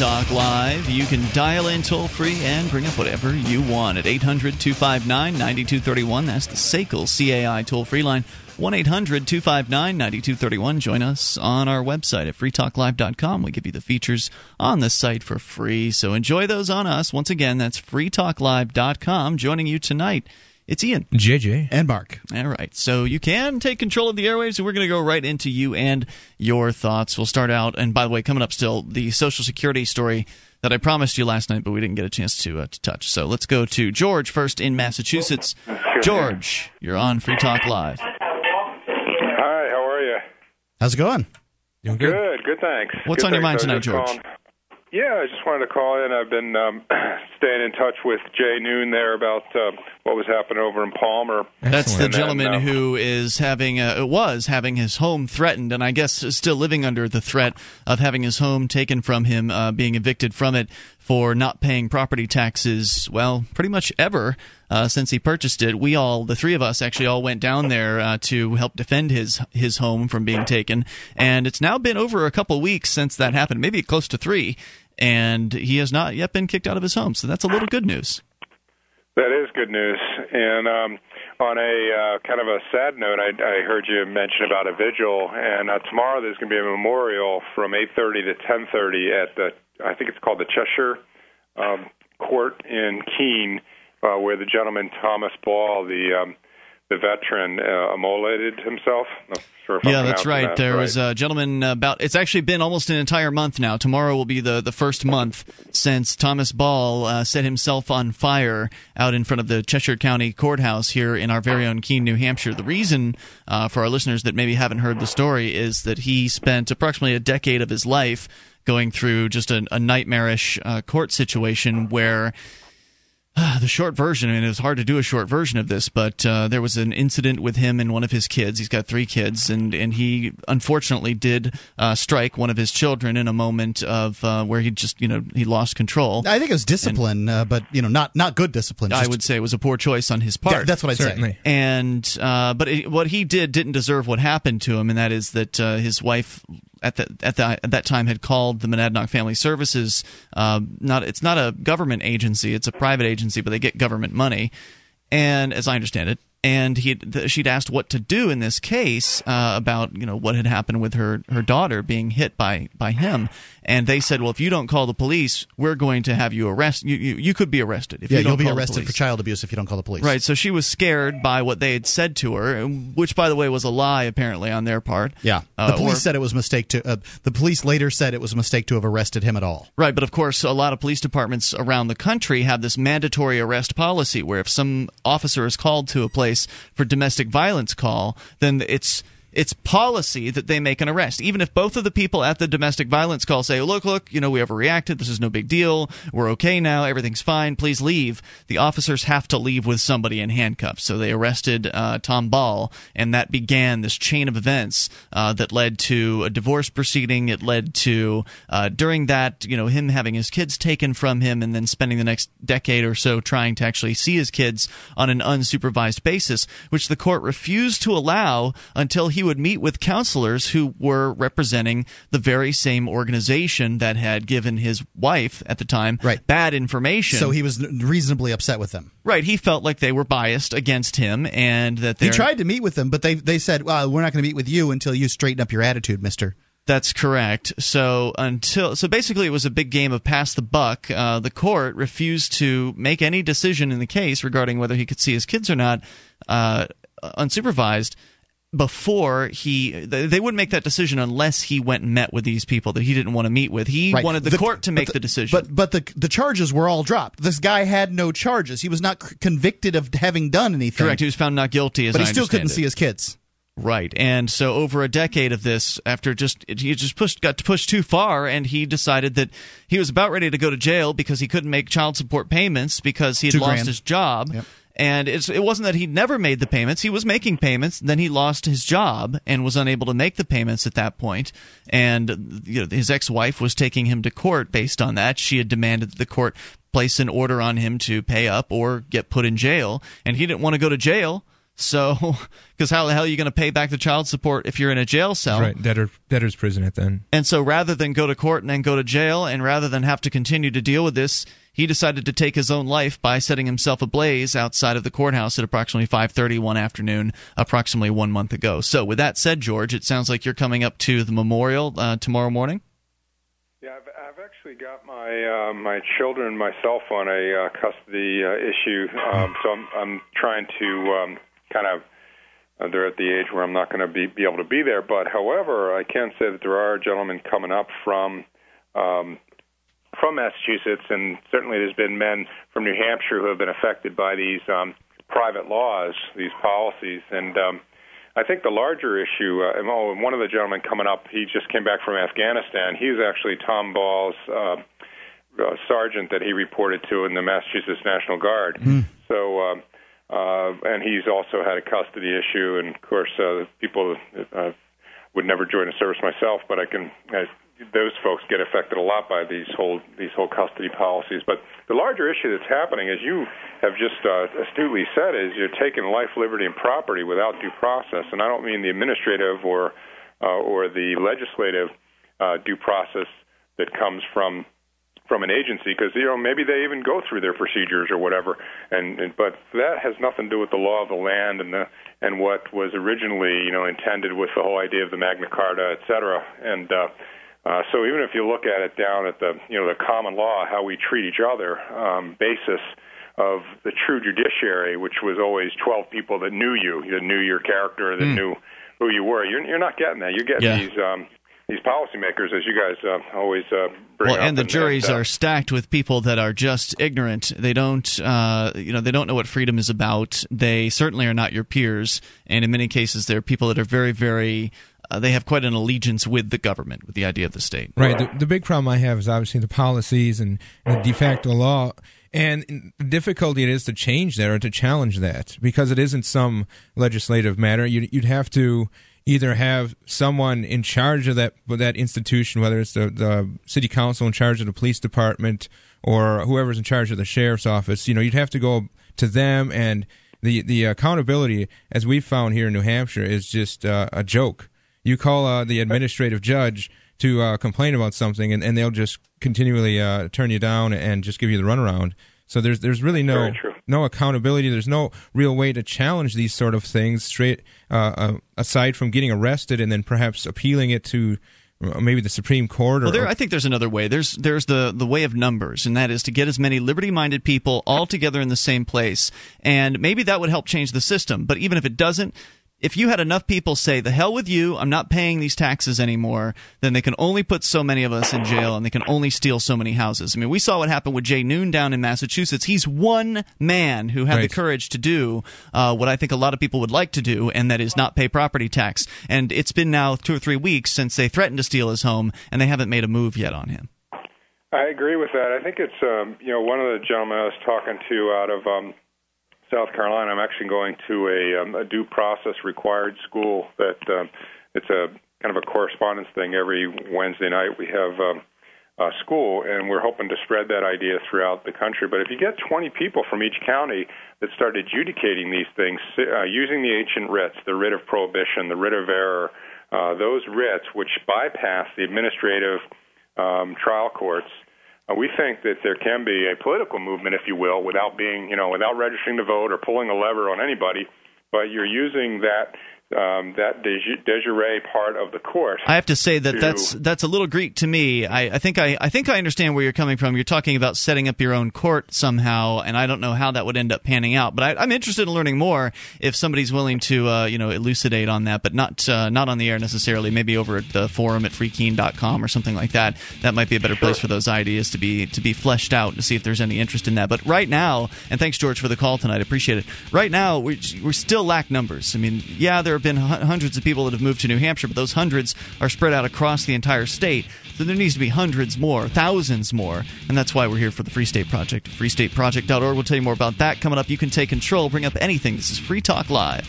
Talk Live. You can dial in toll free and bring up whatever you want at 800 259 9231. That's the SACL CAI toll free line. 1 800 259 9231. Join us on our website at freetalklive.com. We give you the features on the site for free. So enjoy those on us. Once again, that's freetalklive.com. Joining you tonight it's Ian. JJ. And Mark. All right. So you can take control of the airwaves, and we're going to go right into you and your thoughts. We'll start out, and by the way, coming up still, the Social Security story that I promised you last night, but we didn't get a chance to, uh, to touch. So let's go to George first in Massachusetts. George, you're on Free Talk Live. Hi, how are you? How's it going? Doing good. Good, good thanks. What's good, on your mind tonight, George? Calling. Yeah, I just wanted to call in. I've been um, staying in touch with Jay Noon there about uh, what was happening over in Palmer. That's the And then, gentleman um, who is having uh, was having his home threatened, and I guess is still living under the threat of having his home taken from him, uh, being evicted from it for not paying property taxes. Well, pretty much ever. Uh, since he purchased it, we all, the three of us, actually all went down there uh, to help defend his his home from being taken. And it's now been over a couple weeks since that happened, maybe close to three, and he has not yet been kicked out of his home. So that's a little good news. That is good news. And um, on a uh, kind of a sad note, I, I heard you mention about a vigil, and uh, tomorrow there's going to be a memorial from 8:30 to 10:30 at the I think it's called the Cheshire um, Court in Keene, uh, where the gentleman Thomas Ball, the um, the veteran, uh, immolated himself. Sure if I'm Yeah, that's right. that There right. was a gentleman about. It's actually been almost an entire month now. Tomorrow will be the the first month since Thomas Ball uh, set himself on fire out in front of the Cheshire County Courthouse here in our very own Keene, New Hampshire. The reason uh, for our listeners that maybe haven't heard the story is that he spent approximately a decade of his life going through just a, a nightmarish uh, court situation where the short version, I mean, it was hard to do a short version of this, but uh, there was an incident with him and one of his kids. He's got three kids, and, and he unfortunately did uh, strike one of his children in a moment of uh, where he just, you know, he lost control. I think it was discipline, uh, but you know, not not good discipline. I would say it was a poor choice on his part. Yeah, that's what I'd Certainly. say. and uh, but it, what he did didn't deserve what happened to him, and that is that uh, his wife at the, at the at that time had called the Monadnock Family Services. Uh, not it's not a government agency; it's a private agency, but they get government money. And as I understand it, and he th- she'd asked what to do in this case uh, about you know what had happened with her her daughter being hit by by him, and they said, well, if you don't call the police, we're going to have you arrest you you, you could be arrested if Yeah, you you'll be arrested for child abuse if you don't call the police. Right, so she was scared by what they had said to her, which, by the way, was a lie apparently on their part. Yeah, Uh, the police or- said it was a mistake to. Uh, the police later said it was a mistake to have arrested him at all. Right, but of course, a lot of police departments around the country have this mandatory arrest policy where if some officer is called to a place for domestic violence call, then it's it's policy that they make an arrest. Even if both of the people at the domestic violence call say, look, look, you know, we overreacted. This is no big deal. We're okay now. Everything's fine. Please leave. The officers have to leave with somebody in handcuffs. So they arrested uh, Tom Ball, and that began this chain of events uh, that led to a divorce proceeding. It led to, uh, during that, you know, him having his kids taken from him and then spending the next decade or so trying to actually see his kids on an unsupervised basis, which the court refused to allow until he would meet with counselors who were representing the very same organization that had given his wife at the time Right. bad information. So he was reasonably upset with them. right, he felt like they were biased against him and that they He tried to meet with them, but they they said, "Well, we're not going to meet with you until you straighten up your attitude, Mister." That's correct. So until so basically it was a big game of pass the buck. Uh, the court refused to make any decision in the case regarding whether he could see his kids or not uh, unsupervised before he they wouldn't make that decision unless he went and met with these people that he didn't want to meet with. He Right. wanted the, The- court to make the- the, decision. But but the the charges were all dropped. This guy had no charges. He was not c- convicted of having done anything. correct, he was found not guilty as but he I still couldn't it. see his kids. Right, and so over a decade of this, after just he just pushed got to push too far, and he decided that he was about ready to go to jail because he couldn't make child support payments because he had Two lost grand. his job. Yep. And it's, it wasn't that he never made the payments; he was making payments. Then he lost his job and was unable to make the payments at that point. And you know, his ex-wife was taking him to court based on that. She had demanded that the court place an order on him to pay up or get put in jail, and he didn't want to go to jail. So, because how the hell are you going to pay back the child support if you're in a jail cell? Right, debtor, debtor's prison at then. And so, rather than go to court and then go to jail, and rather than have to continue to deal with this, he decided to take his own life by setting himself ablaze outside of the courthouse at approximately 5:30 one afternoon, approximately one month ago. So, with that said, George, it sounds like you're coming up to the memorial uh, tomorrow morning. Yeah, I've, I've actually got my uh, my children myself on a uh, custody uh, issue, um, so I'm I'm trying to um, kind of. Uh, they're at the age where I'm not going to be be able to be there. But however, I can say that there are gentlemen coming up from um, from Massachusetts, and certainly there's been men from New Hampshire who have been affected by these um, private laws, these policies, and um, I think the larger issue. Uh, oh, one of the gentlemen coming up, he just came back from Afghanistan. He's actually Tom Ball's uh, uh, sergeant that he reported to in the Massachusetts National Guard. Mm. So. Um, uh, and he's also had a custody issue, and of course, uh, people uh, would never join a service myself, but I can I those folks get affected a lot by these whole these whole custody policies. But the larger issue that's happening, as you have just uh, astutely said, is you're taking life, liberty, and property without due process. And I don't mean the administrative or uh, or the legislative uh, due process that comes from from an agency because you know maybe they even go through their procedures or whatever and, and but that has nothing to do with the law of the land and the and what was originally you know intended with the whole idea of the magna carta et cetera and uh uh, so even if you look at it down at the you know the common law, how we treat each other um, basis of the true judiciary, which was always 12 people that knew you, that knew your character, that mm. knew who you were. You're, you're not getting that. You're getting yeah. these um, these policymakers, as you guys uh, always uh, bring well, up. and the juries uh, are stacked with people that are just ignorant. They don't, uh, you know, they don't know what freedom is about. They certainly are not your peers, and in many cases, they're people that are very, very uh, they have quite an allegiance with the government, with the idea of the state. Right. The, the big problem I have is obviously the policies and, the de facto law. And the difficulty it is to change that or to challenge that because it isn't some legislative matter. You'd, you'd have to either have someone in charge of that that institution, whether it's the, the city council in charge of the police department or whoever's in charge of the sheriff's office. You know, you'd have to go to them, and the the accountability, as we've found here in New Hampshire, is just uh, a joke. You call uh, the administrative judge to uh, complain about something, and, and they'll just continually uh, turn you down and just give you the runaround. So there's there's really no no accountability. There's no real way to challenge these sort of things straight uh, uh, aside from getting arrested and then perhaps appealing it to uh, maybe the Supreme Court. Or, well, there, I think there's another way. There's there's the the way of numbers, and that is to get as many liberty-minded people all together in the same place, and maybe that would help change the system. But even if it doesn't, if you had enough people say the hell with you i'm not paying these taxes anymore then they can only put so many of us in jail and they can only steal so many houses i mean we saw what happened with jay noon down in massachusetts he's one man who had right. the courage to do uh, what i think a lot of people would like to do and that is not pay property tax and it's been now two or three weeks since they threatened to steal his home and they haven't made a move yet on him I agree with that. I think it's um, you know one of the gentlemen I was talking to out of um, South Carolina. I'm actually going to a, um, a due process required school that um, it's a kind of a correspondence thing. Every Wednesday night we have um, a school, and we're hoping to spread that idea throughout the country. But if you get 20 people from each county that start adjudicating these things uh, using the ancient writs, the writ of prohibition, the writ of error, uh, those writs which bypass the administrative um, trial courts Uh, we think that there can be a political movement, if you will, without being, you know, without registering to vote or pulling a lever on anybody, but you're using that um, that de jure part of the course. I have to say that to that's that's a little Greek to me. I, I, think I, I think I understand where you're coming from. You're talking about setting up your own court somehow, and I don't know how that would end up panning out. But I, am interested in learning more if somebody's willing to uh, you know elucidate on that, but not uh, not on the air necessarily. Maybe over at the forum at freekeene.com or something like that. That might be a better sure. place for those ideas to be to be fleshed out to see if there's any interest in that. But right now, and thanks George for the call tonight. I appreciate it. Right now, we we still lack numbers. I mean, yeah, there have been hundreds of people that have moved to New Hampshire, but those hundreds are spread out across the entire state. So there needs to be hundreds more, thousands more, and that's why we're here for the Free State Project. FreeStateProject.org. We'll tell you more about that coming up. You can take control, bring up anything. This is Free Talk Live.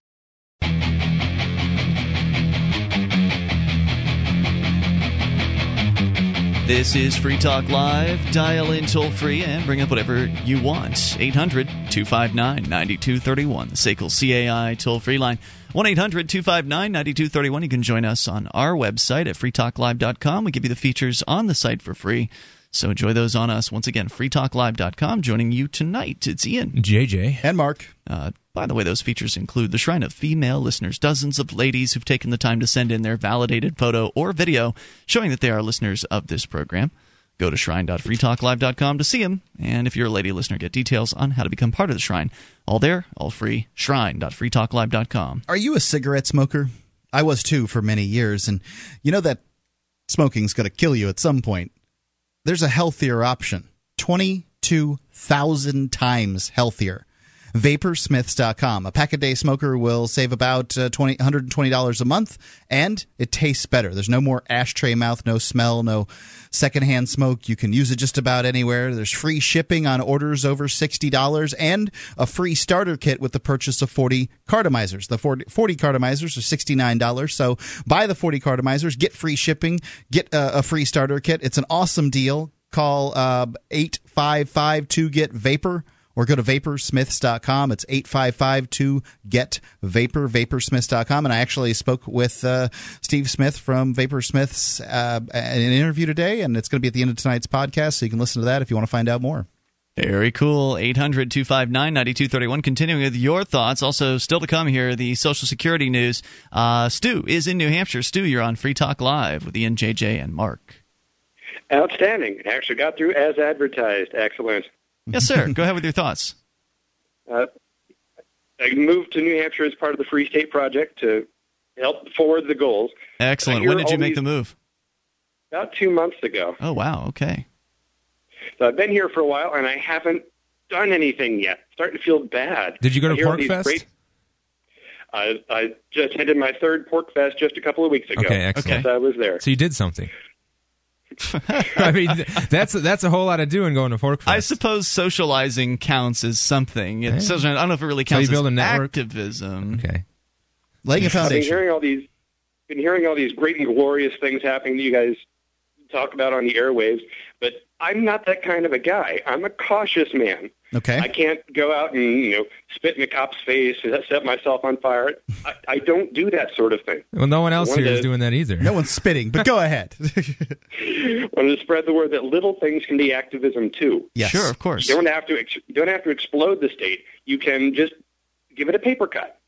This is Free Talk Live. Dial in toll free and bring up whatever you want. 800 259 9231. The SACL CAI toll free line. 1 800 259 9231. You can join us on our website at freetalklive.com. We give you the features on the site for free. So enjoy those on us. Once again, freetalklive.com. Joining you tonight, it's Ian. JJ. And Mark. Uh, by the way, those features include the Shrine of Female listeners, dozens of ladies who've taken the time to send in their validated photo or video showing that they are listeners of this program. Go to shrine.freetalklive.com to see them. And if you're a lady listener, get details on how to become part of the shrine. All there, all free. Shrine.freetalklive.com. Are you a cigarette smoker? I was too for many years, and you know that smoking's going to kill you at some point. There's a healthier option 22,000 times healthier. Vaporsmiths.com. A pack a day smoker will save about uh, 20, $120 a month, and it tastes better. There's no more ashtray mouth, no smell, no secondhand smoke. You can use it just about anywhere. There's free shipping on orders over $60 and a free starter kit with the purchase of 40 cartomizers. The 40, 40 cartomizers are $69. So buy the 40 cartomizers, get free shipping, get uh, a free starter kit. It's an awesome deal. Call uh, 855 to get vapor or go to vaporsmiths.com. It's 855 get vapor, vaporsmiths.com. And I actually spoke with uh, Steve Smith from Vaporsmiths uh, in an interview today, and it's going to be at the end of tonight's podcast, so you can listen to that if you want to find out more. Very cool. 800 259 9231. Continuing with your thoughts. Also, still to come here, the Social Security news. Uh, Stu is in New Hampshire. Stu, you're on Free Talk Live with Ian, JJ, and Mark. Outstanding. Actually got through as advertised. Excellent. Yes, sir. Go ahead with your thoughts. Uh, I moved to New Hampshire as part of the Free State Project to help forward the goals. Excellent. When did you make the move? About two months ago. Oh, wow. Okay. So I've been here for a while, and I haven't done anything yet. Starting to feel bad. Did you go to I hear Pork Fest? great- I, I just attended my third Pork Fest just a couple of weeks ago. Okay, excellent. Yes, I was there. So you did something. I mean, that's that's a whole lot of doing going to Pork Fest. I suppose socializing counts as something. It, Yeah. social- I don't know if it really counts So you counts build as a network? activism. okay. Laying a I've been foundation. hearing all these, been hearing all these great and glorious things happening that you guys talk about on the airwaves, but I'm not that kind of a guy. I'm a cautious man. Okay. I can't go out and you know spit in a cop's face and set myself on fire. I, I don't do that sort of thing. Well, no one else One of here is doing that either. No one's spitting, but go ahead. I want to spread the word that little things can be activism too. yes. Sure, of course. You don't have to ex- you don't have to explode the state. You can just give it a paper cut.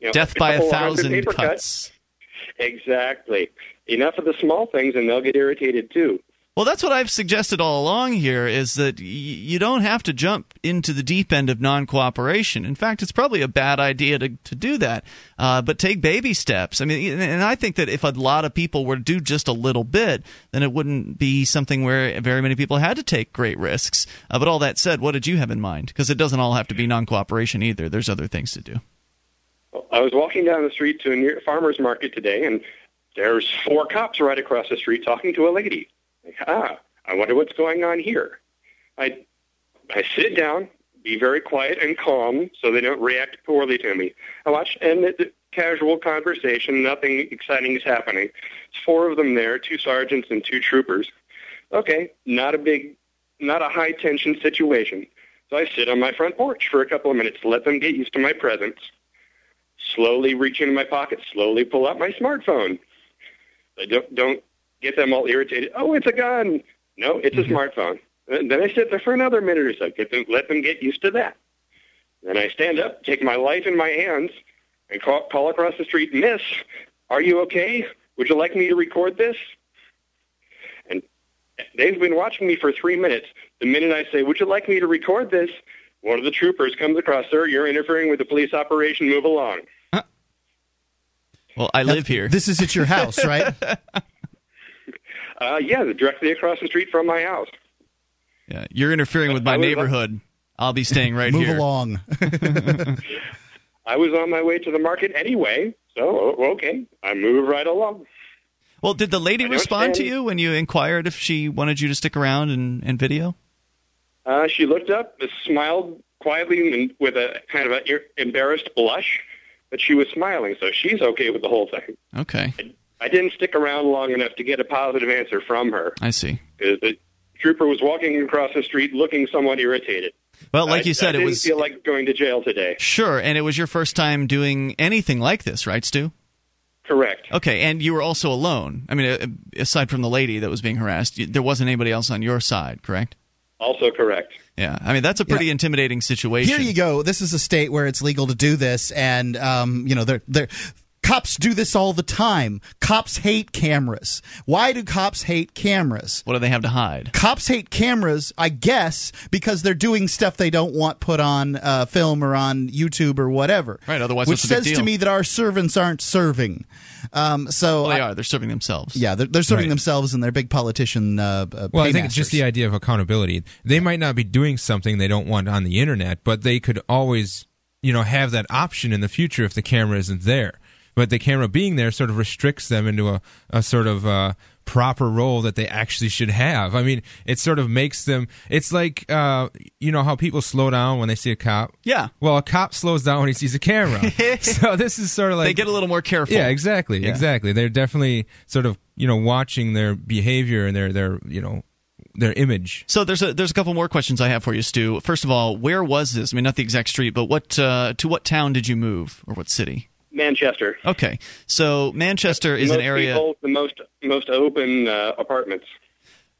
You know, Death by a couple hundred thousand paper cuts. Exactly. Enough of the small things, and they'll get irritated too. Well, that's what I've suggested all along here is that y- you don't have to jump into the deep end of non cooperation. In fact, it's probably a bad idea to, to do that, uh, but take baby steps. I mean, and I think that if a lot of people were to do just a little bit, then it wouldn't be something where very many people had to take great risks. Uh, but all that said, what did you have in mind? Because it doesn't all have to be non cooperation either, there's other things to do. I was walking down the street to a near farmer's market today, and there's four cops right across the street talking to a lady. Ah, I wonder what's going on here. I I sit down, be very quiet and calm, so they don't react poorly to me. I watch, and a casual conversation. Nothing exciting is happening. It's four of them there, two sergeants and two troopers. Okay, not a big, not a high tension situation. So I sit on my front porch for a couple of minutes, let them get used to my presence slowly reach into my pocket, slowly pull out my smartphone. I don't don't get them all irritated. Oh, it's a gun. No, it's a mm-hmm. smartphone. And then I sit there for another minute or so. Get them, let them get used to that. Then I stand up, take my life in my hands, and call, call across the street, Miss, are you okay? Would you like me to record this? And they've been watching me for three minutes. The minute I say, would you like me to record this? One of the troopers comes across, sir, you're interfering with the police operation, move along. Uh, well, I live here. This is at your house, right? Uh, yeah, directly across the street from my house. Yeah, you're interfering with my I was- neighborhood. I'll be staying right Move here. Move along. I was on my way to the market anyway, so okay, I move right along. Well, did the lady respond to you when you inquired if she wanted you to stick around and, and video? Uh, she looked up, smiled quietly, and with a kind of an embarrassed blush, but she was smiling, so she's okay with the whole thing. Okay, I didn't stick around long enough to get a positive answer from her. I see. the trooper was walking across the street looking somewhat irritated. Well, like I- you said, I it didn't was feel like going to jail today. sure, and it was your first time doing anything like this, right, Stu? Correct. Okay, and you were also alone. I mean, uh, aside from the lady that was being harassed, there wasn't anybody else on your side, correct? Also correct. Yeah, I mean that's a pretty intimidating situation. Here you go. This is a state where it's legal to do this, and um, you know, they're they're. Cops do this all the time. Cops hate cameras. Why do cops hate cameras? What do they have to hide? Cops hate cameras, I guess, because they're doing stuff they don't want put on uh, film or on YouTube or whatever. Right, otherwise which what's the big says to me that our servants aren't serving. Um, so Well, they I- are. They're serving themselves. yeah, they're, they're serving Right. themselves and their big politician. Uh, uh, Well, I think it's just the idea of accountability. They might not be doing something they don't want on the internet, but they could always, you know, have that option in the future if the camera isn't there. But the camera being there sort of restricts them into a, a sort of uh, proper role that they actually should have. I mean, it sort of makes them. It's like uh, you know how people slow down when they see a cop. Yeah. Well, a cop slows down when he sees a camera. so this is sort of like they get a little more careful. yeah, exactly, Yeah. exactly. They're definitely sort of you know watching their behavior and their their you know their image. So there's a there's a couple more questions I have for you, Stu. First of all, where was this? I mean, not the exact street, but what uh, to what town did you move, or what city? Manchester. Okay, so Manchester is most an area. People, the most most open uh, apartments.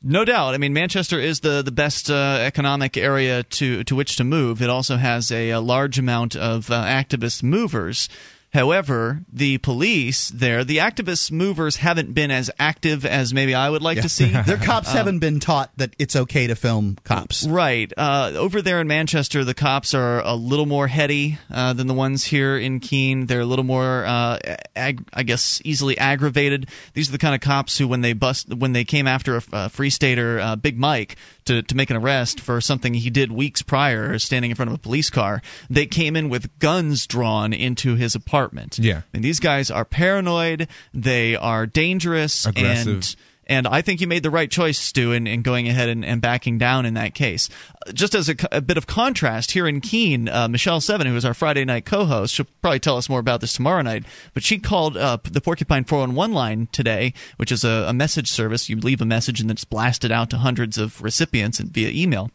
No doubt. I mean, Manchester is the the best uh, economic area to to which to move. It also has a, a large amount of uh, activist movers. However, the police there, the activist movers haven't been as active as maybe I would like to see. Their cops Um, haven't been taught that it's okay to film cops. Right. Uh, over there in Manchester, the cops are a little more heady uh, than the ones here in Keene. They're a little more, uh, ag- I guess, easily aggravated. These are the kind of cops who, when they bust, when they came after a, a Free Stater, uh, Big Mike, to, to make an arrest for something he did weeks prior, standing in front of a police car, they came in with guns drawn into his apartment. Yeah. And these guys are paranoid. They are dangerous. Aggressive. And and I think you made the right choice, Stu, in, in going ahead and, and backing down in that case. Just as a, a bit of contrast, here in Keene, uh, Michele Seven, who is our Friday night co host, she'll probably tell us more about this tomorrow night, but she called up the Porcupine 411 line today, which is a, a message service. You leave a message and then it's blasted out to hundreds of recipients and via email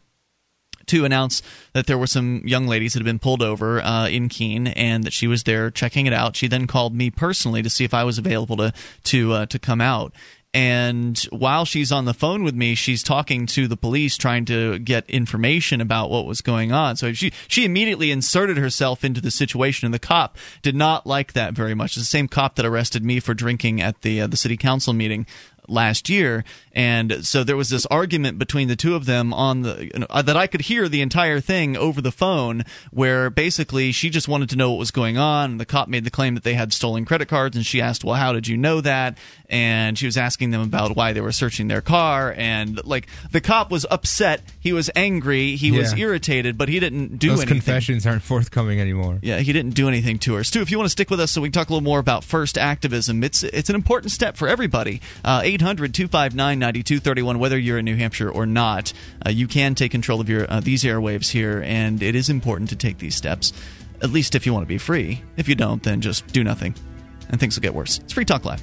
to announce that there were some young ladies that had been pulled over uh, in Keene and that she was there checking it out. She then called me personally to see if I was available to to uh, to come out. And while she's on the phone with me, she's talking to the police, trying to get information about what was going on. So she she immediately inserted herself into the situation, and the cop did not like that very much. It's the same cop that arrested me for drinking at the uh, the city council meeting last year, and so there was this argument between the two of them on the you know, uh, that I could hear the entire thing over the phone, where basically she just wanted to know what was going on. And the cop made the claim that they had stolen credit cards, and she asked, "Well, how did you know that?" And she was asking them about why they were searching their car, and like the cop was upset, he was angry, he was irritated, but he didn't do Those anything. confessions aren't forthcoming anymore. Yeah, he didn't do anything to her. Stu, if you want to stick with us so we can talk a little more about first activism, it's it's an important step for everybody. Uh, 800 259 9231, whether you're in New Hampshire or not, uh, you can take control of your uh, these airwaves here, and it is important to take these steps, at least if you want to be free. If you don't, then just do nothing, and things will get worse. It's Free Talk Live.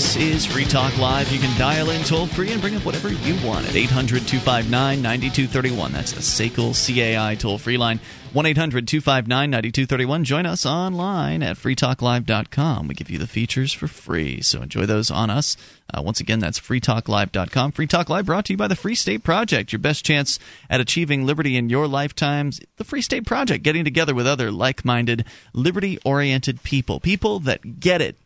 This is Free Talk Live. You can dial in toll free and bring up whatever you want at 800 259 9231. That's the SACL CAI toll free line. 1 800 259 9231. Join us online at freetalklive.com. We give you the features for free, so enjoy those on us. Uh, once again, that's freetalklive.com. Free Talk Live brought to you by the Free State Project. Your best chance at achieving liberty in your lifetimes. The Free State Project, getting together with other like minded, liberty oriented people, people that get it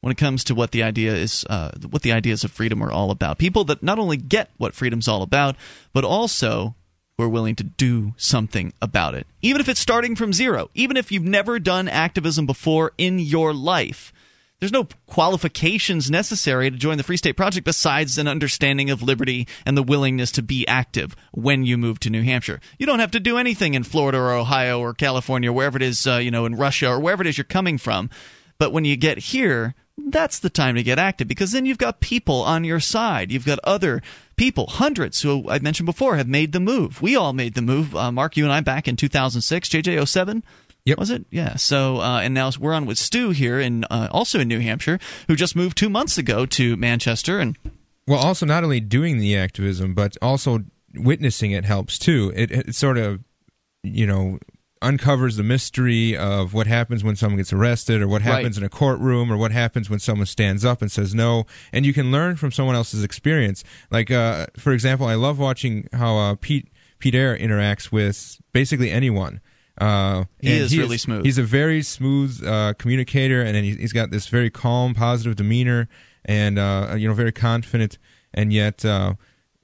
when it comes to what the idea is uh, what the ideas of freedom are all about. People that not only get what freedom's all about, but also who are willing to do something about it. Even if it's starting from zero, even if you've never done activism before in your life. There's no qualifications necessary to join the Free State Project besides an understanding of liberty and the willingness to be active when you move to New Hampshire. You don't have to do anything in Florida or Ohio or California, wherever it is, uh, you know, in Russia or wherever it is you're coming from. But when you get here, that's the time to get active because then you've got people on your side. You've got other people, hundreds who I mentioned before, have made the move. We all made the move. Uh, Mark, you and I back in 2006, JJ07. Yep. Was it? Yeah. So, uh, and now we're on with Stu here, in uh, also in New Hampshire, who just moved two months ago to Manchester, and well, also not only doing the activism, but also witnessing it helps too. It, it sort of, you know, uncovers the mystery of what happens when someone gets arrested or what happens Right. in a courtroom or what happens when someone stands up and says no and you can learn from someone else's experience like uh, for example i love watching how uh, pete pete Eyre interacts with basically anyone uh, He is really smooth. He's a very smooth uh, communicator, and he's got this very calm, positive demeanor, and uh, you know, very confident. And yet, uh,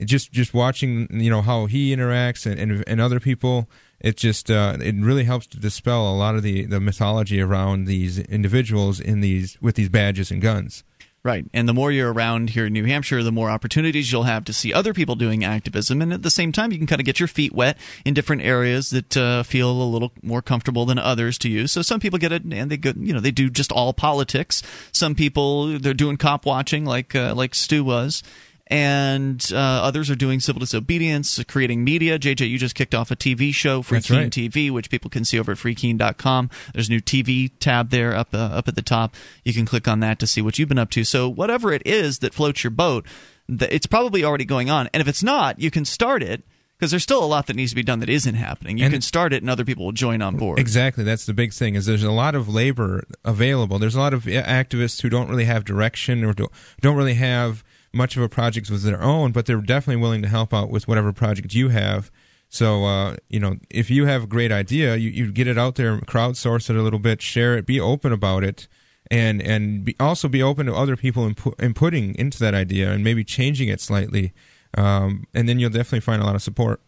just just watching, you know, how he interacts and and, and other people, it just uh, it really helps to dispel a lot of the the mythology around these individuals in these with these badges and guns. Right. And the more you're around here in New Hampshire, the more opportunities you'll have to see other people doing activism. And at the same time, you can kind of get your feet wet in different areas that uh, feel a little more comfortable than others to you. So some people get it and they go, you know, they do just all politics. Some people, they're doing cop watching like, uh, like Stu was. And uh, others are doing civil disobedience, creating media. JJ, you just kicked off a TV show, Free That's Keene right. TV, which people can see over at freekeene.com. There's a new TV tab there up uh, up at the top. You can click on that to see what you've been up to. So whatever it is that floats your boat, th- it's probably already going on. And if it's not, you can start it because there's still a lot that needs to be done that isn't happening. You And- can start it, and other people will join on board. Exactly, that's the big thing. Is there's a lot of labor available. There's a lot of activists who don't really have direction or do- don't really have much of a project with their own, but they're definitely willing to help out with whatever project you have. So uh, you know, if you have a great idea, you, you get it out there, crowdsource it a little bit, share it, be open about it, and and be, also be open to other people input, inputting into that idea and maybe changing it slightly. Um, and then you'll definitely find a lot of support.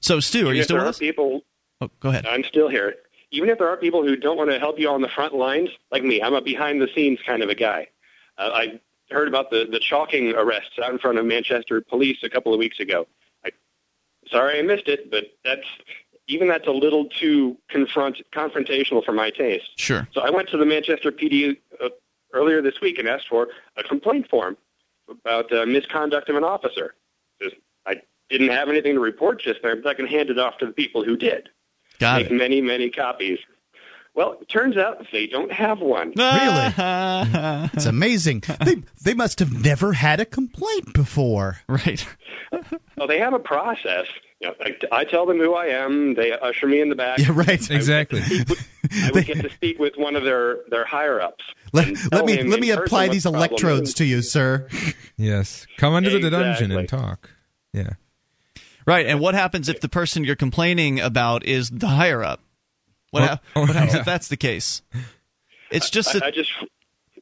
So Stu, are you still there with us? people, Oh, go ahead. I'm still here. Even if there are people who don't want to help you on the front lines, like me, I'm a behind the scenes kind of a guy. Uh, I heard about the, the chalking arrests out in front of Manchester police a couple of weeks ago. I, sorry I missed it, but that's even that's a little too confront confrontational for my taste. Sure. So I went to the Manchester PD uh, earlier this week and asked for a complaint form about uh, misconduct of an officer. I didn't have anything to report just there, but I can hand it off to the people who did. Got Make it. many, many copies. Well, it turns out they don't have one. Really? It's amazing. they they must have never had a complaint before. right. Well, they have a process. You know, I, I tell them who I am. They usher me in the back. Yeah, right. Exactly. I would get to speak with one of their, their higher ups. Let, let me let me apply these electrodes to you, sir. yes, come under the dungeon and talk. Yeah. Right. And what happens if the person you're complaining about is the higher up? What, hap- oh, what happens yeah. if that's the case? It's just that I, I just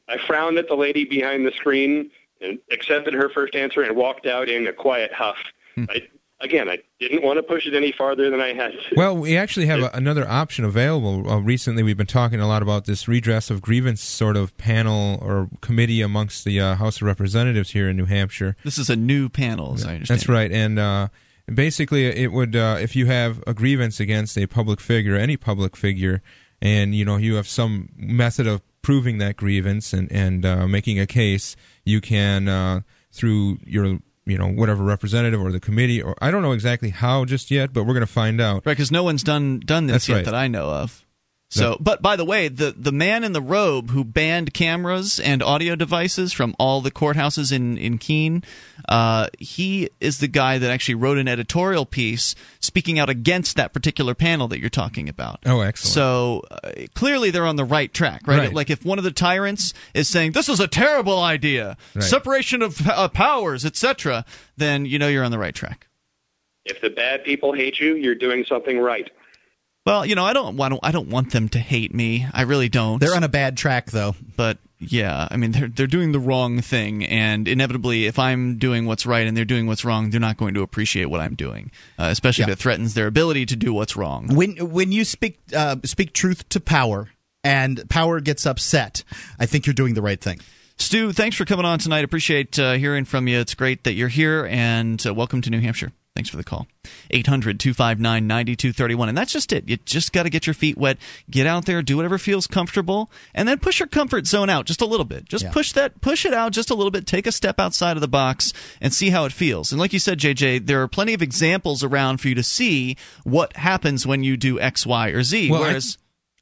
I frowned at the lady behind the screen and accepted her first answer and walked out in a quiet huff. Hmm. I, again, I didn't want to push it any farther than I had to. Well, we actually have a, another option available. Uh, recently, we've been talking a lot about this redress of grievance sort of panel or committee amongst the uh, House of Representatives here in New Hampshire. this is a new panel, as I understand. That's right, and uh, basically, it would uh, if you have a grievance against a public figure, any public figure, and you know you have some method of proving that grievance and and uh, making a case, you can uh, through your you know whatever representative or the committee or I don't know exactly how just yet, but we're going to find out. Right, because no one's done done this That's yet right. that I know of. So, but by the way, the the man in the robe who banned cameras and audio devices from all the courthouses in in Keene, uh, he is the guy that actually wrote an editorial piece speaking out against that particular panel that you're talking about. Oh, excellent. So uh, clearly they're on the right track, right? Right. Like if one of the tyrants is saying this is a terrible idea, Right. separation of uh, powers, etc., then you know you're on the right track. If the bad people hate you, you're doing something right. Well, you know, I don't want I don't want them to hate me. I really don't. They're on a bad track, though. but yeah, I mean they're they're doing the wrong thing, and inevitably, if I'm doing what's right and they're doing what's wrong, they're not going to appreciate what I'm doing, uh, especially Yeah. if it threatens their ability to do what's wrong. When when you speak uh, speak truth to power, and power gets upset, I think you're doing the right thing. Stu, thanks for coming on tonight. Appreciate uh, hearing from you. It's great that you're here, and uh, welcome to New Hampshire. Thanks for the call. 800 259 9231. And that's just it. You just got to get your feet wet, get out there, do whatever feels comfortable, and then push your comfort zone out just a little bit. Just Yeah. push that, push it out just a little bit. Take a step outside of the box and see how it feels. And like you said, JJ, there are plenty of examples around for you to see what happens when you do X, Y, or Z. Well, I- Whereas.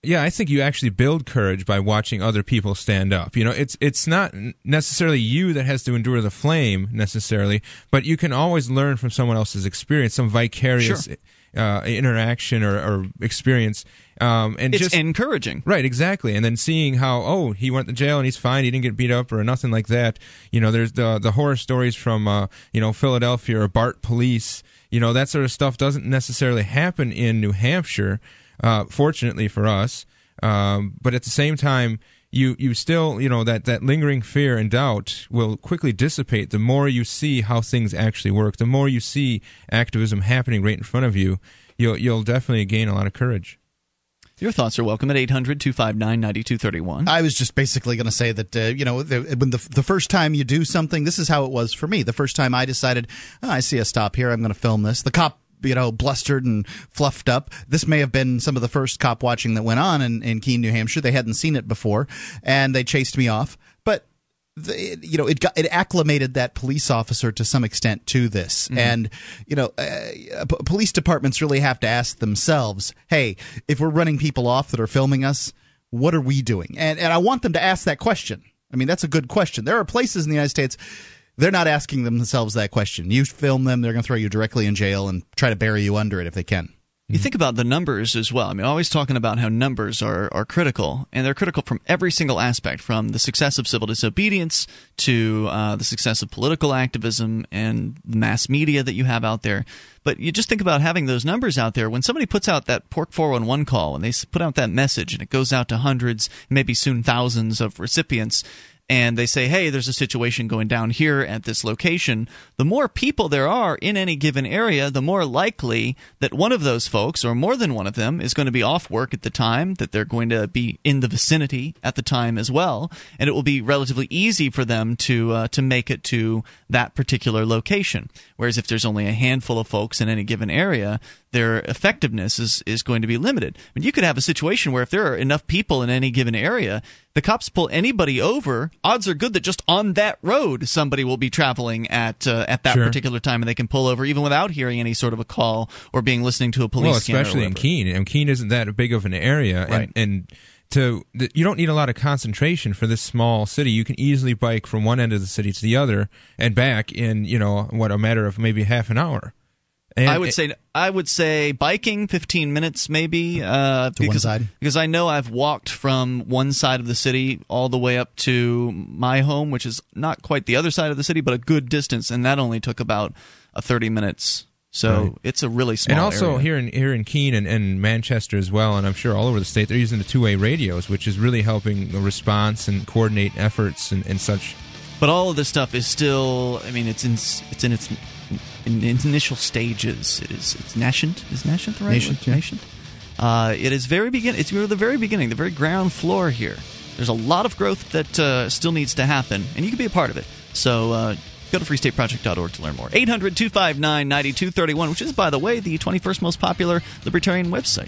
Yeah, I think you actually build courage by watching other people stand up. You know, it's it's not necessarily you that has to endure the flame necessarily, but you can always learn from someone else's experience, some vicarious uh, interaction or, or experience, um, and it's just encouraging. Right, exactly. And then seeing how oh he went to jail and he's fine, he didn't get beat up or nothing like that. You know, there's the the horror stories from uh, you know Philadelphia or BART Police. You know that sort of stuff doesn't necessarily happen in New Hampshire. Uh, fortunately for us, um, but at the same time. You, you still you know that, that lingering fear and doubt will quickly dissipate the more you see how things actually work the more you see activism happening right in front of you you'll you'll definitely gain a lot of courage Your thoughts are welcome at 800 259 9231. I was just basically going to say that uh, you know the, when the the first time you do something, this is how it was for me. The first time I decided, oh, I see a stop here, I'm going to film this. The cop. You know, blustered and fluffed up. This may have been some of the first cop watching that went on in, in Keene, New Hampshire. They hadn't seen it before, and they chased me off. But the, you know, it got it acclimated that police officer to some extent to this, and you know, uh, p- police departments really have to ask themselves, "Hey, if we're running people off that are filming us, what are we doing?" And and I want them to ask that question. I mean, that's a good question. There are places in the United States. They're not asking themselves that question. You film them, they're going to throw you directly in jail and try to bury you under it if they can. You think about the numbers as well. I mean, always talking about how numbers are, are critical, and they're critical from every single aspect, from the success of civil disobedience to uh, the success of political activism and mass media that you have out there. But you just think about having those numbers out there. When somebody puts out that Pork 411 call and they put out that message and it goes out to hundreds, maybe soon thousands of recipients, and they say, hey, there's a situation going down here at this location, the more people there are in any given area, the more likely that one of those folks, or more than one of them, is going to be off work at the time, that they're going to be in the vicinity at the time as well, and it will be relatively easy for them to uh, to make it to that particular location. Whereas if there's only a handful of folks in any given area, their effectiveness is, is going to be limited. I mean, you could have a situation where if there are enough people in any given area, the cops pull anybody over. Odds are good that just on that road somebody will be traveling at uh, at that Sure. particular time, and they can pull over even without hearing any sort of a call or being listening to a police. well, especially in. Keene. And Keene isn't that big of an area, Right. and, and to you don't need a lot of concentration for this small city. You can easily bike from one end of the city to the other and back in you know what a matter of maybe half an hour. And I would it- say I would say biking 15 minutes maybe uh, To one because side? because I know I've walked from one side of the city all the way up to my home, which is not quite the other side of the city, but a good distance, and that only took about a 30 minutes. So Right. it's a really small. and also area. here in here in Keene and, and Manchester as well, and I'm sure all over the state, they're using the two way radios, which is really helping the response and coordinate efforts and, and such. But all of this stuff is still. I mean, it's in it's in its in its initial stages. It is it's nascent. Is nascent the right Nascent, word? yeah. Nascent. Uh, it is very begin. It's the very beginning, the very ground floor here. There's a lot of growth that uh, still needs to happen, and you can be a part of it. So. Uh, Go to freestateproject.org to learn more. 800 259 9231, which is, by the way, the 21st most popular libertarian website.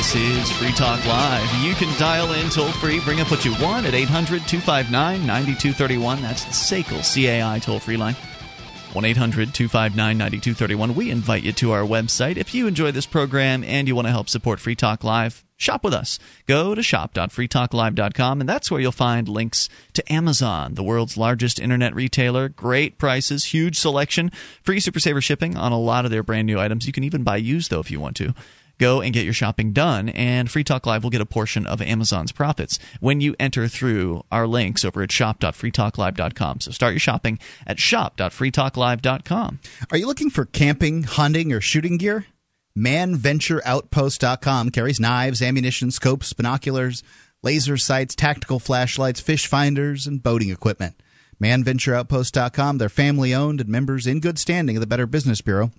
This is Free Talk Live. You can dial in toll free, bring up what you want at 800 259 9231. That's the SACL CAI toll free line. 1 800 259 9231. We invite you to our website. If you enjoy this program and you want to help support Free Talk Live, shop with us. Go to shop.freetalklive.com, and that's where you'll find links to Amazon, the world's largest internet retailer. Great prices, huge selection, free Super Saver shipping on a lot of their brand new items. You can even buy used, though, if you want to go and get your shopping done, and Free Talk Live will get a portion of Amazon's profits when you enter through our links over at shop.freetalklive.com. So start your shopping at shop.freetalklive.com. Are you looking for camping, hunting, or shooting gear? ManVentureOutpost.com carries knives, ammunition, scopes, binoculars, laser sights, tactical flashlights, fish finders, and boating equipment. ManVentureOutpost.com, they're family owned and members in good standing of the Better Business Bureau.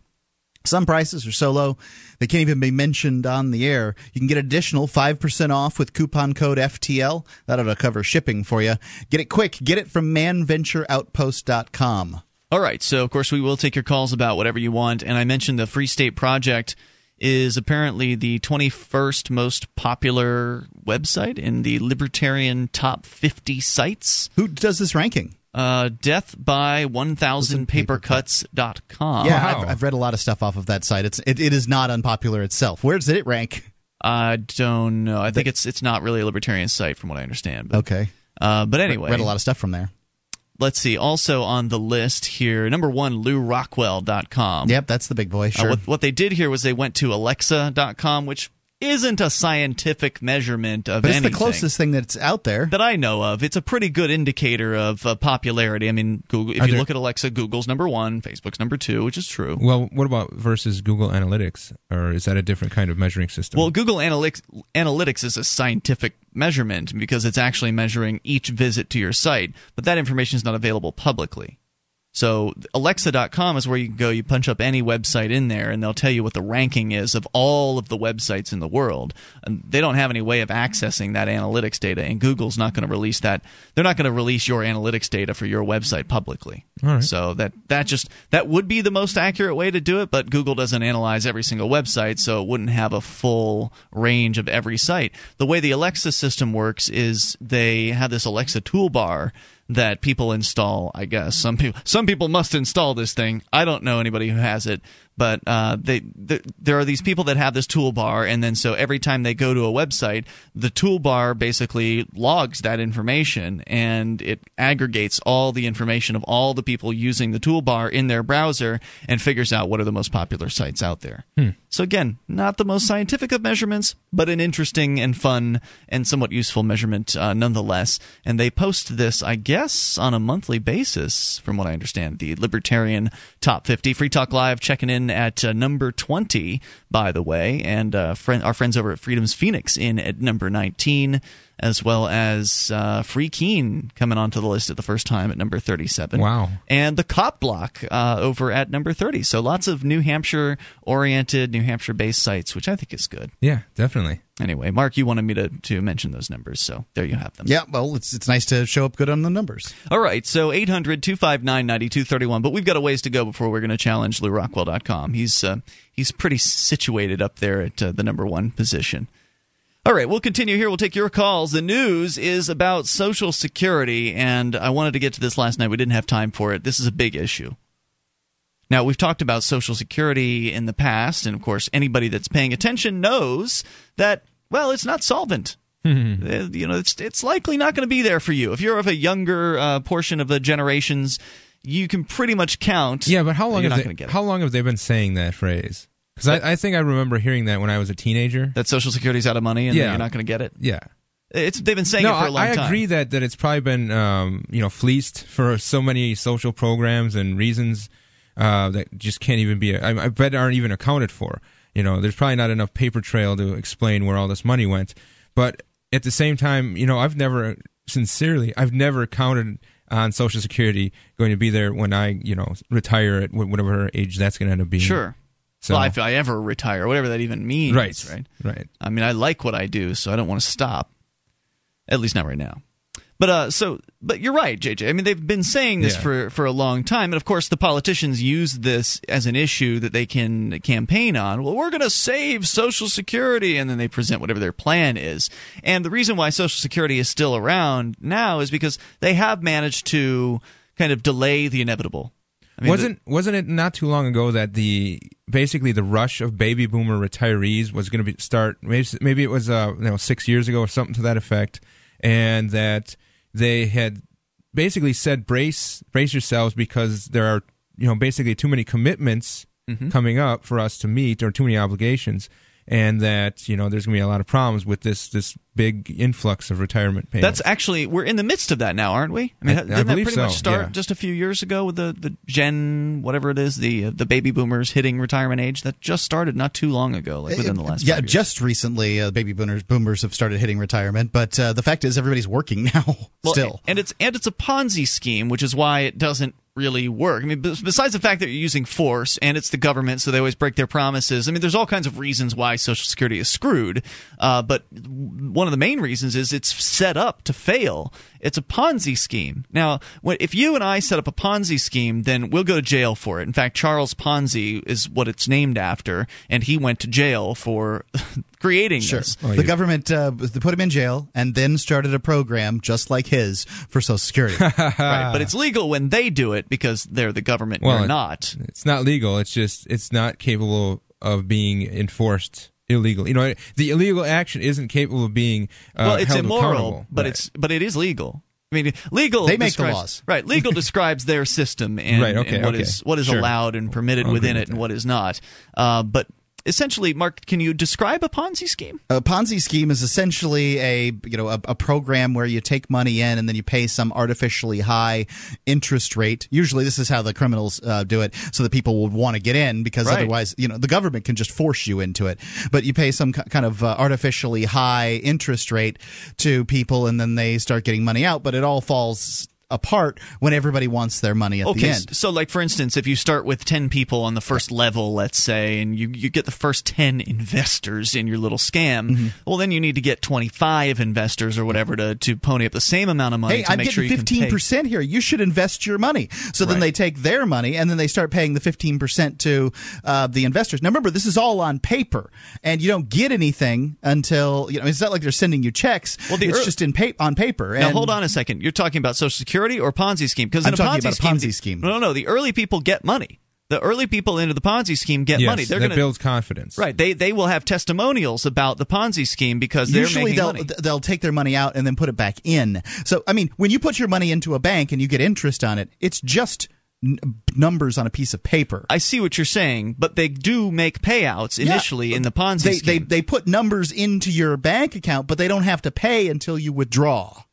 Some prices are so low they can't even be mentioned on the air. You can get additional 5% off with coupon code FTL. That'll cover shipping for you. Get it quick. Get it from manventureoutpost.com. All right. So, of course, we will take your calls about whatever you want. And I mentioned the Free State Project is apparently the 21st most popular website in the Libertarian Top 50 sites. Who does this ranking? Uh, death by 1000papercuts.com. Yeah, wow. I've, I've, read a lot of stuff off of that site. It's it, it is not unpopular itself. Where does it rank? I don't know. I think it's it's not really a libertarian site from what I understand. But, okay. Uh, but anyway, read a lot of stuff from there. Let's see. Also on the list here, number one, LewRockwell.com. Yep, that's the big boy. Sure. Uh, what, what they did here was they went to Alexa.com, which isn't a scientific measurement of but it's anything. the closest thing that's out there that I know of. It's a pretty good indicator of uh, popularity. I mean, Google. If Are you there... look at Alexa, Google's number one, Facebook's number two, which is true. Well, what about versus Google Analytics, or is that a different kind of measuring system? Well, Google Analytics Analytics is a scientific measurement because it's actually measuring each visit to your site, but that information is not available publicly. So Alexa.com is where you can go. You punch up any website in there, and they'll tell you what the ranking is of all of the websites in the world. And they don't have any way of accessing that analytics data, and Google's not going to release that. They're not going to release your analytics data for your website publicly. So that that just that would be the most accurate way to do it, but Google doesn't analyze every single website, so it wouldn't have a full range of every site. The way the Alexa system works is they have this Alexa toolbar that people install. I guess some people some people must install this thing. I don't know anybody who has it, but uh, they, the, there are these people that have this toolbar, and then so every time they go to a website, the toolbar basically logs that information and it aggregates all the information of all the people using the toolbar in their browser and figures out what are the most popular sites out there. Hmm. So again, not the most scientific of measurements, but an interesting and fun and somewhat useful measurement uh, nonetheless. And they post this, I guess, on a monthly basis, from what I understand. The Libertarian Top 50. Free Talk Live checking in at uh, number 20, by the way, and uh, friend, our friends over at Freedom's Phoenix in at number 19 as well as uh, Free Keene coming onto the list at the first time at number 37. Wow. And the Cop Block uh, over at number 30. So lots of New Hampshire oriented, New Hampshire based sites, which I think is good. Yeah, definitely. Anyway, Mark, you wanted me to, to mention those numbers, so there you have them. Yeah, well, it's it's nice to show up good on the numbers. All right, so 800 259 9231, but we've got a ways to go before we're going to challenge LewRockwell.com. He's, uh, he's pretty situated up there at uh, the number one position. All right, we'll continue here. We'll take your calls. The news is about Social Security, and I wanted to get to this last night. We didn't have time for it. This is a big issue. Now, we've talked about Social Security in the past, and of course, anybody that's paying attention knows that, well, it's not solvent. Uh, you know, it's, it's likely not going to be there for you. If you're of a younger uh, portion of the generations, you can pretty much count. Yeah, but how long, have they, how long have they been saying that phrase? Because I, I, think I remember hearing that when I was a teenager. That Social Security's out of money and yeah. you're not going to get it. Yeah. It's they've been saying no, it for a long I, time. I agree that, that it's probably been um, you know fleeced for so many social programs and reasons uh, that just can't even be. I, I bet aren't even accounted for. You know, there's probably not enough paper trail to explain where all this money went. But at the same time, you know, I've never sincerely, I've never counted on Social Security going to be there when I, you know, retire at whatever age that's going to end up being. Sure. So, well, if I ever retire, whatever that even means, right, right? right. I mean, I like what I do, so I don't want to stop. At least not right now. But uh, so, but you're right, JJ. I mean, they've been saying this Yeah. for for a long time, and of course, the politicians use this as an issue that they can campaign on. Well, we're going to save Social Security, and then they present whatever their plan is. And the reason why Social Security is still around now is because they have managed to kind of delay the inevitable. I mean, wasn't wasn't it not too long ago that the basically the rush of baby boomer retirees was going to be start maybe maybe it was uh you know six years ago or something to that effect, and that they had basically said brace brace yourselves because there are you know basically too many commitments Mm-hmm. coming up for us to meet or too many obligations. And that you know there's going to be a lot of problems with this this big influx of retirement payments. That's actually we're in the midst of that now, aren't we? I mean, I- I didn't that believe pretty much so, start yeah. just a few years ago with the the Gen whatever it is, the uh, the baby boomers hitting retirement age? That just started not too long ago, like within the last yeah, years. just recently, uh, baby boomers boomers have started hitting retirement. But uh, the fact is, everybody's working now. Well, still, and it's and it's a Ponzi scheme, which is why it doesn't really work. I mean, besides the fact that you're using force and it's the government, so they always break their promises. I mean, there's all kinds of reasons why Social Security is screwed, uh, but one of the main reasons is it's set up to fail. It's a Ponzi scheme. Now, if you and I set up a Ponzi scheme, then we'll go to jail for it. In fact, Charles Ponzi is what it's named after, and he went to jail for creating Sure. this. Well, the you- government uh, put him in jail and then started a program just like his for Social Security. Right, but it's legal when they do it because they're the government. Well, We're it- not. It's not legal. It's just it's not capable of being enforced illegal. You know, the illegal action isn't capable of being uh, well, it's held immoral, but Right. it's but it is legal. I mean, legal. They make the laws. right? Legal describes their system and, Right, okay, and what okay. is what is Sure. allowed and permitted I'll within it and that. what is not. Uh, but essentially, Mark, can you describe a Ponzi scheme? A Ponzi scheme is essentially a you know a, a program where you take money in and then you pay some artificially high interest rate. Usually, this is how the criminals uh, do it, so that people would want to get in because Right. otherwise, you know, the government can just force you into it. But you pay some kind of uh, artificially high interest rate to people, and then they start getting money out. But it all falls apart when everybody wants their money at the Okay, end. so like for instance, if you start with ten people on the first level, let's say, and you, you get the first ten investors in your little scam, Mm-hmm. well then you need to get twenty five investors or whatever to, to pony up the same amount of money Hey, to I'm make sure getting pay. fifteen percent here. You should invest your money. So then they take their money and then they start paying the fifteen percent to uh, the investors. Now remember, this is all on paper, and you don't get anything until you know. It's not like they're sending you checks. Well, the it's just in pa- on paper. Now hold on a second. You're talking about Social Security or Ponzi scheme? Because in I'm a talking Ponzi about a scheme, Ponzi scheme. No, no, no. The early people get money. The early people into the Ponzi scheme get yes, money. They're going to builds confidence. right. They they will have testimonials about the Ponzi scheme because they're Usually they'll money. they'll take their money out and then put it back in. So I mean, when you put your money into a bank and you get interest on it, it's just n- numbers on a piece of paper. I see what you're saying, but they do make payouts Yeah, initially in the Ponzi they, scheme. they they put numbers into your bank account, but they don't have to pay until you withdraw.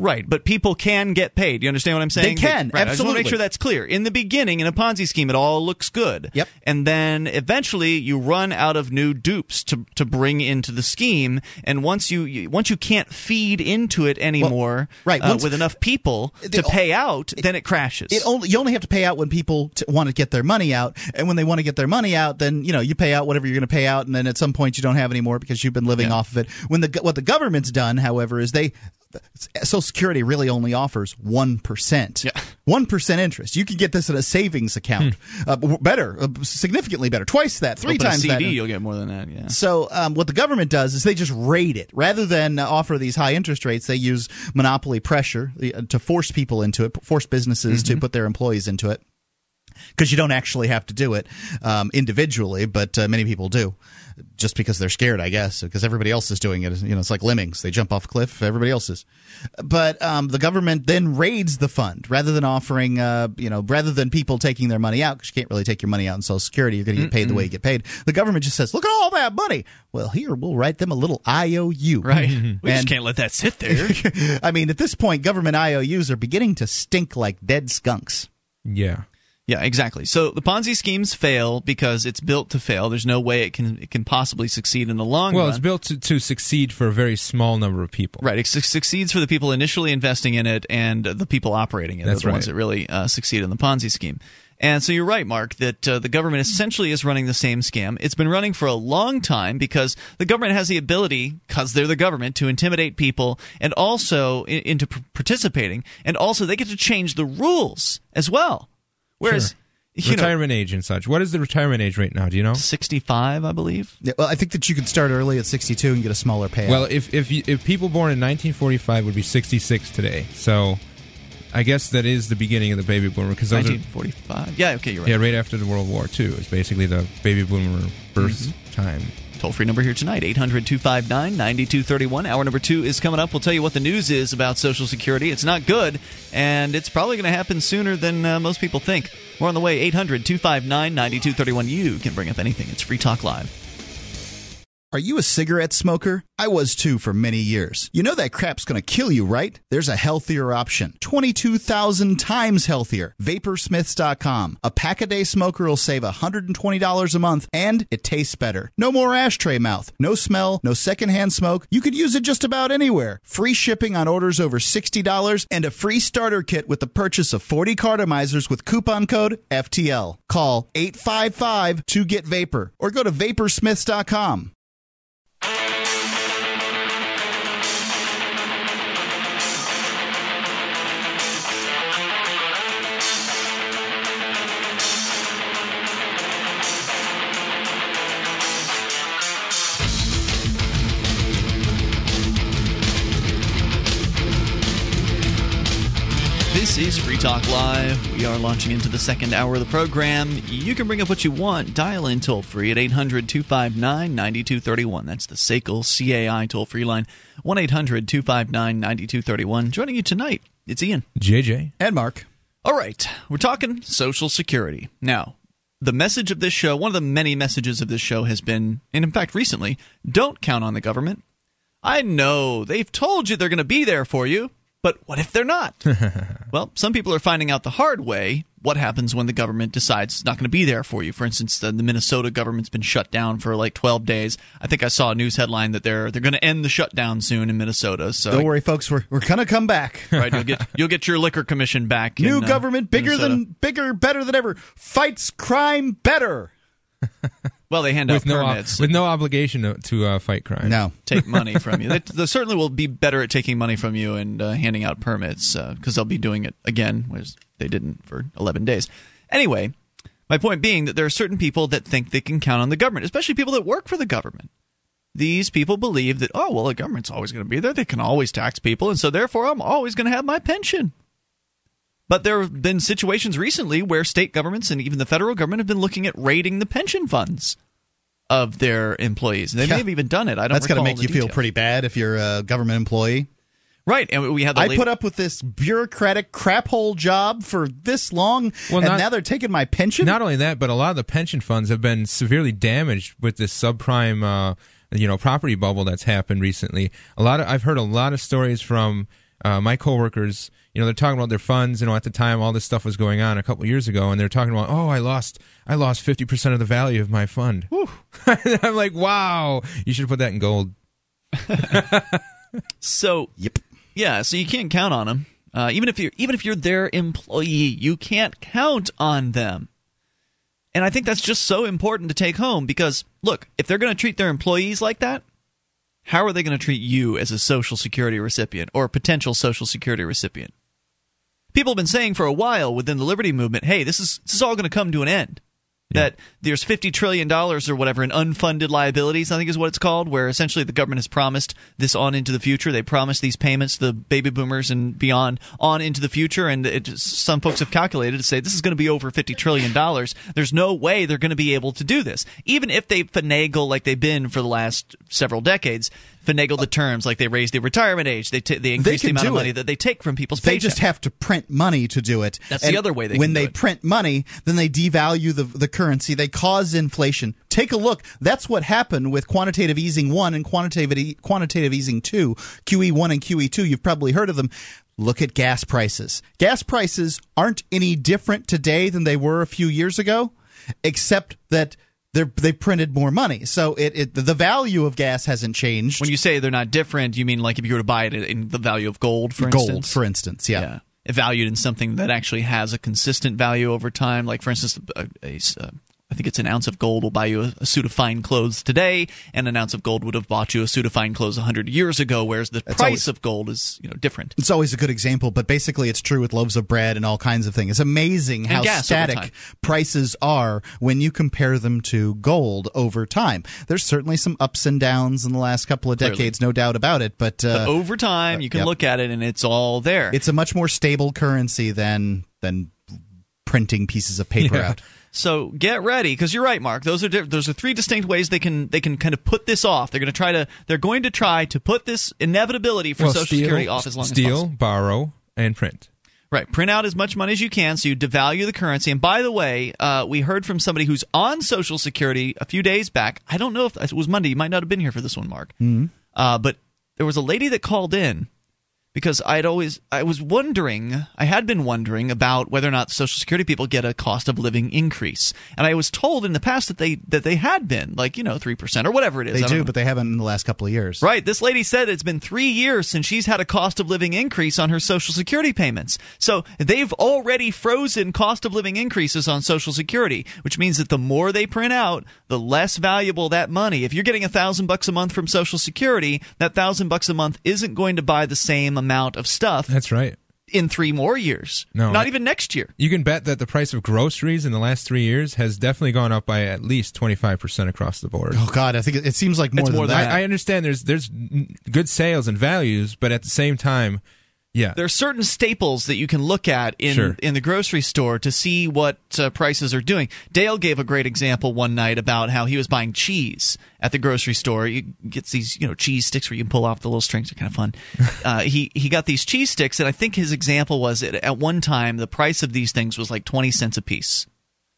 Right, but people can get paid. You understand what I'm saying? They can, right. I just want to make sure that's clear. In the beginning, in a Ponzi scheme, it all looks good. Yep. And then eventually, you run out of new dupes to to bring into the scheme. And once you, once you can't feed into it anymore, right, uh, once- with enough people It- to pay out, then it crashes. It only you only have to pay out when people t- want to get their money out, and when they want to get their money out, then you know you pay out whatever you're going to pay out, and then at some point you don't have any more because you've been living Yeah. off of it. When the what the government's done, however, is they Social Security really only offers one percent, Yeah. one percent interest. You can get this in a savings account, uh, better, uh, significantly better, twice that, three Open a times CD, that. you'll get more than that. Yeah. So um, what the government does is they just rate it rather than uh, offer these high interest rates. They use monopoly pressure uh, to force people into it, force businesses to put their employees into it. because you don't actually have to do it um, individually, but uh, many people do just because they're scared, I guess, because everybody else is doing it. You know, it's like lemmings; they jump off a cliff. Everybody else is. But um, the government then raids the fund rather than offering, uh, you know, rather than people taking their money out because you can't really take your money out in Social Security. You're going to get paid the way you get paid. The government just says, "Look at all that money." Well, here we'll write them a little IOU. Right. We just can't let that sit there. I mean, at this point, government IOUs are beginning to stink like dead skunks. Yeah. Yeah, exactly. So the Ponzi schemes fail because it's built to fail. There's no way it can it can possibly succeed in the long Well, run. Well, it's built to, to succeed for a very small number of people. Right, it su- succeeds for the people initially investing in it and the people operating it. That's the ones that really uh, succeed in the Ponzi scheme. And so you're right, Mark, that uh, the government essentially is running the same scam. It's been running for a long time because the government has the ability, because they're the government, to intimidate people and also in, into p- participating, and also they get to change the rules as well. Whereas, you know, retirement age and such. What is the retirement age right now? Do you know? 65, I believe. Yeah, well, I think that you can start early at 62 and get a smaller payout. Well, if if you, if people born in 1945 would be 66 today, so I guess that is the beginning of the baby boomer because those are 1945. Yeah, okay, you're right. yeah right after the World War II is basically the baby boomer birth mm-hmm. time. Toll free number here tonight, 800 259 9231. Hour number two is coming up. We'll tell you what the news is about Social Security. It's not good, and it's probably going to happen sooner than uh, most people think. We're on the way, 800 259 9231. You can bring up anything. It's Free Talk Live. Are you a cigarette smoker? I was too for many years. You know that crap's gonna kill you, right? There's a healthier option. 22,000 times healthier. Vaporsmiths.com. A pack a day smoker will save $120 a month and it tastes better. No more ashtray mouth. No smell, no secondhand smoke. You could use it just about anywhere. Free shipping on orders over $60 and a free starter kit with the purchase of 40 cartomizers with coupon code FTL. Call 855 to get vapor or go to vaporsmiths.com. This is Free Talk Live. We are launching into the second hour of the program. You can bring up what you want. Dial in toll free at 800 259 9231. That's the SACL CAI toll free line. 1 800 259 9231. Joining you tonight, it's Ian. JJ. And Mark. All right, we're talking Social Security. Now, the message of this show, one of the many messages of this show has been, and in fact recently, don't count on the government. I know they've told you they're going to be there for you, but what if they're not? well, some people are finding out the hard way what happens when the government decides it's not going to be there for you. For instance, the, the Minnesota government's been shut down for like 12 days. I think I saw a news headline that they're they're going to end the shutdown soon in Minnesota. So Don't worry, folks. We're, we're gonna come back. right, you'll get you'll get your liquor commission back. New in, uh, government, bigger Minnesota. than bigger, better than ever. Fights crime better. Well, they hand With out no, ob- permits, with no obligation to, to uh, fight crime. No, take money from you. They, they certainly will be better at taking money from you and uh, handing out permits because they'll be doing it again, whereas they didn't for 11 days. Anyway, my point being that there are certain people that think they can count on the government, especially people that work for the government. These people believe that, oh, well, the government's always going to be there. They can always tax people, and so therefore I'm always going to have my pension. But there have been situations recently where state governments and even the federal government have been looking at raiding the pension funds of their employees. They Yeah. may have even done it. I don't. that's gonna make the you feel pretty bad if you're a government employee. right. And we had the I lady- put up with this bureaucratic crap hole job for this long, Well, and not- now they're taking my pension. Not only that, but a lot of the pension funds have been severely damaged with this subprime, uh, you know, property bubble that's happened recently. A lot of I've heard a lot of stories from uh, my coworkers. You know, they're talking about their funds. You know, at the time all this stuff was going on a couple of years ago, and they're talking about, oh, I lost, I lost fifty percent of the value of my fund. I'm like, wow, you should put that in gold. so yep. yeah. So you can't count on them. Uh, even if you're even if you're their employee, you can't count on them. And I think that's just so important to take home because look, if they're going to treat their employees like that, how are they going to treat you as a social security recipient or a potential social security recipient? People have been saying for a while within the liberty movement, "Hey, this is this is all going to come to an end. that there's 50 trillion dollars or whatever in unfunded liabilities i think is what it's called where essentially the government has promised this on into the future. They promised these payments to the baby boomers and beyond on into the future and it, some folks have calculated to say this is going to be over 50 trillion dollars. There's no way they're going to be able to do this. Even if they finagle like they've been for the last several decades finagle the terms like they raise the retirement age they, t- they increase the can amount of money it. that they take from people's paycheck. They paychecks. just have to print money to do it. That's the other way they when they print money, then they devalue the the currency. They cause inflation. Take a look. That's what happened with quantitative easing one and quantitative e- quantitative easing two, QE one and QE two. You've probably heard of them. Look at gas prices. Gas prices aren't any different today than they were a few years ago, except that they printed more money. So it, it the value of gas hasn't changed. when you say they're not different you mean like if you were to buy it in the value of gold for gold, instance for instance, yeah. yeah valued in something that actually has a consistent value over time like for instance a, a, a, I think it's an ounce of gold will buy you a, a suit of fine clothes today, and an ounce of gold would have bought you a suit of fine clothes hundred years ago. Whereas the price always- of gold is you know different. It's always a good example, but basically it's true with loaves of bread and all kinds of things. It's amazing how gas over time. static prices are when you compare them to gold over time. There's certainly some ups and downs in the last couple of Clearly. decades, no doubt about it, but, uh, But over time, you can yep. look at it and it's all there. it's a much more stable currency than than printing pieces of paper Yeah. out. So get ready, because you're right, Mark. Those are di- those are three distinct ways they can they can kind of put this off. They're going to try to they're going to try to put this inevitability for well, Social steal, Security off as long steal, as possible. Steal, borrow, and print. Right, print out as much money as you can, so you devalue the currency. And by the way, uh, we heard from somebody who's on Social Security a few days back. I don't know if it was Monday. You might not have been here for this one, Mark. Mm-hmm. Uh, but there was a lady that called in because I'd always I was wondering I had been wondering about whether or not Social Security people get a cost of living increase, and I was told in the past that they that they had been like you know three percent or whatever it is. They do, know. but they haven't in the last couple of years. Right. This lady said it's been three years since she's had a cost of living increase on her Social Security payments. So they've already frozen cost of living increases on Social Security, which means that the more they print out, the less valuable that money. If you're getting a thousand bucks a month from Social Security, that thousand bucks a month isn't going to buy the same amount of stuff That's right. in three more years. No, Not I- even next year. You can bet that the price of groceries in the last three years has definitely gone up by at least twenty five percent across the board. Oh God, I think it, it seems like more It's than more than that. that. I, I understand there's there's good sales and values, but at the same time, yeah, There are certain staples that you can look at in Sure. in the grocery store to see what uh, prices are doing. Dale gave a great example one night about how he was buying cheese at the grocery store. He gets these you know cheese sticks where you can pull off the little strings. They're kind of fun. uh, he he got these cheese sticks, and I think his example was that at one time the price of these things was like twenty cents a piece.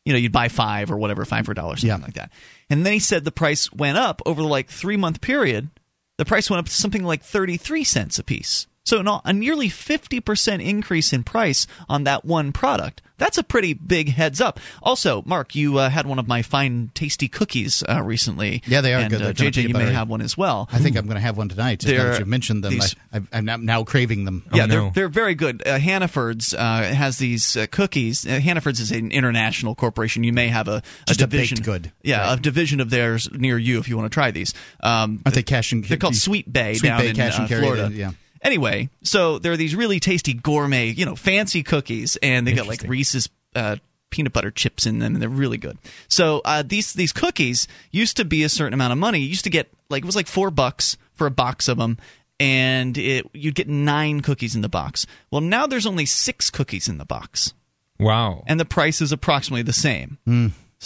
You know, you'd buy five or whatever, five for a dollar, something Yeah. like that. And then he said the price went up over the like three month period. The price went up to something like thirty three cents a piece. So a nearly 50% increase in price on that one product. That's a pretty big heads up. Also, Mark, you uh, had one of my fine, tasty cookies uh, recently. Yeah, they are and, good. Uh, JJ, you peanut may buttery. have one as well. I think I'm going to have one tonight. Just now that you mentioned them, these- I, I, I'm now- now craving them. yeah, Oh, they're they're very good. Uh, Hannaford's uh, has these uh, cookies. Uh, Hannaford's is an international corporation. You may have a, a Just a division. good. Yeah, Right. a division of theirs near you if you want to try these. Um, Aren't they cash and They're called Sweet Bay Sweet down Bay in cash and carry, Florida. yeah. Anyway, so there are these really tasty gourmet, you know, fancy cookies, and they got like Reese's uh, peanut butter chips in them, and they're really good. So uh, these these cookies used to be a certain amount of money. You used to get like it was like four bucks for a box of them, and it you'd get nine cookies in the box. Well, now there's only six cookies in the box, wow. and the price is approximately the same.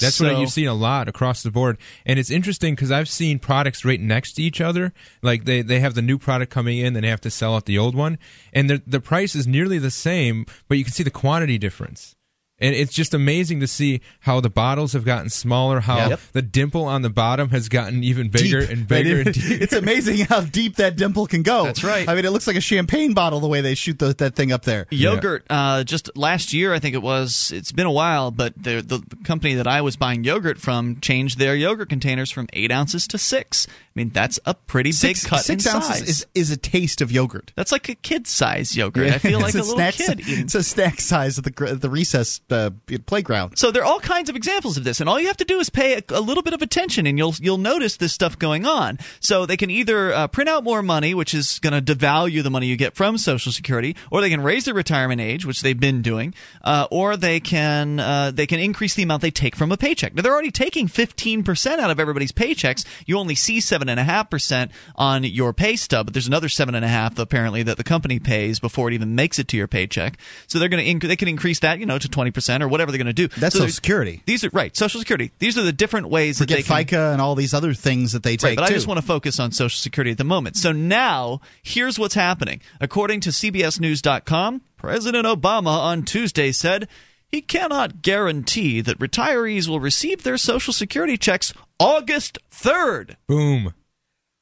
That's So- what you've seen a lot across the board, and it's interesting because I've seen products right next to each other. Like they, they have the new product coming in, then they have to sell out the old one, and the the price is nearly the same, but you can see the quantity difference. And it's just amazing to see how the bottles have gotten smaller, how Yep. the dimple on the bottom has gotten even bigger Deep. and bigger. And deep. it's amazing how deep that dimple can go. That's right. I mean, it looks like a champagne bottle the way they shoot the, that thing up there. Yogurt, uh, just last year, I think it was. It's been a while, but the the company that I was buying yogurt from changed their yogurt containers from eight ounces to six. I mean, that's a pretty Six, big cut six in ounces size. is, is a taste of yogurt. that's like a kid size yogurt. I feel like it's a little snack kid eating. It's a snack size at the at the recess uh, playground. So there are all kinds of examples of this, and all you have to do is pay a, a little bit of attention, and you'll you'll notice this stuff going on. So they can either uh, print out more money, which is going to devalue the money you get from Social Security, or they can raise the retirement age, which they've been doing, uh, or they can uh, they can increase the amount they take from a paycheck. Now they're already taking fifteen percent out of everybody's paychecks. You only see seven and a half percent on your pay stub, but there's another seven and a half apparently that the company pays before it even makes it to your paycheck. So they're going to inc- they can increase that you know to twenty percent or whatever they're going to do. That's so Social Security. These are right Social Security. These are the different ways Forget that they can, FICA and all these other things that they take. Right, but too. I just want to focus on Social Security at the moment. So now, here's what's happening. According to CBSNews.com, President Obama on Tuesday said he cannot guarantee that retirees will receive their Social Security checks August 3rd. Boom.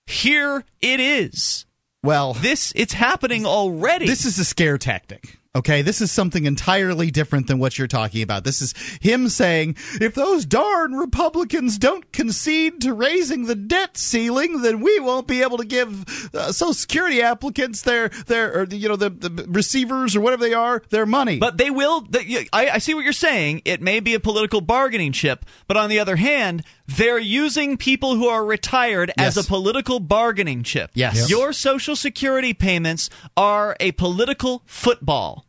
Here it is. well, This it's happening already. This is a scare tactic. Okay, this is something entirely different than what you're talking about. This is him saying, if those darn Republicans don't concede to raising the debt ceiling, then we won't be able to give uh, Social Security applicants their their or, you know the, the receivers or whatever they are their money. But they will. They, I, I see what you're saying. It may be a political bargaining chip, but on the other hand, they're using people who are retired as a political bargaining chip. Yes. Yep. Your Social Security payments are a political football.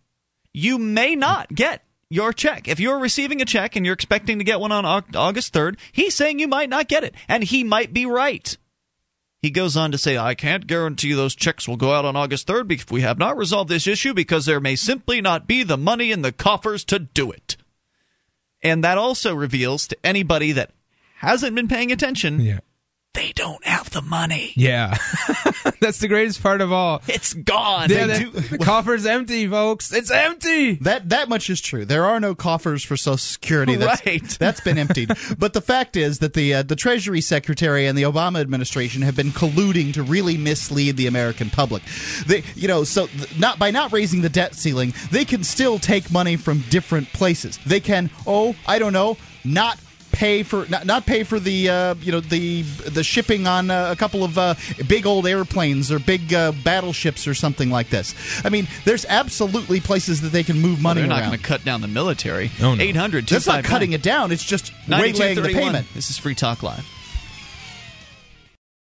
You may not get your check. If you're receiving a check and you're expecting to get one on August 3rd, he's saying you might not get it. And he might be right. He goes on to say, I can't guarantee those checks will go out on August 3rd if we have not resolved this issue because there may simply not be the money in the coffers to do it. And that also reveals to anybody that hasn't been paying attention, Yeah. they don't have the money. Yeah. That's the greatest part of all. It's gone. Yeah, They the, do- the coffer's empty, folks. It's empty. That that much is true. There are no coffers for Social Security. That's, Right. That's been emptied. but the fact is that the uh, the Treasury Secretary and the Obama administration have been colluding to really mislead the American public. They, you know, so th- not by not raising the debt ceiling, they can still take money from different places. They can, oh, I don't know, not pay for not, not pay for the uh, you know the the shipping on uh, a couple of uh, big old airplanes or big uh, battleships or something like this. I mean, there's absolutely places that they can move money They're not going to cut down the military. Oh, no. 800 That's not cutting it down. It's just waylaying the payment. This is Free Talk Live.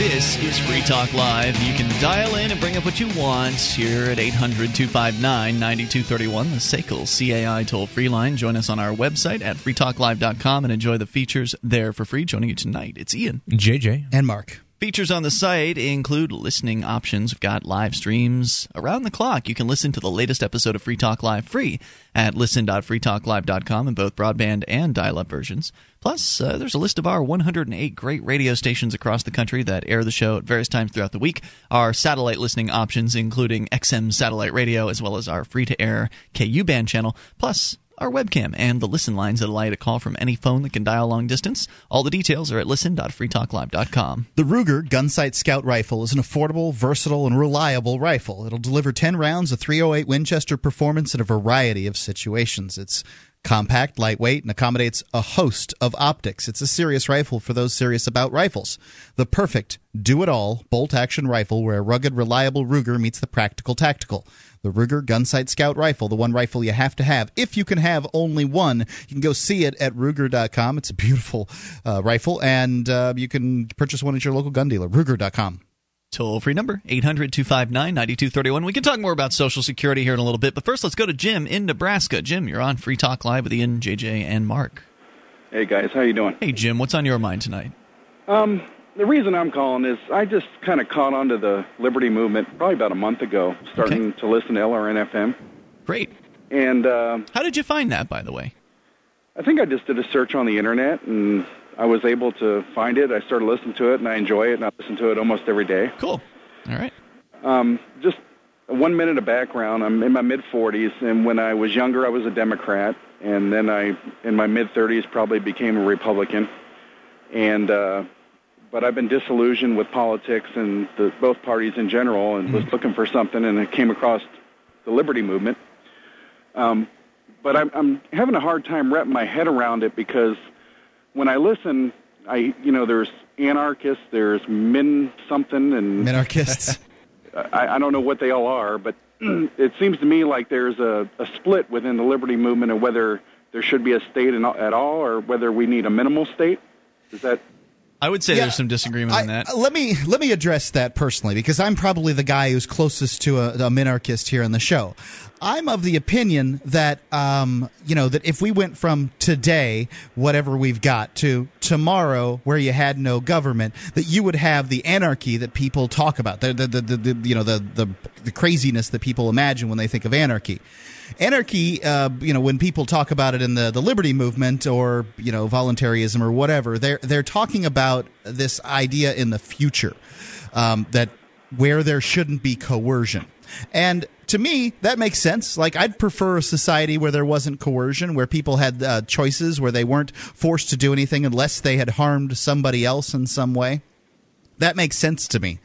This is Free Talk Live. You can dial in and bring up what you want here at 800 259 9231, the SACL CAI toll free line. Join us on our website at freetalklive.com and enjoy the features there for free. Joining you tonight, it's Ian. JJ. And Mark. Features on the site include listening options. We've got live streams around the clock. You can listen to the latest episode of Free Talk Live free at listen.freetalklive.com in both broadband and dial up versions. Plus, uh, there's a list of our 108 great radio stations across the country that air the show at various times throughout the week. Our satellite listening options, including XM satellite radio, as well as our free to air KU band channel. Plus, our webcam and the listen lines that allow you to call from any phone that can dial long distance. All the details are at listen.freetalklive.com. The Ruger Gunsight Scout Rifle is an affordable, versatile, and reliable rifle. It'll deliver 10 rounds of 308 Winchester performance in a variety of situations. It's compact, lightweight, and accommodates a host of optics. It's a serious rifle for those serious about rifles. The perfect do it all bolt action rifle where a rugged, reliable Ruger meets the practical tactical. The Ruger Gunsight Scout Rifle, the one rifle you have to have. If you can have only one, you can go see it at Ruger.com. It's a beautiful uh, rifle, and uh, you can purchase one at your local gun dealer. Ruger.com. Toll free number 800 259 9231. We can talk more about Social Security here in a little bit, but first let's go to Jim in Nebraska. Jim, you're on Free Talk Live with Ian, JJ, and Mark. Hey guys, how you doing? Hey, Jim, what's on your mind tonight? Um, the reason I'm calling is I just kind of caught on to the Liberty movement probably about a month ago, starting Okay. to listen to LRN FM, Great. and uh, How did you find that, by the way? I think I just did a search on the internet and I was able to find it. I started listening to it and I enjoy it and I listen to it almost every day. Cool. All right. Um, just one minute of background. I'm in my mid 40s, and when I was younger, I was a Democrat, and then I, in my mid 30s, probably became a Republican. And uh, but I've been disillusioned with politics and the, both parties in general, and was looking for something, and I came across the Liberty Movement. Um, but I'm, I'm having a hard time wrapping my head around it because when I listen, I you know there's anarchists, there's min something, and Minarchists. I, I don't know what they all are, but it seems to me like there's a, a split within the liberty movement of whether there should be a state in, at all or whether we need a minimal state. Is that I would say Yeah, there's some disagreement I- on that. Let me let me address that personally because I'm probably the guy who's closest to a, a minarchist here on the show. I'm of the opinion that um, you know that if we went from today, whatever we've got, to tomorrow, where you had no government, that you would have the anarchy that people talk about, the the, the, the, the you know the, the the craziness that people imagine when they think of anarchy. Anarchy, uh, you know, when people talk about it in the, the liberty movement or you know voluntarism or whatever, they're they're talking about this idea in the future um, that where there shouldn't be coercion. And to me, that makes sense. Like, I'd prefer a society where there wasn't coercion, where people had uh, choices, where they weren't forced to do anything unless they had harmed somebody else in some way. That makes sense to me.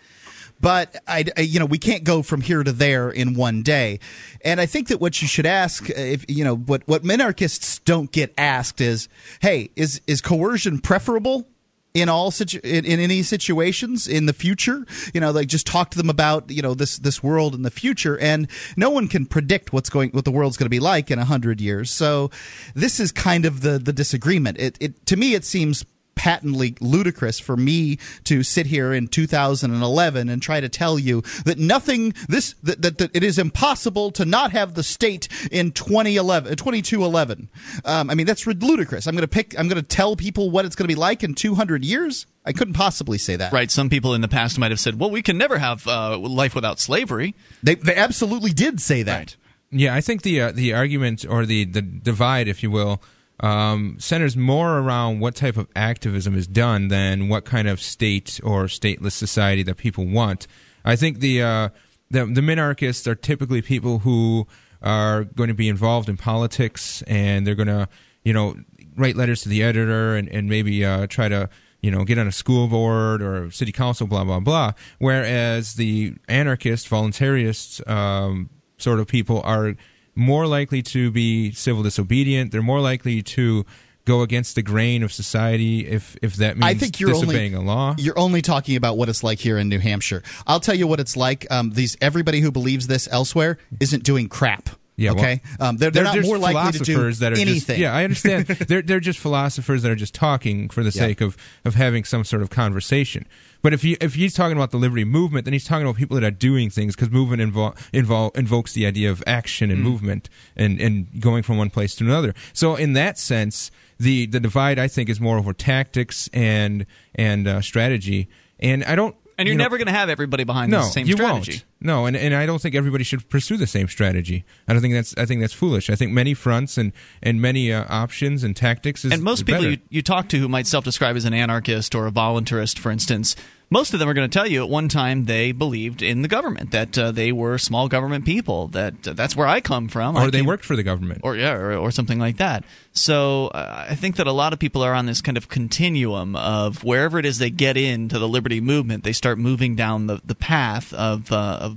But I, you know, we can't go from here to there in one day. And I think that what you should ask, uh, if you know, what what minarchists don't get asked is, hey, is is coercion preferable? in all situ- in, in any situations in the future you know like just talk to them about you know this this world in the future and no one can predict what's going what the world's going to be like in a hundred years so this is kind of the the disagreement it, it to me it seems patently ludicrous for me to sit here in 2011 and try to tell you that nothing this that, that, that it is impossible to not have the state in 2011 uh, 2211 um, i mean that's ludicrous. I'm going to pick i'm going to tell people what it's going to be like in 200 years? I couldn't possibly say that. Right. Some people in the past might have said, "Well, we can never have uh, life without slavery." they, they absolutely did say that. Yeah, I think the uh, the argument or the the divide, if you will, um, centers more around what type of activism is done than what kind of state or stateless society that people want. I think the uh, the, the minarchists are typically people who are going to be involved in politics and they're going to you know write letters to the editor and and maybe uh, try to you know, get on a school board or city council, blah blah blah. Whereas the anarchist, voluntarists um, sort of people are more likely to be civil disobedient. They're more likely to go against the grain of society if if that means I think you're disobeying only a law. You're only talking about what it's like here in New Hampshire. I'll tell you what it's like. Um, these everybody who believes this elsewhere isn't doing crap. Yeah, well, okay. um, they're, they're, not just more likely to do philosophers that are anything. Just, yeah, I understand. they're they're just philosophers that are just talking for the Yeah. sake of of having some sort of conversation. But if you if he's talking about the liberty movement, then he's talking about people that are doing things because movement invo- invol- invokes the idea of action Mm. and movement and and going from one place to another. So in that sense, the the divide I think is more over tactics and and uh, strategy. And I don't. And you're you know- never going to have everybody behind no, the same you strategy. won't. No, and, and I don't think everybody should pursue the same strategy. I don't think that's I think that's foolish. I think many fronts and and many uh, options and tactics is And most is people you, you talk to who might self describe as an anarchist or a voluntarist, for instance, most of them are going to tell you at one time they believed in the government, that uh, they were small government people, that uh, that's where I come from. I or they came- worked for the government. or yeah, or, or something like that. So uh, I think that a lot of people are on this kind of continuum of wherever it is they get into the liberty movement, they start moving down the, the path of uh,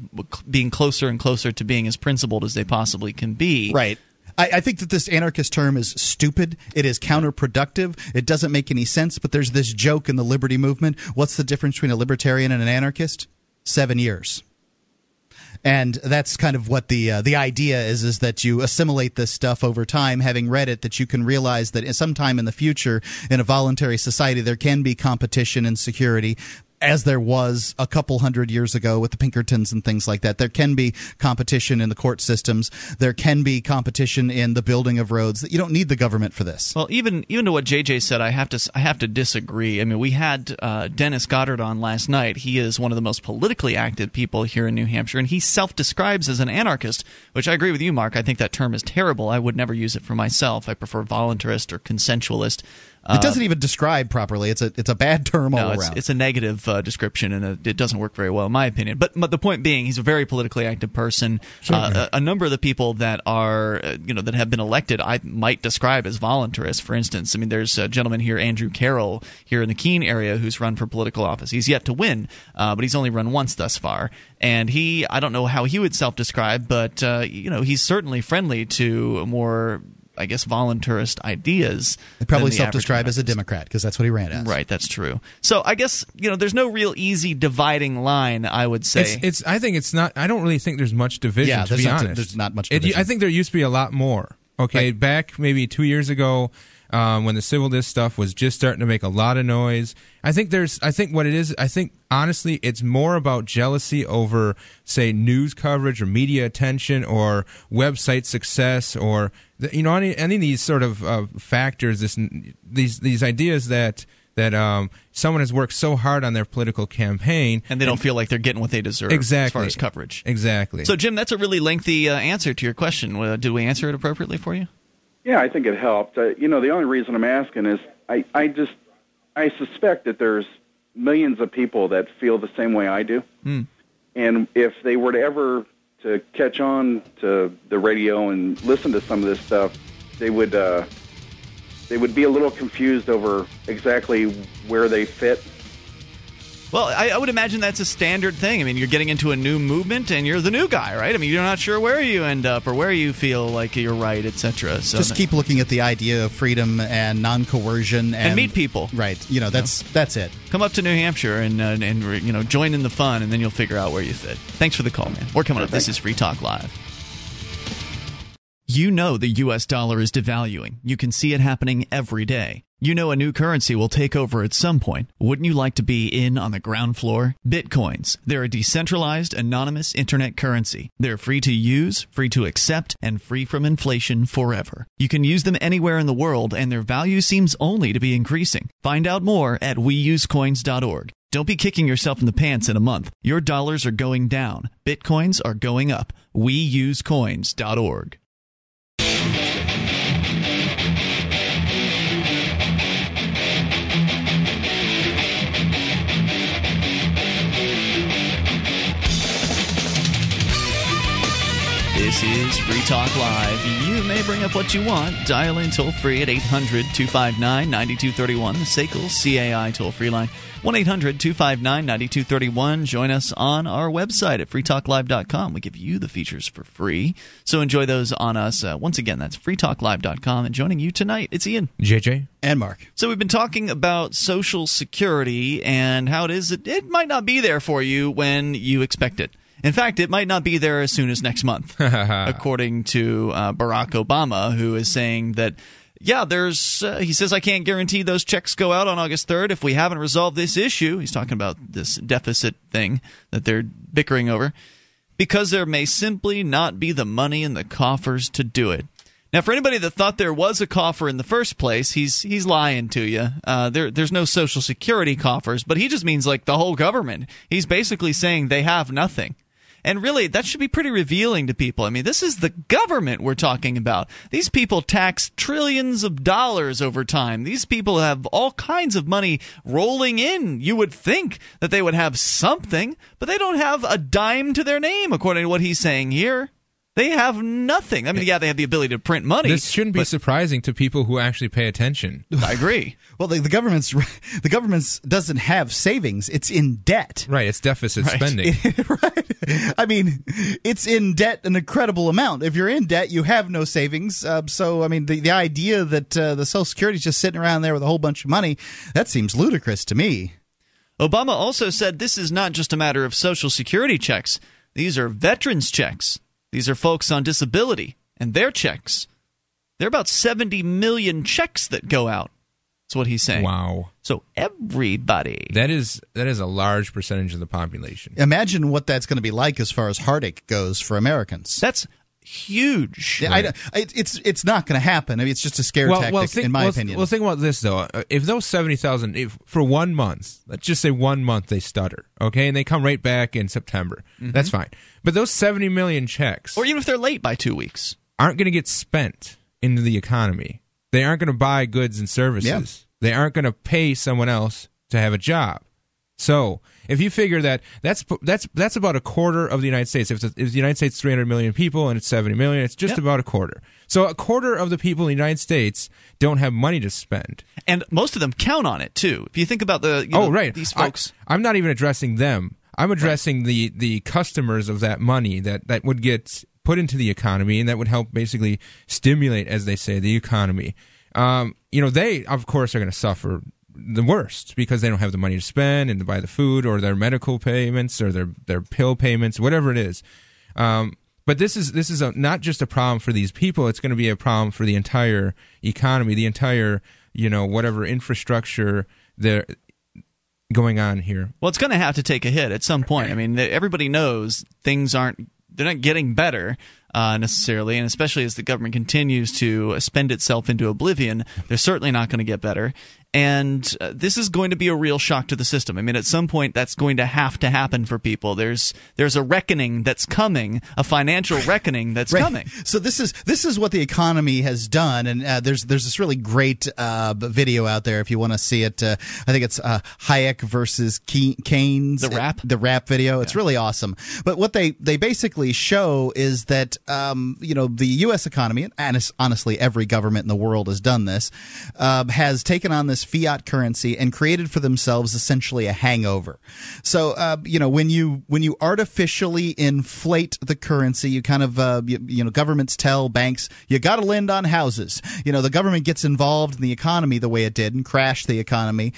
being closer and closer to being as principled as they possibly can be. Right. I, I think that this anarchist term is stupid. It is counterproductive. It doesn't make any sense. But there's this joke in the liberty movement. What's the difference between a libertarian and an anarchist? Seven years. And that's kind of what the uh, the idea is: is that you assimilate this stuff over time. Having read it, that you can realize that sometime in the future, in a voluntary society, there can be competition and security. As there was a couple hundred years ago with the Pinkertons and things like that. There can be competition in the court systems. There can be competition in the building of roads. You don't need the government for this. Well, even even to what JJ said, I have to I have to disagree. I mean, we had uh, Dennis Goddard on last night. He is one of the most politically active people here in New Hampshire, and he self-describes as an anarchist, which I agree with you, Mark. I think that term is terrible. I would never use it for myself. I prefer voluntarist or consensualist. It doesn't even describe properly. It's a it's a bad term all no, it's, around. it's a negative uh, description, and it, it doesn't work very well, in my opinion. But but the point being, he's a very politically active person. Uh, a, a number of the people that are uh, you know that have been elected, I might describe as voluntarists. For instance, I mean, there's a gentleman here, Andrew Carroll, here in the Keene area, who's run for political office. He's yet to win, uh, but he's only run once thus far. And he, I don't know how he would self-describe, but uh, you know, he's certainly friendly to more I guess voluntarist ideas. They probably the self-describe as a. Democrat because that's what he ran as. Right, that's true. So I guess you know there's no real easy dividing line. I would say. It's, it's. I think it's not. I don't really think there's much division. Yeah, to there's be not- honest, there's not much It- division. I think there used to be a lot more. Okay, back maybe two years ago, um, when the civil dis stuff was just starting to make a lot of noise. I think there's. I think what it is. I think honestly, it's more about jealousy over, say, news coverage or media attention or website success or the, you know any any of these sort of uh, factors. This these these ideas that. That um, someone has worked so hard on their political campaign, and they don't feel like they're getting what they deserve exactly as far as coverage. Exactly. So, Jim, that's a really lengthy uh, answer to your question. Uh, did we answer it appropriately for you? Yeah, I think it helped. Uh, you know, the only reason I'm asking is I, I just I suspect that there's millions of people that feel the same way I do. Hmm. And if they were to ever to catch on to the radio and listen to some of this stuff, they would uh, they would be a little confused over exactly where they fit. Well, I, I would imagine that's a standard thing. I mean, you're getting into a new movement, and you're the new guy, right? I mean, you're not sure where you end up or where you feel like you're right, etc. So Just keep looking at the idea of freedom and non-coercion and, and meet people. Right. You know, that's that's it. Come up to New Hampshire and uh, and you know join in the fun, and then you'll figure out where you fit. Thanks for the call, man. We're coming up. This is Free Talk Live. You know the U.S. dollar is devaluing. You can see it happening every day. You know a new currency will take over at some point. Wouldn't you like to be in on the ground floor? Bitcoins. They're a decentralized, anonymous internet currency. They're free to use, free to accept, and free from inflation forever. You can use them anywhere in the world, and their value seems only to be increasing. Find out more at weusecoins.org. Don't be kicking yourself in the pants in a month. Your dollars are going down. Bitcoins are going up. Weusecoins.org. This is Free Talk Live. You may bring up what you want. Dial in toll free at 800 259 9231, the SACL CAI toll free line. 1 800 259 9231. Join us on our website at freetalklive.com. We give you the features for free. So enjoy those on us. Uh, once again, that's freetalklive.com. And joining you tonight, it's Ian. JJ and Mark. So we've been talking about Social Security and how it is that it might not be there for you when you expect it. In fact, it might not be there as soon as next month, according to uh, Barack Obama, who is saying that, yeah, there's, uh, he says, I can't guarantee those checks go out on August 3rd if we haven't resolved this issue. He's talking about this deficit thing that they're bickering over, because there may simply not be the money in the coffers to do it. Now, for anybody that thought there was a coffer in the first place, he's he's lying to you. Uh, there there's no Social Security coffers, but he just means like the whole government. He's basically saying they have nothing. And really, that should be pretty revealing to people. I mean, this is the government we're talking about. These people tax trillions of dollars over time. These people have all kinds of money rolling in. You would think that they would have something, but they don't have a dime to their name, according to what he's saying here. They have nothing. I mean, yeah, they have the ability to print money. This shouldn't be surprising to people who actually pay attention. I agree. Well, the, the government's the government's doesn't have savings; it's in debt. Right, it's deficit Right. spending. right. I mean, it's in debt an incredible amount. If you're in debt, you have no savings. Uh, so, I mean, the the idea that uh, the Social Security is just sitting around there with a whole bunch of money that seems ludicrous to me. Obama also said this is not just a matter of Social Security checks. These are veterans' checks. These are folks on disability and their checks. There are about 70 million checks that go out. That's what he's saying. Wow. So everybody. That is that is a large percentage of the population. Imagine what that's going to be like as far as heartache goes for Americans. That's huge. Yeah, I don't- it's it's not going to happen. I mean, it's just a scare well, tactic, well, think, in my well, opinion. Well, think about this though. Uh, If those seventy thousand, if for one month, let's just say one month they stutter, okay, and they come right back in September, that's fine. But those seventy million checks or even if they're late by two weeks. aren't going to get spent into the economy. They aren't going to buy goods and services. They aren't going to pay someone else to have a job. So, if you figure that that's that's that's about a quarter of the United States. If the, if the United States 300 million people and it's 70 million, it's just Yep. about a quarter. So, a quarter of the people in the United States don't have money to spend. And most of them count on it too. If you think about the you oh, right. these folks. I'm not even addressing them. I'm addressing the the customers of that money that that would get put into the economy and that would help basically stimulate, as they say, the economy. Um, you know, they of course are going to suffer the worst because they don't have the money to spend and to buy the food or their medical payments or their their pill payments, whatever it is. Um, but this is this is a, not just a problem for these people; it's going to be a problem for the entire economy, the entire you know whatever infrastructure there going on here. Well, it's going to have to take a hit at some point. I mean, everybody knows things aren't they're not getting better uh, necessarily, and especially as the government continues to spend itself into oblivion, they're certainly not going to get better. And uh, this is going to be a real shock to the system. I mean, at some point, that's going to have to happen for people. There's there's a reckoning that's coming, a financial reckoning that's Right. coming. So this is this is what the economy has done, and uh, there's there's this really great uh, video out there if you want to see it. Uh, I think it's uh, Hayek versus Ke- Keynes. The rap? the rap video. It's really awesome. But what they they basically show is that um, you know the U.S. economy, and honestly, every government in the world has done this, um, has taken on this fiat currency and created for themselves essentially a hangover. So uh, you know when you when you artificially inflate the currency, you kind of uh, you, you know governments tell banks you got to lend on houses. You know the government gets involved in the economy the way it did and crashed the economy.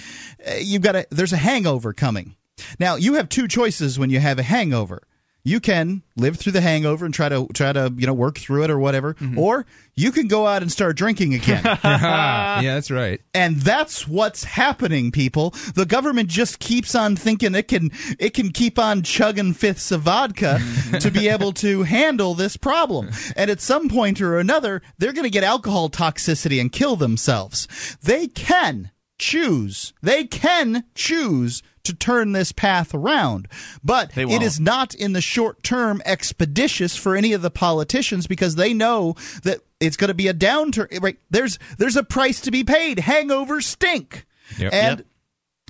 Uh, you've got a there's a hangover coming. Now you have two choices when you have a hangover. You can live through the hangover and try to try to you know work through it or whatever, mm-hmm. or you can go out and start drinking again. yeah, that's right. and that's what's happening people the government just keeps on thinking it can it can keep on chugging fifths of vodka to be able to handle this problem and at some point or another they're going to get alcohol toxicity and kill themselves they can choose they can choose to turn this path around. But it is not in the short term expeditious for any of the politicians because they know that it's going to be a downturn right? There's there's a price to be paid. Hangovers stink. Yep. and Yep.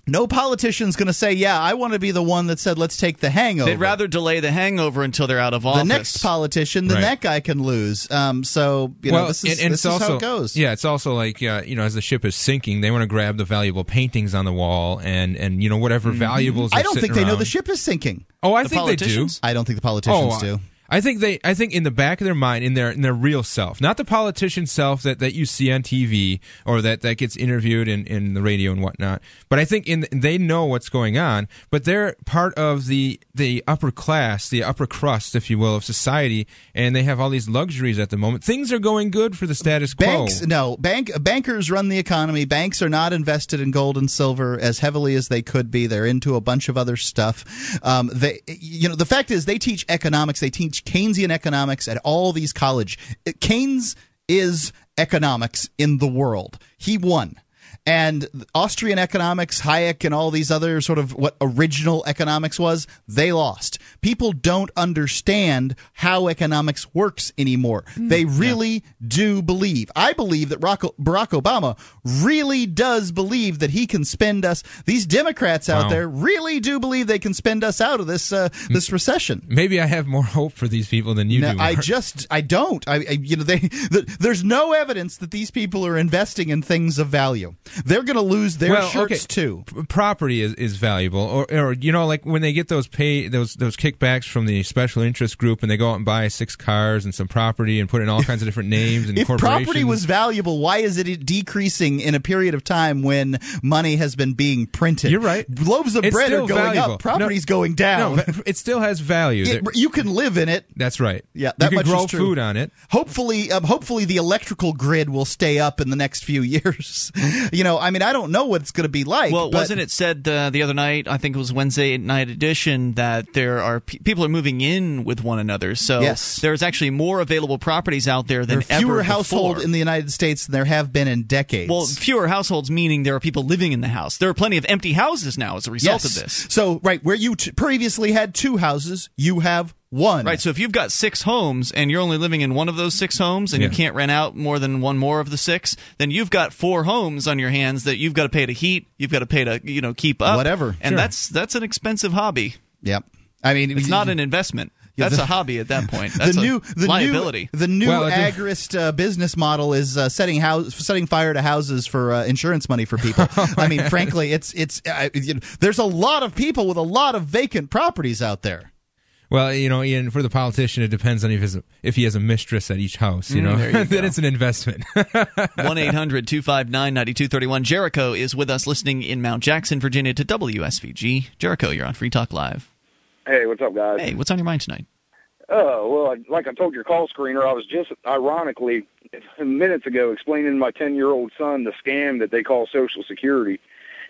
No politician's going to say yeah i want to be the one that said let's take the hangover They'd rather delay the hangover until they're out of office. the next politician then Right. that guy can lose um, so you know this is, and, and this it's is also how it goes yeah, it's also like uh, you know, as the ship is sinking, they want to grab the valuable paintings on the wall and and you know whatever valuables. Mm-hmm. i are don't think sitting they know the ship is sinking Oh, I The think they do. i don't think the politicians Oh, do I think they. I think in the back of their mind, in their in their real self, not the politician self that, that you see on TV or that, that gets interviewed in, in the radio and whatnot. But I think in they know what's going on. But they're part of the the upper class, the upper crust, if you will, of society, and they have all these luxuries at the moment. Things are going good for the status quo. Banks, no, bank bankers run the economy. Banks are not invested in gold and silver as heavily as they could be. They're into a bunch of other stuff. Um, they, you know, the fact is they teach economics. They teach Keynesian economics at all these college. Keynes is economics in the world. He won. And Austrian economics, Hayek, and all these other sort of what original economics was, they lost. People don't understand how economics works anymore. They really do believe. I believe that Barack Barack Obama really does believe that he can spend us. These Democrats out Wow. there really do believe they can spend us out of this uh, this recession. Maybe I have more hope for these people than you No, do. I just I don't. I, I you know they the, there's no evidence that these people are investing in things of value. They're going to lose their well, shirts okay. too. P- Property is, is valuable, or, or you know, like when they get those pay those those kickbacks from the special interest group, and they go out and buy six cars and some property and put in all kinds of different names and If corporations. property was valuable, why is it decreasing in a period of time when money has been being printed? You're right. Loaves of It's bread are going valuable. up. Property's No, going down. no, it still has value. It- you can live in it. That's right. Yeah, that you much can grow is true. food on it. Hopefully, um, hopefully the electrical grid will stay up in the next few years. you you know, I mean, I don't know what it's going to be like. Well, but- wasn't it said uh, the other night? I think it was Wednesday night edition that there are pe- people are moving in with one another. So Yes. there's actually more available properties out there There than are fewer households in the United States than there have been in decades. well, fewer households meaning there are people living in the house. There are plenty of empty houses now as a result yes. of this. So, right where you t- previously had two houses, you have one. Right, so if you've got six homes and you're only living in one of those six homes and you can't rent out more than one more of the six, then you've got four homes on your hands that you've got to pay to heat, you've got to pay to you know keep up, Whatever. and Sure. that's that's an expensive hobby. Yep. I mean, It's not an investment. Yeah, That's the- a hobby at that point. That's the a new the liability. new the new Well, it is- agorist uh, business model is uh, setting house setting fire to houses for uh, insurance money for people. I mean, frankly, it's it's uh, you know, there's a lot of people with a lot of vacant properties out there. Well, you know, Ian, for the politician, it depends on if, his, if he has a mistress at each house, you know. Mm, you then it's an investment. 1 800 259 9231. Jericho is with us listening in Mount Jackson, Virginia to WSVG. Jericho, you're on Free Talk Live. Hey, what's up, guys? Hey, what's on your mind tonight? Oh, well, I- like I told your call screener, I was just ironically minutes ago explaining to my 10 year old son the scam that they call Social Security.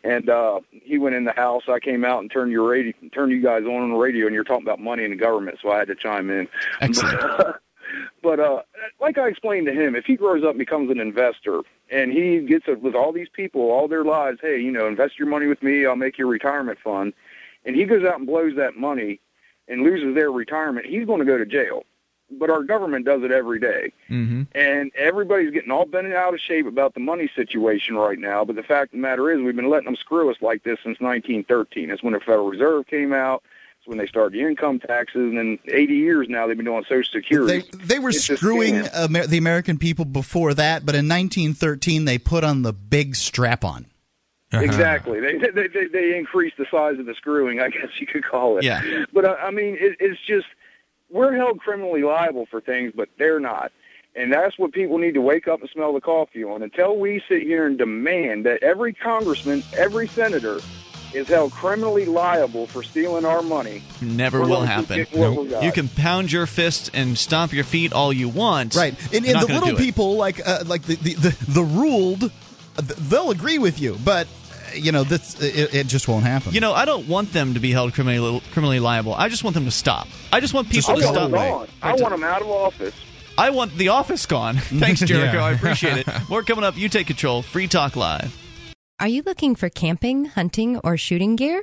And uh he went in the house. I came out and turned your radio, turned you guys on on the radio, and you're talking about money in the government, so I had to chime in. Excellent. but uh like I explained to him, if he grows up and becomes an investor, and he gets it with all these people all their lives, hey, you know, invest your money with me, I'll make your retirement fund, and he goes out and blows that money and loses their retirement, he's going to go to jail. But our government does it every day. Mm-hmm. And everybody's getting all bent out of shape about the money situation right now. But the fact of the matter is, we've been letting them screw us like this since 1913. That's when the Federal Reserve came out. It's when they started the income taxes. And then 80 years now, they've been doing Social Security. They they were It's screwing. Amer- the American people before that, but in 1913 they put on the big strap on. Exactly. They, they they they increased the size of the screwing, I guess you could call it. Yeah. But uh, I mean, it, it's just we're held criminally liable for things, but they're not. And that's what people need to wake up and smell the coffee on. Until we sit here and demand that every congressman, every senator is held criminally liable for stealing our money. Never will happen. getting what we got. You can pound your fist and stomp your feet all you want. Right, and, and the little do it. people like uh, like the, the the the ruled, uh, they'll agree with you, but you know this it, it just won't happen. You know, I don't want them to be held criminally criminally liable. I just want them to stop. I just want people I to stop. them. I want them out of office. I want the office gone. Thanks, Jericho. Yeah. I appreciate it. More coming up. You take control. Free Talk Live. Are you looking for camping, hunting, or shooting gear?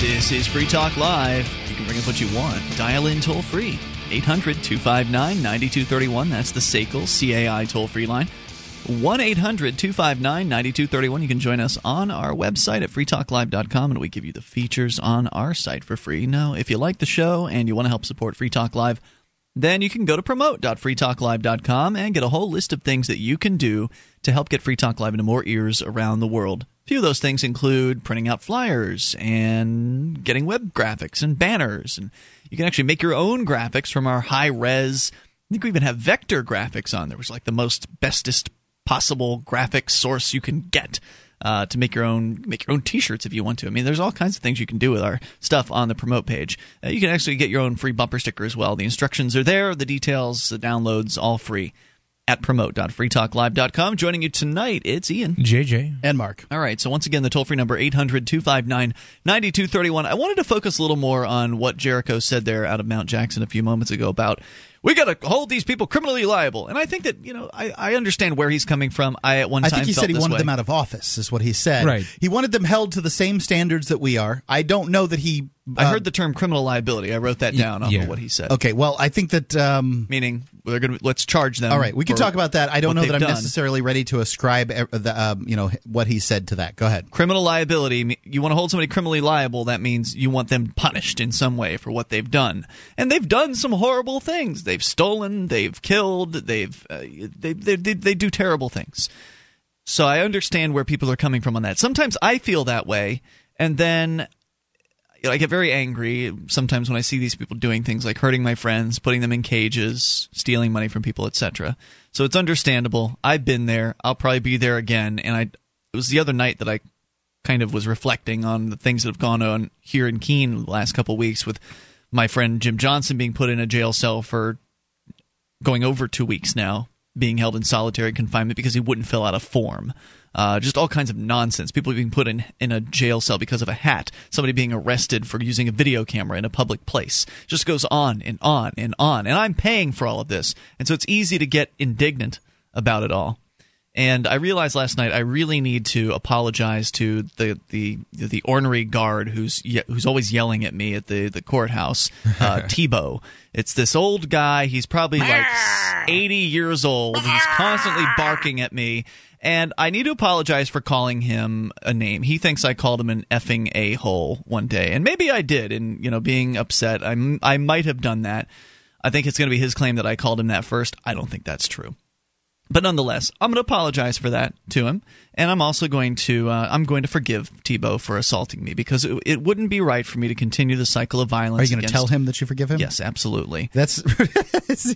This is Free Talk Live. You can bring up what you want. Dial in toll free. 800 259 9231. That's the SACL CAI toll free line. 1 800 259 9231. You can join us on our website at freetalklive.com and we give you the features on our site for free. Now, if you like the show and you want to help support Free Talk Live, then you can go to promote.freetalklive.com and get a whole list of things that you can do to help get Free Talk Live into more ears around the world. Few of those things include printing out flyers and getting web graphics and banners. And you can actually make your own graphics from our high res. I think we even have vector graphics on there, which is like the most bestest possible graphic source you can get uh, to make your own make your own T-shirts if you want to. I mean, there's all kinds of things you can do with our stuff on the promote page. Uh, you can actually get your own free bumper sticker as well. The instructions are there, the details, the downloads, all free at promote.freetalklive.com. Joining you tonight, it's Ian. JJ. and Mark. All right, so once again, the toll free number 800 259 9231. I wanted to focus a little more on what Jericho said there out of Mount Jackson a few moments ago about we got to hold these people criminally liable. And I think that, you know, I, I understand where he's coming from. I at one I time think he felt said he wanted way. them out of office, is what he said. Right. He wanted them held to the same standards that we are. I don't know that he. I uh, heard the term criminal liability. I wrote that down off yeah. of what he said. Okay, well, I think that. Um, Meaning they're going to let's charge them. All right, we can talk about that. I don't know that I'm done. necessarily ready to ascribe the, um, you know what he said to that. Go ahead. criminal liability you want to hold somebody criminally liable that means you want them punished in some way for what they've done and they've done some horrible things they've stolen they've killed they've uh, they, they, they, they do terrible things so i understand where people are coming from on that sometimes i feel that way and then you know, I get very angry sometimes when I see these people doing things like hurting my friends, putting them in cages, stealing money from people, etc. So it's understandable. I've been there. I'll probably be there again. And I, it was the other night that I kind of was reflecting on the things that have gone on here in Keene the last couple weeks with my friend Jim Johnson being put in a jail cell for going over two weeks now, being held in solitary confinement because he wouldn't fill out a form. Uh, just all kinds of nonsense. People being put in, in a jail cell because of a hat. Somebody being arrested for using a video camera in a public place. Just goes on and on and on. And I'm paying for all of this. And so it's easy to get indignant about it all. And I realized last night I really need to apologize to the the the ornery guard who's ye- who's always yelling at me at the the courthouse, uh, Tebow. It's this old guy. He's probably like 80 years old. He's constantly barking at me. And I need to apologize for calling him a name. He thinks I called him an effing a hole one day, and maybe I did. And you know, being upset, I I might have done that. I think it's going to be his claim that I called him that first. I don't think that's true. But nonetheless, I'm going to apologize for that to him, and I'm also going to uh, I'm going to forgive Tebow for assaulting me because it, it wouldn't be right for me to continue the cycle of violence. Are you going to tell him that you forgive him? Yes, absolutely. That's this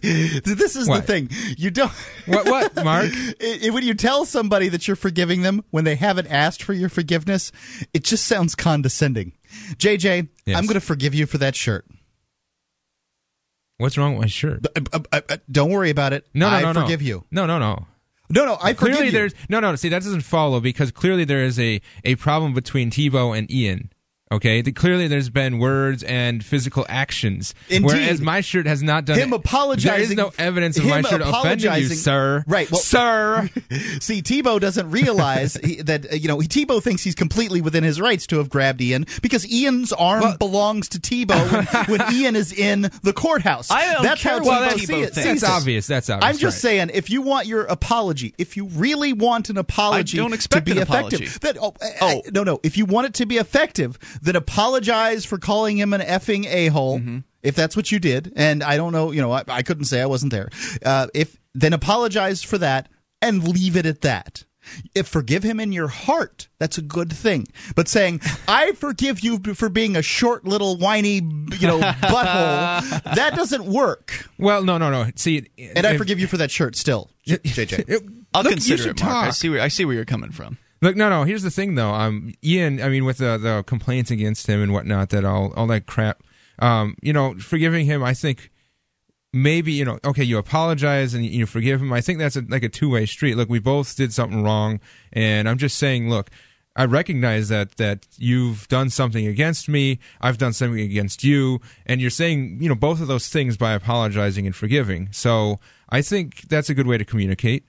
is the thing. You don't. What? What, Mark? I- I- when you tell somebody that you're forgiving them when they haven't asked for your forgiveness, it just sounds condescending. JJ, Yes. I'm going to forgive you for that shirt. What's wrong with my shirt? Uh, uh, uh, uh, don't worry about it. No, no, I no, no. forgive you. No, no, no. No, no, I forgive clearly you. there's no, no. See, that doesn't follow because clearly there is a a problem between Tebow and Ian. Okay, the, clearly there's been words and physical actions. Indeed. Whereas my shirt has not done Him it. apologizing- There is no evidence of my shirt offending you, apologizing- sir. Right, well- sir. See, Tebow doesn't realize he, that uh, you know Tebow thinks he's completely within his rights to have grabbed Ian because Ian's arm Well- belongs to Tebow when, when Ian is in the courthouse. I don't That's care how what Tebow Tebow see it- thinks. sees That's obvious. That's obvious. I'm just right. saying, if you want your apology, if you really want an apology I don't expect to be an effective, apology. then oh, Oh. I- no, no. If you want it to be effective, then apologize for calling him an effing a hole. Mm-hmm. If that's what you did, and I don't know, you know, I, I couldn't say I wasn't there. Uh, if then apologize for that and leave it at that. If forgive him in your heart, that's a good thing. But saying I forgive you for being a short little whiny, you know, butthole, that doesn't work. Well, no, no, no. See, And I forgive you for that shirt still, JJ. it- I'll look, consider it, Mark. I see where I see where you're coming from. Look, no, no. Here's the thing, though. Um, Ian, I mean, with the the complaints against him and whatnot, that all all that crap. Um, you know, forgiving him, I think maybe you know, okay, you apologize and you forgive him. I think that's a, like a two way street. Look, we both did something wrong, and I'm just saying, look. I recognize that that you've done something against me. I've done something against you, and you're saying you know both of those things by apologizing and forgiving. So I think that's a good way to communicate.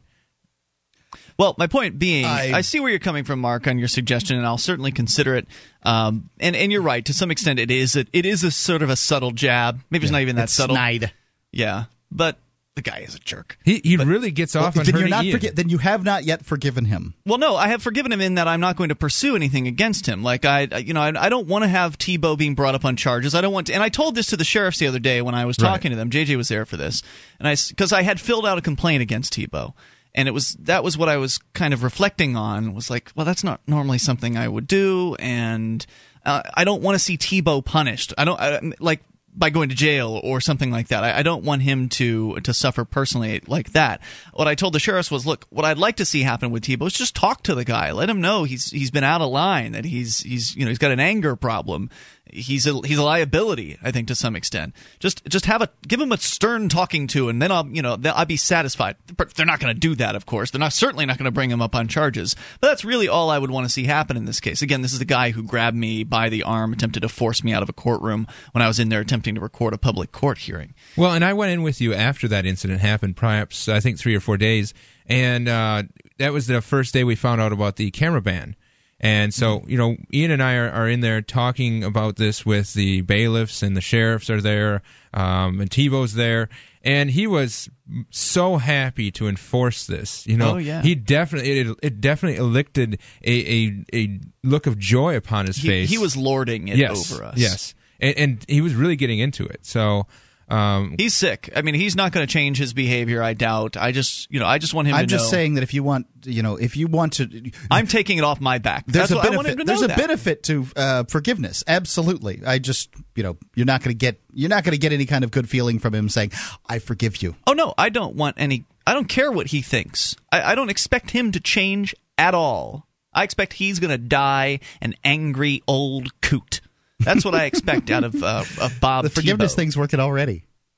Well, my point being, I- I, see where you're coming from, Mark, on your suggestion, and I'll certainly consider it. Um, and and you're right to some extent. It is a, it is a sort of a subtle jab. Maybe it's not even that It's subtle. snide. Yeah, but the guy is a jerk. He he really gets off on then you're hurting not Ian. forgi- then you have not yet forgiven him. Well, no, I have forgiven him in that I'm not going to pursue anything against him. Like I, I- you know, I, I don't want to have Tebow being brought up on charges. I don't want to, and I told this to the sheriffs the other day when I was Right. talking to them. JJ was there for this, and I because I had filled out a complaint against Tebow, and it was that was what I was kind of reflecting on. Was like, well, that's not normally something I would do, and uh, I don't want to see Tebow punished. I don't I, like by going to jail or something like that. I, I don't want him to to suffer personally like that. What I told the sheriffs was, look, what I'd like to see happen with Tebow is just talk to the guy, let him know he's he's been out of line, that he's he's you know he's got an anger problem, he's a he's a liability. I think to some extent. Just just have a give him a stern talking to, and then I'll you know I'll be satisfied. They're not going to do that, of course. They're not certainly not going to bring him up on charges. But that's really all I would want to see happen in this case. Again, this is the guy who grabbed me by the arm, attempted to force me out of a courtroom when I was in there attempting to record a public court hearing. Well, and I went in with you after that incident happened, perhaps I think three or four days, and uh, that was the first day we found out about the camera ban. And so, you know, Ian and I are, are in there talking about this with the bailiffs and the sheriffs are there, um, and Tebow's there, and he was so happy to enforce this. You know, Oh, yeah. he definitely it, it definitely elicited a, a a look of joy upon his He, face. he was lording it yes, over us. Yes, and, and he was really getting into it. So. Um, He's sick. I mean, he's not going to change his behavior. I doubt. I just, you know, I just want him I'm just know. saying that if you want, you know, if you want to, I'm taking it off my back. there's That's a what I want him benefit. There's a that. benefit to uh, forgiveness. Absolutely. I just, you know, you're not going to get you're not going to get any kind of good feeling from him saying, "I forgive you." Oh no, I don't want any. I don't care what he thinks. I, I don't expect him to change at all. I expect he's going to die an angry old coot. That's what I expect out of uh, of Bob. The forgiveness Tebow. thing's working already.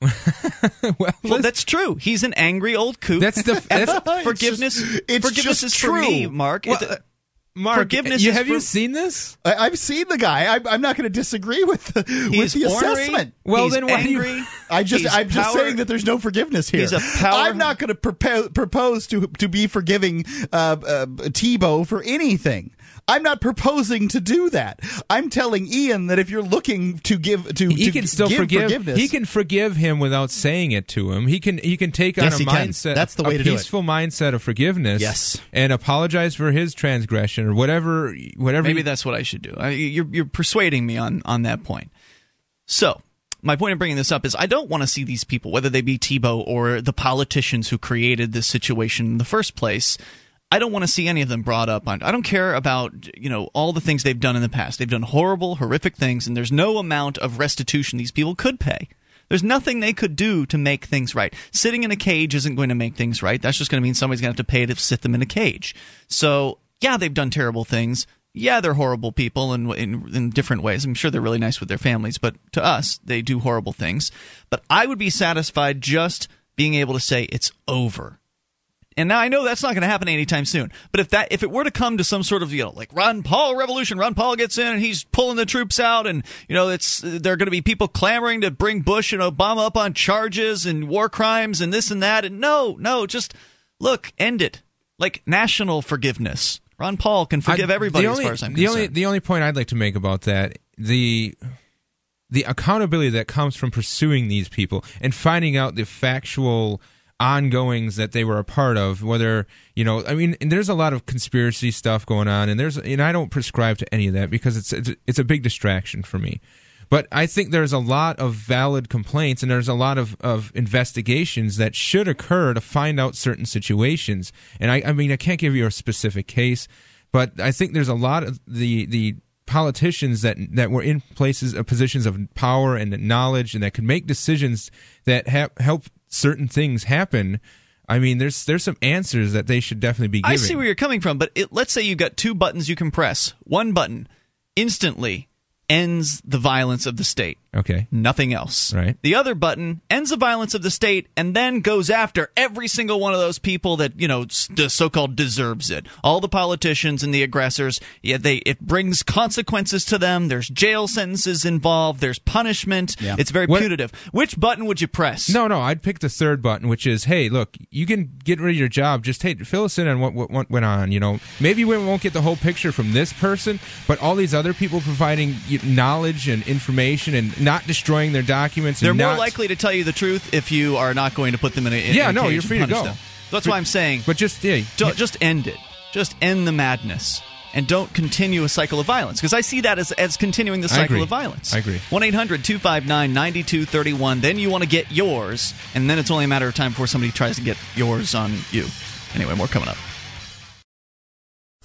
well, Well, that's true. He's an angry old coot. That's the that's, forgiveness. just- it's forgiveness just is true. for me, Mark. Well, It- uh, Mark, forgiveness You, is have you seen this? I, I've seen the guy. I, I'm not going to disagree with the, with the ornery. assessment. Well, he's then why do you- angry. I just I'm just saying that there's no forgiveness here. He's a power- I'm not going to propose to to be forgiving uh, uh, Tebow for anything. I'm not proposing to do that. I'm telling Ian that if you're looking to give to he to can still give forgive. forgiveness, He can forgive him without saying it to him. He can he can take on Yes, a he can. mindset. That's the way a to do it. peaceful mindset of forgiveness. Yes. and apologize for his transgression or whatever. Whatever. Maybe he- that's what I should do. I, you're you're persuading me on on that point. So. My point in bringing this up is I don't want to see these people, whether they be Tebow or the politicians who created this situation in the first place. I don't want to see any of them brought up. I don't care about you know all the things they've done in the past. They've done horrible, horrific things, and there's no amount of restitution these people could pay. There's nothing they could do to make things right. Sitting in a cage isn't going to make things right. That's just going to mean somebody's going to have to pay to sit them in a cage. So yeah, they've done terrible things. Yeah, they're horrible people in, in in different ways. I'm sure they're really nice with their families, but to us, they do horrible things. But I would be satisfied just being able to say it's over. And now I know that's not going to happen anytime soon. But if that if it were to come to some sort of you know like Ron Paul revolution, Ron Paul gets in and he's pulling the troops out, and you know it's there are going to be people clamoring to bring Bush and Obama up on charges and war crimes and this and that. And no, no, just look, end it. Like national forgiveness. Ron Paul can forgive I- everybody the as far as I'm the concerned. only the only point I'd like to make about that the the accountability that comes from pursuing these people and finding out the factual ongoings that they were a part of whether you know i mean there's a lot of conspiracy stuff going on and there's and i don't prescribe to any of that because it's it's, it's a big distraction for me but I think there's a lot of valid complaints and there's a lot of, of investigations that should occur to find out certain situations. And I, I mean, I can't give you a specific case, but I think there's a lot of the, the politicians that, that were in places of positions of power and knowledge and that could make decisions that ha- help certain things happen. I mean, there's there's some answers that they should definitely be giving. I see where you're coming from, but it, let's say you've got two buttons you can press. One button instantly ends the violence of the state. Okay. Nothing else. Right. The other button ends the violence of the state and then goes after every single one of those people that you know the so-called deserves it. All the politicians and the aggressors. Yeah, they it brings consequences to them. There's jail sentences involved. There's punishment. Yeah. It's very What- punitive. Which button would you press? No, no, I'd pick the third button, which is, hey, look, you can get rid of your job. Just hey, fill us in on what, what what went on. You know, maybe we won't get the whole picture from this person, but all these other people providing knowledge and information and not destroying their documents. They're and more not, likely to tell you the truth if you are not going to put them in a in Yeah, a no, you're free to go. them. That's But- why I'm saying But just yeah, Don't, just end it. Just end the madness. And don't continue a cycle of violence. Because I see that as, as continuing the cycle of violence. I agree. 1 800 259 9231. Then you want to get yours. And then it's only a matter of time before somebody tries to get yours on you. Anyway, more coming up.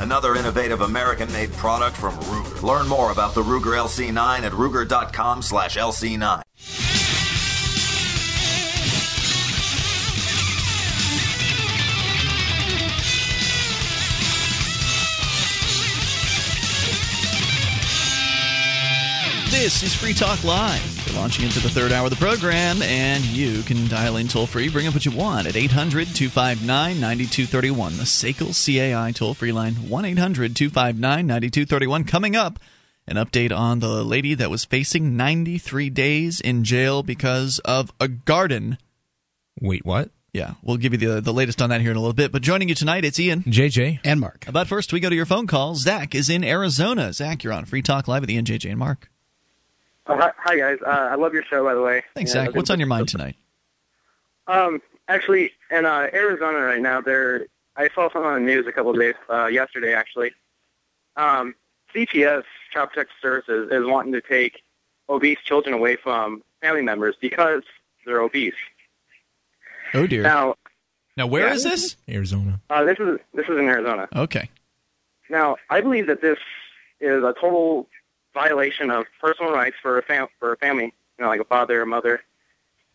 another innovative American-made product from Ruger. Learn more about the Ruger LC9 at ruger.com/lc9. This is Free Talk Live. We're Launching into the third hour of the program, and you can dial in toll free. Bring up what you want at 800 259 9231. The SACL CAI toll free line 1 800 259 9231. Coming up, an update on the lady that was facing 93 days in jail because of a garden. Wait, what? Yeah, we'll give you the the latest on that here in a little bit. But joining you tonight, it's Ian. JJ. And Mark. But first, we go to your phone call. Zach is in Arizona. Zach, you're on Free Talk Live with Ian, JJ, and Mark. Oh, hi, hi, guys. Uh, I love your show, by the way. Thanks, Yeah, Zach. What's on your mind tonight? Um, actually, in uh, Arizona right now, there I saw something on the news a couple of days uh, yesterday. Actually, um, CPS Child Protective Services is wanting to take obese children away from family members because they're obese. Oh dear. Now, Now, where Yeah. is this? Arizona. uh, this is this is in Arizona. Okay. Now, I believe that this is a total violation of personal rights for a fam- for a family. You know, like a father or mother.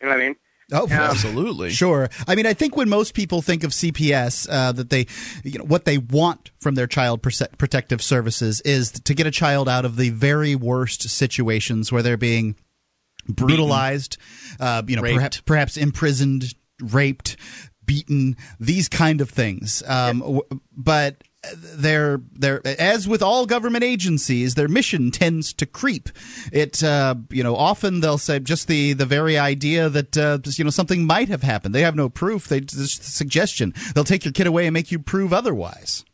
You know what I mean? Oh, Absolutely. Sure. I mean, I think when most people think of CPS, uh, that they, you know, what they want from their child proce- protective services is to get a child out of the very worst situations where they're being brutalized, uh, you know, Raped. perhaps perhaps imprisoned, raped, beaten, these kind of things. Um, w- but they're they're as with all government agencies, their mission tends to creep. It uh, you know often they'll say just the the very idea that uh, just, you know something might have happened. They have no proof. They just suggestion. They'll take your kid away and make you prove otherwise.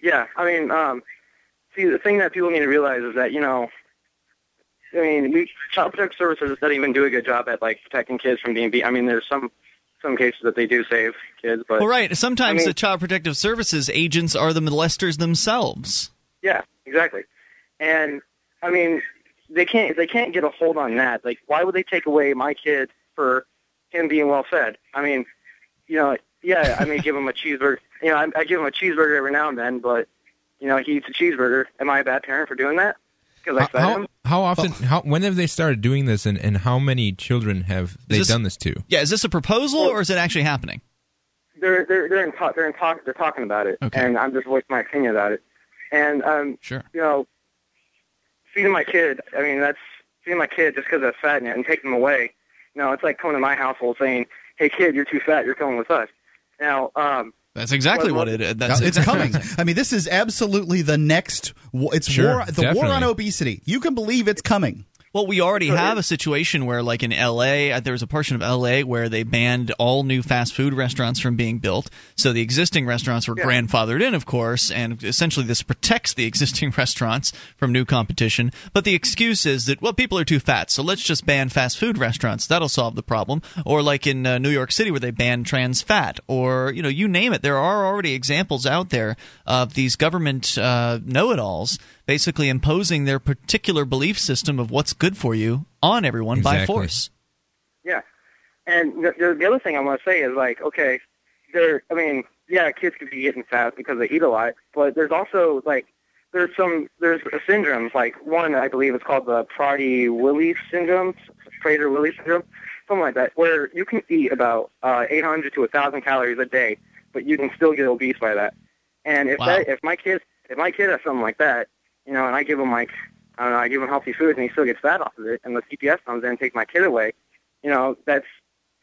Yeah, I mean, um, see, the thing that people need to realize is that you know, I mean, we Child Protective Services doesn't even do a good job at like protecting kids from being beat. I mean, there's some some cases that they do save kids, but Well, right. Sometimes I mean- the Child Protective Services agents are the molesters themselves. yeah, exactly. And I mean, they can't they can't get a hold on that. Like, why would they take away my kid for him being well fed? I mean, you know, yeah, I may give him a cheeseburger. You know, I, I give him a cheeseburger every now and then, but you know, he eats a cheeseburger. Am I a bad parent for doing that? Because I fed How, him. how often? How when have they started doing this, and, and how many children have they this- done this to? Yeah, is this a proposal or is it actually happening? they're they're they're in talk they're in talk they're talking about it, Okay. and I'm just voicing my opinion about it. And um, Sure. you know, feeding my kid. I mean, that's feeding my kid just because I'm fat and, and taking them away. You know, it's like coming to my household saying, "Hey, kid, you're too fat. You're coming with us." Now, um, That's exactly Well, what it is. That's it's exactly- coming. I mean, this is absolutely the next. It's Sure, war. The war on obesity. You can believe it's coming. Well, we already have a situation where, like in LA, uh, there was a portion of LA where they banned all new fast food restaurants from being built. So the existing restaurants were Yeah. grandfathered in, of course, and essentially this protects the existing restaurants from new competition. But the excuse is that, well, people are too fat, so let's just ban fast food restaurants. That'll solve the problem. Or like in uh, New York City where they banned trans fat, or, you know, you name it. There are already examples out there of these government uh, know it alls basically imposing their particular belief system of what's good for you on everyone by force. yeah. And the, the, the other thing I want to say is like, okay, there. I mean, yeah, kids could be getting fat because they eat a lot, but there's also like there's some there's syndromes like one I believe is called the Prader-Willi syndrome, Prader-Willi syndrome, something like that, where you can eat about uh, 800 to 1,000 calories a day, but you can still get obese by that. And if Wow. that if my kid if my kid has something like that, you know, and I give him like I don't know, I give him healthy food and he still gets fat off of it, and the CPS comes in and takes my kid away, you know, that's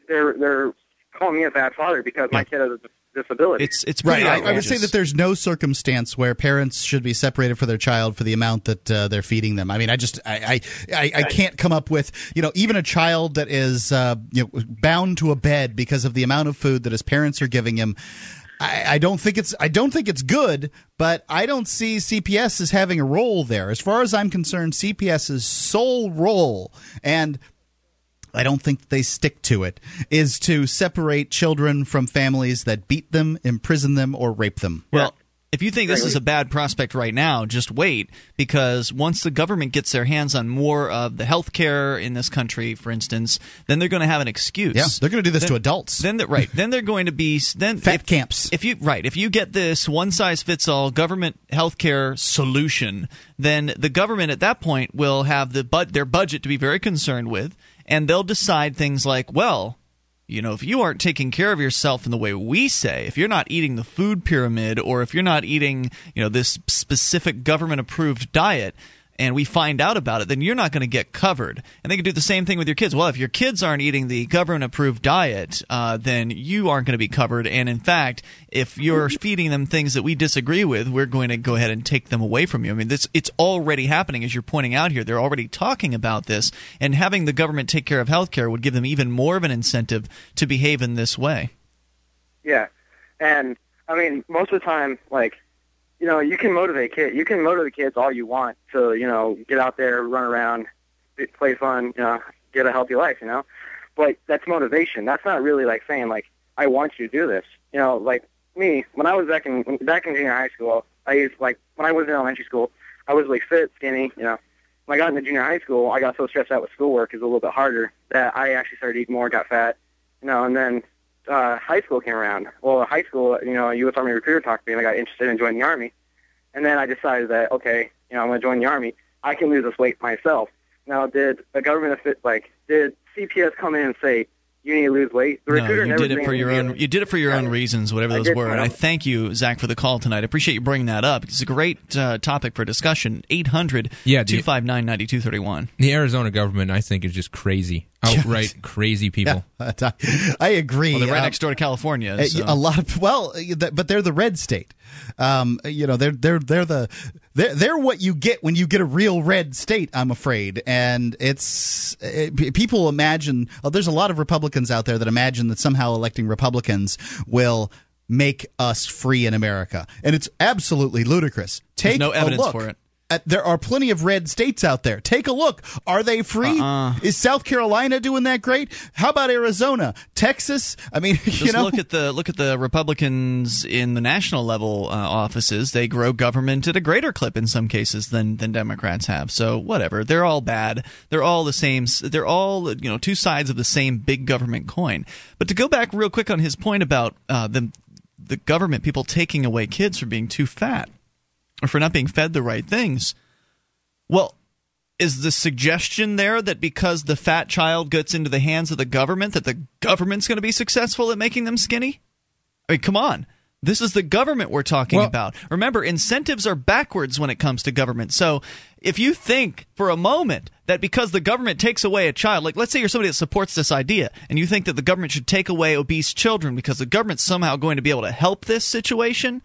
they're they're calling me a bad father because my kid has a disability. It's it's Right. I, I would say that there's no circumstance where parents should be separated for their child for the amount that uh, they're feeding them. I mean, I just I I, I, I can't come up with you know even a child that is uh, you know bound to a bed because of the amount of food that his parents are giving him. I, I don't think it's I don't think it's good, but I don't see CPS as having a role there. As far as I'm concerned, CPS's sole role and I don't think they stick to it, is to separate children from families that beat them, imprison them, or rape them. Well, if you think this is a bad prospect right now, just wait because once the government gets their hands on more of the health care in this country, for instance, then they're going to have an excuse. Yeah, they're going to do this Then- to adults. Then the, right, then they're going to be then Fat if, camps. If you right, if you get this one size fits all government health care solution, then the government at that point will have the but their budget to be very concerned with, and they'll decide things like, well, you know, if you aren't taking care of yourself in the way we say, if you're not eating the food pyramid, or if you're not eating, you know, this specific government approved diet, and we find out about it, then you're not going to get covered. And they can do the same thing with your kids. Well, if your kids aren't eating the government approved diet, uh, then you aren't going to be covered. And in fact, if you're feeding them things that we disagree with, we're going to go ahead and take them away from you. I mean, this it's already happening, as you're pointing out here. They're already talking about this, and having the government take care of healthcare would give them even more of an incentive to behave in this way. Yeah, and I mean, most of the time, like, you know, you can motivate kids. You can motivate kids all you want to, you know, get out there, run around, play fun, you know, get a healthy life, you know. But that's motivation. That's not really like saying like, I want you to do this. You know, like me when I was back in back in junior high school, I used like when I was in elementary school, I was like fit, skinny, you know. When I got into junior high school, I got so stressed out with schoolwork, it was a little bit harder that I actually started eating more, got fat, you know, and then uh, high school came around. Well, high school, you know, a U.S. Army recruiter talked to me, and I got interested in joining the Army. And then I decided that, okay, you know, I'm going to join the Army. I can lose this weight myself. Now, did the government, like, did CPS come in and say, you need to lose weight. The recruiter no, you did it for your own. You did it for your own reasons, whatever those were. And I thank you, Zach, for the call tonight. I appreciate you bringing that up. It's a great uh, topic for discussion. 800 yeah, 259 9231. The Arizona government, I think, is just crazy. Outright crazy people. Yeah, I agree. Well, they're right um, next door to California. So. A lot of well, but they're the red state. Um, you know, they're they're they're the they're, they're what you get when you get a real red state. I'm afraid, and it's it, people imagine. Well, there's a lot of Republicans out there that imagine that somehow electing Republicans will make us free in America, and it's absolutely ludicrous. Take There's no evidence look. for it there are plenty of red states out there. Take a look. Are they free? Uh-uh. Is South Carolina doing that great? How about Arizona, Texas? I mean, Just you know, look at the look at the Republicans in the national level uh, offices. They grow government at a greater clip in some cases than than Democrats have. So whatever, they're all bad. They're all the same. They're all you know two sides of the same big government coin. But to go back real quick on his point about uh, the the government people taking away kids for being too fat or for not being fed the right things. Well, is the suggestion there that because the fat child gets into the hands of the government that the government's going to be successful at making them skinny? I mean, come on. This is the government we're talking well, about. Remember, incentives are backwards when it comes to government. So if you think for a moment that because the government takes away a child, like let's say you're somebody that supports this idea, and you think that the government should take away obese children because the government's somehow going to be able to help this situation,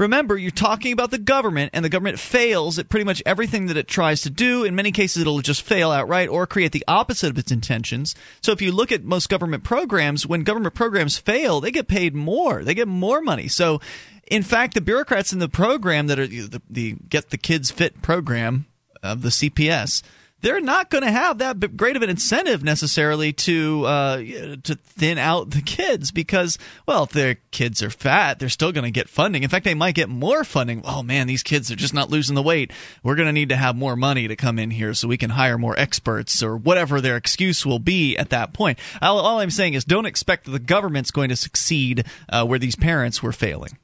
Remember, you're talking about the government, and the government fails at pretty much everything that it tries to do. In many cases, it'll just fail outright or create the opposite of its intentions. So if you look at most government programs, when government programs fail, they get paid more. They get more money. So, in fact, the bureaucrats in the program that are the, the Get the Kids Fit program of the CPS they're not going to have that great of an incentive necessarily to uh, to thin out the kids because well if their kids are fat they're still going to get funding. In fact they might get more funding. Oh man these kids are just not losing the weight. We're going to need to have more money to come in here so we can hire more experts or whatever their excuse will be at that point. All, all i'm saying is don't expect that the government's going to succeed uh, where these parents were failing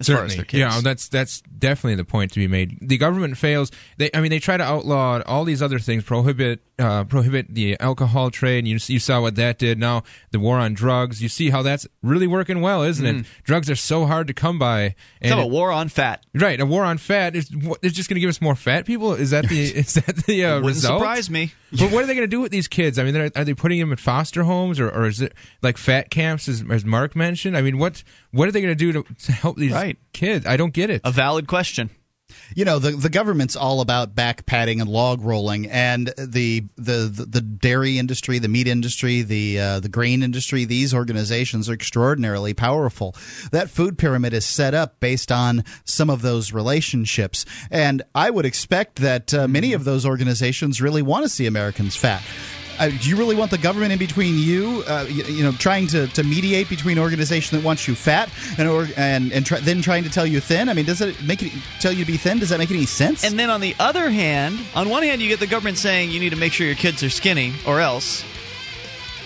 as Certainly, yeah, that's that's definitely the point to be made. The government fails. They, I mean, they try to outlaw all these other things, prohibit uh, prohibit the alcohol trade. You you saw what that did. Now the war on drugs. You see how that's really working well, isn't mm. it? Drugs are so hard to come by. And it's a war on fat. Right, a war on fat is it's just going to give us more fat people. Is that the is that the uh, Wouldn't result? Surprise me. But what are they going to do with these kids? I mean, are they putting them in foster homes, or, or is it like fat camps, as, as Mark mentioned? I mean, what what are they going to do to help these right. kids? I don't get it. A valid question you know the the government's all about back patting and log rolling, and the the the, the dairy industry, the meat industry, the uh, the grain industry. These organizations are extraordinarily powerful. That food pyramid is set up based on some of those relationships, and I would expect that uh, many of those organizations really want to see Americans fat uh, do you really want the government in between you, uh, you, you, know, trying to, to mediate between an organization that wants you fat and or, and and try, then trying to tell you thin? I mean, does it make it tell you to be thin? Does that make any sense? And then on the other hand, on one hand, you get the government saying you need to make sure your kids are skinny or else.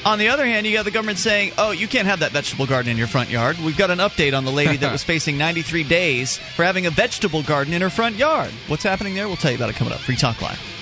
On the other hand, you got the government saying, "Oh, you can't have that vegetable garden in your front yard." We've got an update on the lady that was facing 93 days for having a vegetable garden in her front yard. What's happening there? We'll tell you about it coming up. Free Talk Live.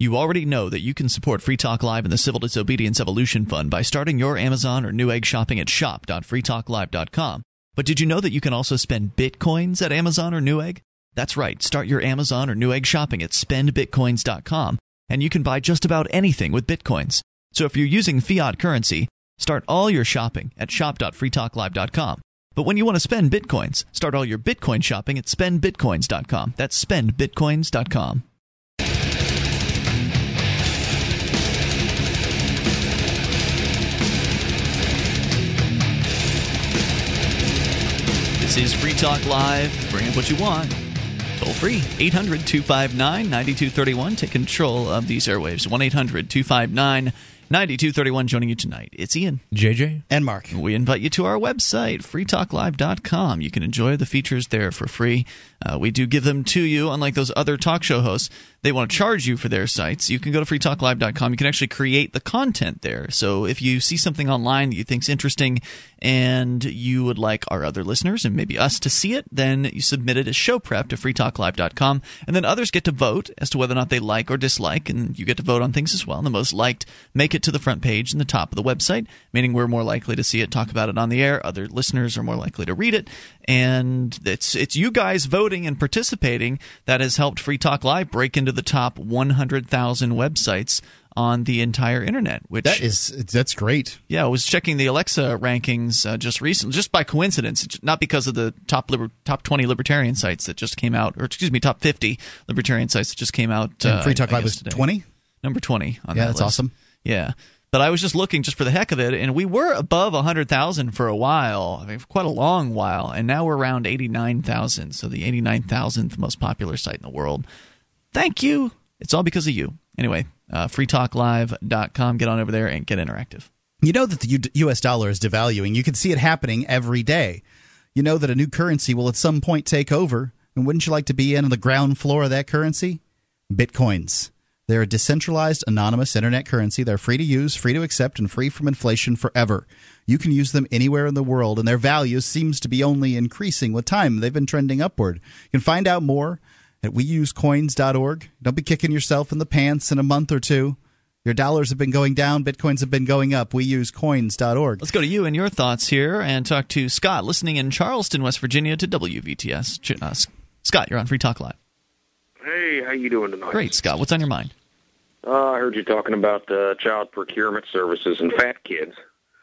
You already know that you can support Free Talk Live and the Civil Disobedience Evolution Fund by starting your Amazon or Newegg shopping at shop.freetalklive.com. But did you know that you can also spend bitcoins at Amazon or Newegg? That's right. Start your Amazon or Newegg shopping at spendbitcoins.com, and you can buy just about anything with bitcoins. So if you're using fiat currency, start all your shopping at shop.freetalklive.com. But when you want to spend bitcoins, start all your bitcoin shopping at spendbitcoins.com. That's spendbitcoins.com. This is Free Talk Live. Bring up what you want. Toll free. 800 259 9231. Take control of these airwaves. 1 800 259 9231 joining you tonight. It's Ian. JJ. And Mark. We invite you to our website, freetalklive.com. You can enjoy the features there for free. Uh, we do give them to you, unlike those other talk show hosts. They want to charge you for their sites. You can go to freetalklive.com. You can actually create the content there. So if you see something online that you think's interesting and you would like our other listeners and maybe us to see it, then you submit it as show prep to freetalklive.com. And then others get to vote as to whether or not they like or dislike, and you get to vote on things as well. And the most liked make it to the front page and the top of the website, meaning we're more likely to see it, talk about it on the air. Other listeners are more likely to read it. And it's it's you guys voting and participating that has helped Free Talk Live break into the top 100,000 websites on the entire internet. Which that is that's great. Yeah, I was checking the Alexa rankings uh, just recently, just by coincidence, not because of the top liber- top 20 libertarian sites that just came out, or excuse me, top 50 libertarian sites that just came out. Uh, Free Talk Live was 20, number 20 on yeah, that that's list. awesome. Yeah. But I was just looking just for the heck of it, and we were above 100,000 for a while, I mean, for quite a long while, and now we're around 89,000. So the 89,000th most popular site in the world. Thank you. It's all because of you. Anyway, uh, freetalklive.com. Get on over there and get interactive. You know that the U- U.S. dollar is devaluing. You can see it happening every day. You know that a new currency will at some point take over. And wouldn't you like to be in on the ground floor of that currency? Bitcoins. They're a decentralized, anonymous internet currency. They're free to use, free to accept, and free from inflation forever. You can use them anywhere in the world, and their value seems to be only increasing with time. They've been trending upward. You can find out more at weusecoins.org. Don't be kicking yourself in the pants in a month or two. Your dollars have been going down, bitcoins have been going up. Weusecoins.org. Let's go to you and your thoughts here and talk to Scott, listening in Charleston, West Virginia to WVTS. Uh, Scott, you're on Free Talk Live. Hey, how you doing tonight? Great, Scott. What's on your mind? Uh, I heard you talking about uh, child procurement services and fat kids.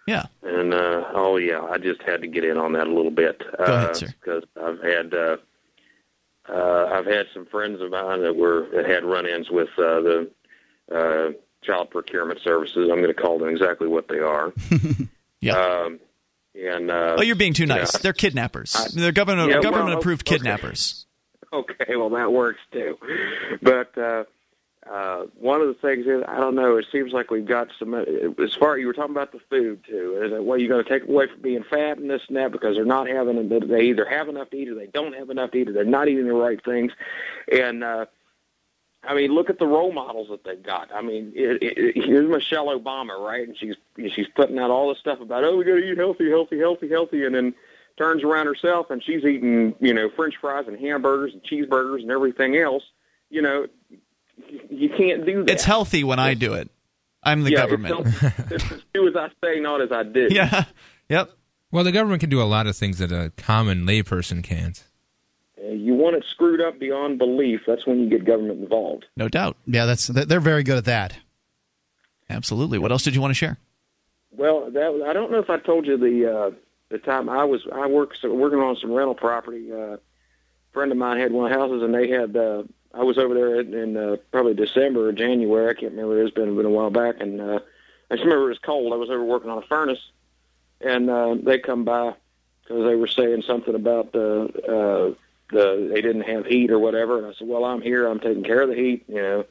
Yeah. And uh, oh yeah, I just had to get in on that a little bit. Go ahead, sir. Because I've had uh, I've had some friends of mine that were that had run-ins with uh, the uh, child procurement services. I'm going to call them exactly what they are. yeah. Um, and uh, oh, you're being too nice. yeah. They're kidnappers. I- They're government Yeah, well, government approved okay. kidnappers. Okay, well that works too. But uh, uh, one of the things is I don't know. It seems like we've got some. As far you were talking about the food too. Is it well you got to take away from being fat and this and that because they're not having. They either have enough to eat or they don't have enough to eat or they're not eating the right things. And uh, I mean, look at the role models that they've got. I mean, it, it, here's Michelle Obama, right? And she's she's putting out all this stuff about oh we got to eat healthy, healthy, healthy, healthy, and then turns around herself and she's eating, you know, French fries and hamburgers and cheeseburgers and everything else. You know, you can't do that. It's healthy when I do it. I'm the yeah, government. It's, it's do as I say, not as I do. yeah. Yep. Well, the government can do a lot of things that a common layperson can't. Uh, You want it screwed up beyond belief. That's when you get government involved. No doubt. Yeah, that's they're very good at that. Absolutely. What else did you want to share? Well, that I don't know if I told you the uh, the time I was I worked so working on some rental property. Uh, a friend of mine had one of the houses, and they had. Uh, I was over there in, in uh, probably December or January. I can't remember. It's been been a while back, and uh, I just remember it was cold. I was over working on a furnace, and uh, they come by because they were saying something about the uh, the they didn't have heat or whatever. And I said, "Well, I'm here. I'm taking care of the heat," you know.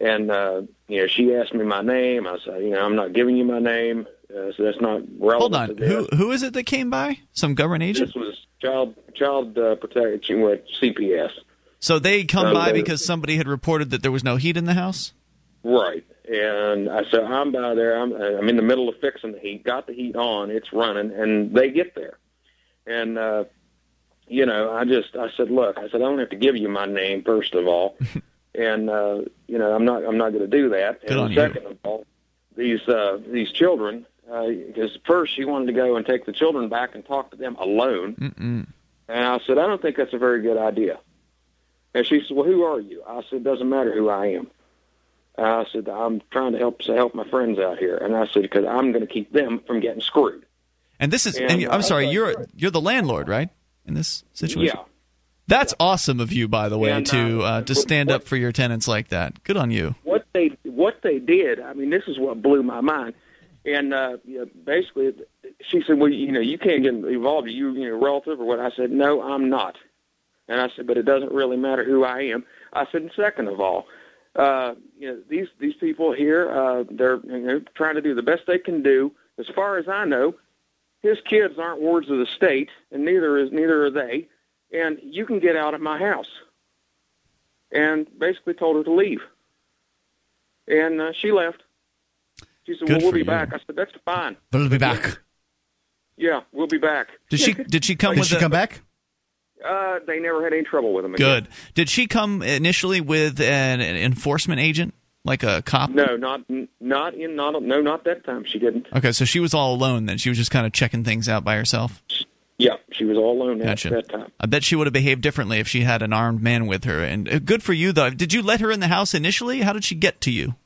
And uh, you know, she asked me my name. I said, "You know, I'm not giving you my name, uh, so that's not relevant." Hold on. Who who is it that came by? Some government agent? This was child child uh, protection with CPS. So they come by because somebody had reported that there was no heat in the house? Right. And I said, I'm by there. I'm I'm in the middle of fixing the heat. Got the heat on. It's running, and they get there. And uh, you know, I just I said, look, I said I don't have to give you my name first of all, and uh, you know, I'm not I'm not going to do that. Good and on you. second of all, these uh, these children, because first she wanted to go and take the children back and talk to them alone. Mm-mm. And I said, I don't think that's a very good idea. And she said, "Well, who are you?" I said, It "Doesn't matter who I am." I said, "I'm trying to help help my friends out here," and I said, "Because I'm going to keep them from getting screwed." And this is, And, and, I'm sorry, you're you're the landlord, right? In this situation, Yeah. That's awesome of you, by the way, And, to uh, uh, to stand up for your tenants like that. Good on you. what they what they did. I mean, this is what blew my mind. And uh, you know, basically, she said, "Well, you know, you can't get involved. Are you, you know, relative or what?" I said, "No, I'm not." And I said, "But it doesn't really matter who I am." I said, and second of all, uh, you know, these these people here, uh, they're you know, trying to do the best they can do. As far as I know, his kids aren't wards of the state, and neither is neither are they. And you can get out of my house. And basically told her to leave. And uh, she left. She said, Good "Well, we'll be you. back." I said, "That's fine. But it'll be back. Yeah, we'll be back." Did she did she come Did with she a, come back? Uh, they never had any trouble with him. Again. Good. Did she come initially with an, an enforcement agent, like a cop? No, not not in not no not that time. She didn't. Okay, so she was all alone then. She was just kind of checking things out by herself. Yeah, she was all alone Gotcha. at that time. I bet she would have behaved differently if she had an armed man with her. And uh, good for you, though. Did you let her in the house initially? How did she get to you?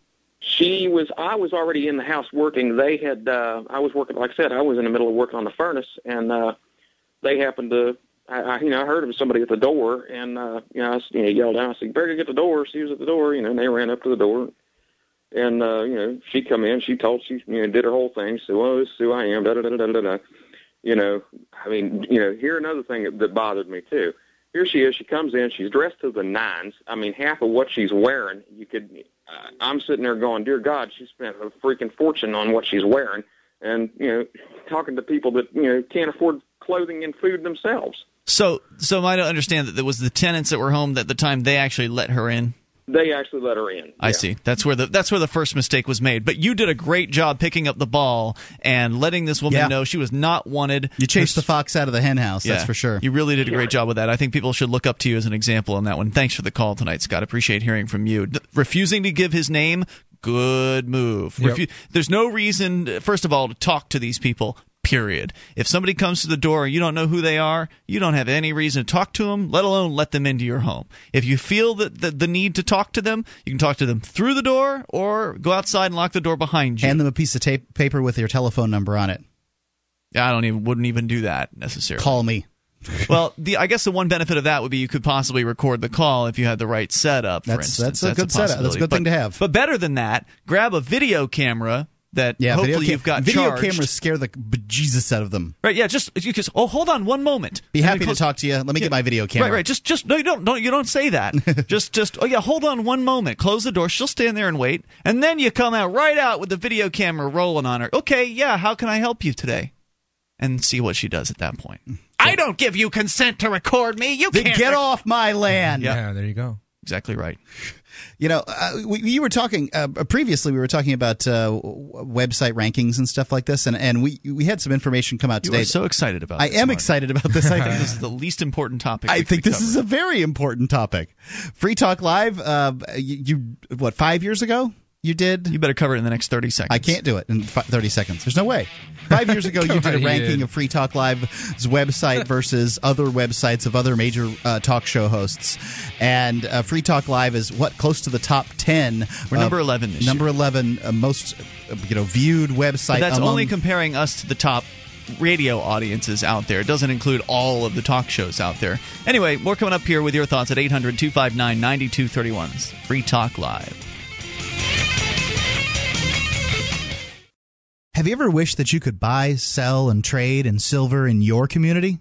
She was. I was already in the house working. They had. uh I was working. Like I said, I was in the middle of working on the furnace, and uh they happened to. I, I you know I heard of somebody at the door, and uh you know I you know yelled out. I said, "Better get the door." She was at the door, you know, and they ran up to the door. And uh, you know, she come in. She told she you know did her whole thing. She said, "Well, this is who I am." Da da da da da da. You know, I mean, you know, here another thing that, that bothered me too. Here she is. She comes in. She's dressed to the nines. I mean, half of what she's wearing, you could. Uh, I'm sitting there going, "Dear God, she spent a freaking fortune on what she's wearing," and you know, talking to people that you know can't afford clothing and food themselves. So, so am I to understand that it was the tenants that were home at the time they actually let her in? They actually let her in. I see. That's where the that's where the first mistake was made. But you did a great job picking up the ball and letting this woman Yeah. know she was not wanted. You chased the fox out of the hen house. That's for sure. You really did a great job with that. I think people should look up to you as an example on that one. Thanks for the call tonight, Scott. Appreciate hearing from you. D- refusing to give his name, good move. Yep. Refu- There's no reason, first of all, to talk to these people. Period. If somebody comes to the door and you don't know who they are, you don't have any reason to talk to them, let alone let them into your home. If you feel that the, the need to talk to them, you can talk to them through the door or go outside and lock the door behind you. Hand them a piece of tape, paper with your telephone number on it. I don't even wouldn't even do that necessarily. Call me. well, the I guess the one benefit of that would be you could possibly record the call if you had the right setup. For That's- instance, that's a good setup. That's a good thing to have. But better than that, grab a video camera that Yeah, hopefully video, cam- you've got video charged. cameras scare the bejesus out of them. Right? Yeah. Just you just oh hold on one moment. Be And then happy to close- talk to you. Let me get my video camera. Right, right. Just, just no, you don't, don't, you don't say that. just, just, oh yeah, hold on one moment. Close the door. She'll stand there and wait, and then you come out right out with the video camera rolling on her. Okay, yeah. How can I help you today? And see what she does at that point. Mm. I don't give you consent to record me. You Then can't get rec- off my land. Yeah, there you go. Exactly right. You know, uh, we, you were talking uh, previously. We were talking about uh, website rankings and stuff like this, and, and we we had some information come out today. are so excited about. I this, am Mark. excited about this. I think this is the least important topic. I think this is a very important topic. Free Talk Live. Uh, you, you what? Five years ago, you did. You better cover it in the next thirty seconds. I can't do it in fi- thirty seconds. There's no way. Five years ago, you did a ranking of Free Talk Live's website versus other websites of other major uh, talk show hosts, and uh, Free Talk Live is what close to the top ten. We're uh, number 11 this number eleven uh, most uh, you know viewed website. But that's among- only comparing us to the top radio audiences out there. It doesn't include all of the talk shows out there. Anyway, more coming up here with your thoughts at 800 259 9231. Free Talk Live. Have you ever wished that you could buy, sell, and trade in silver in your community?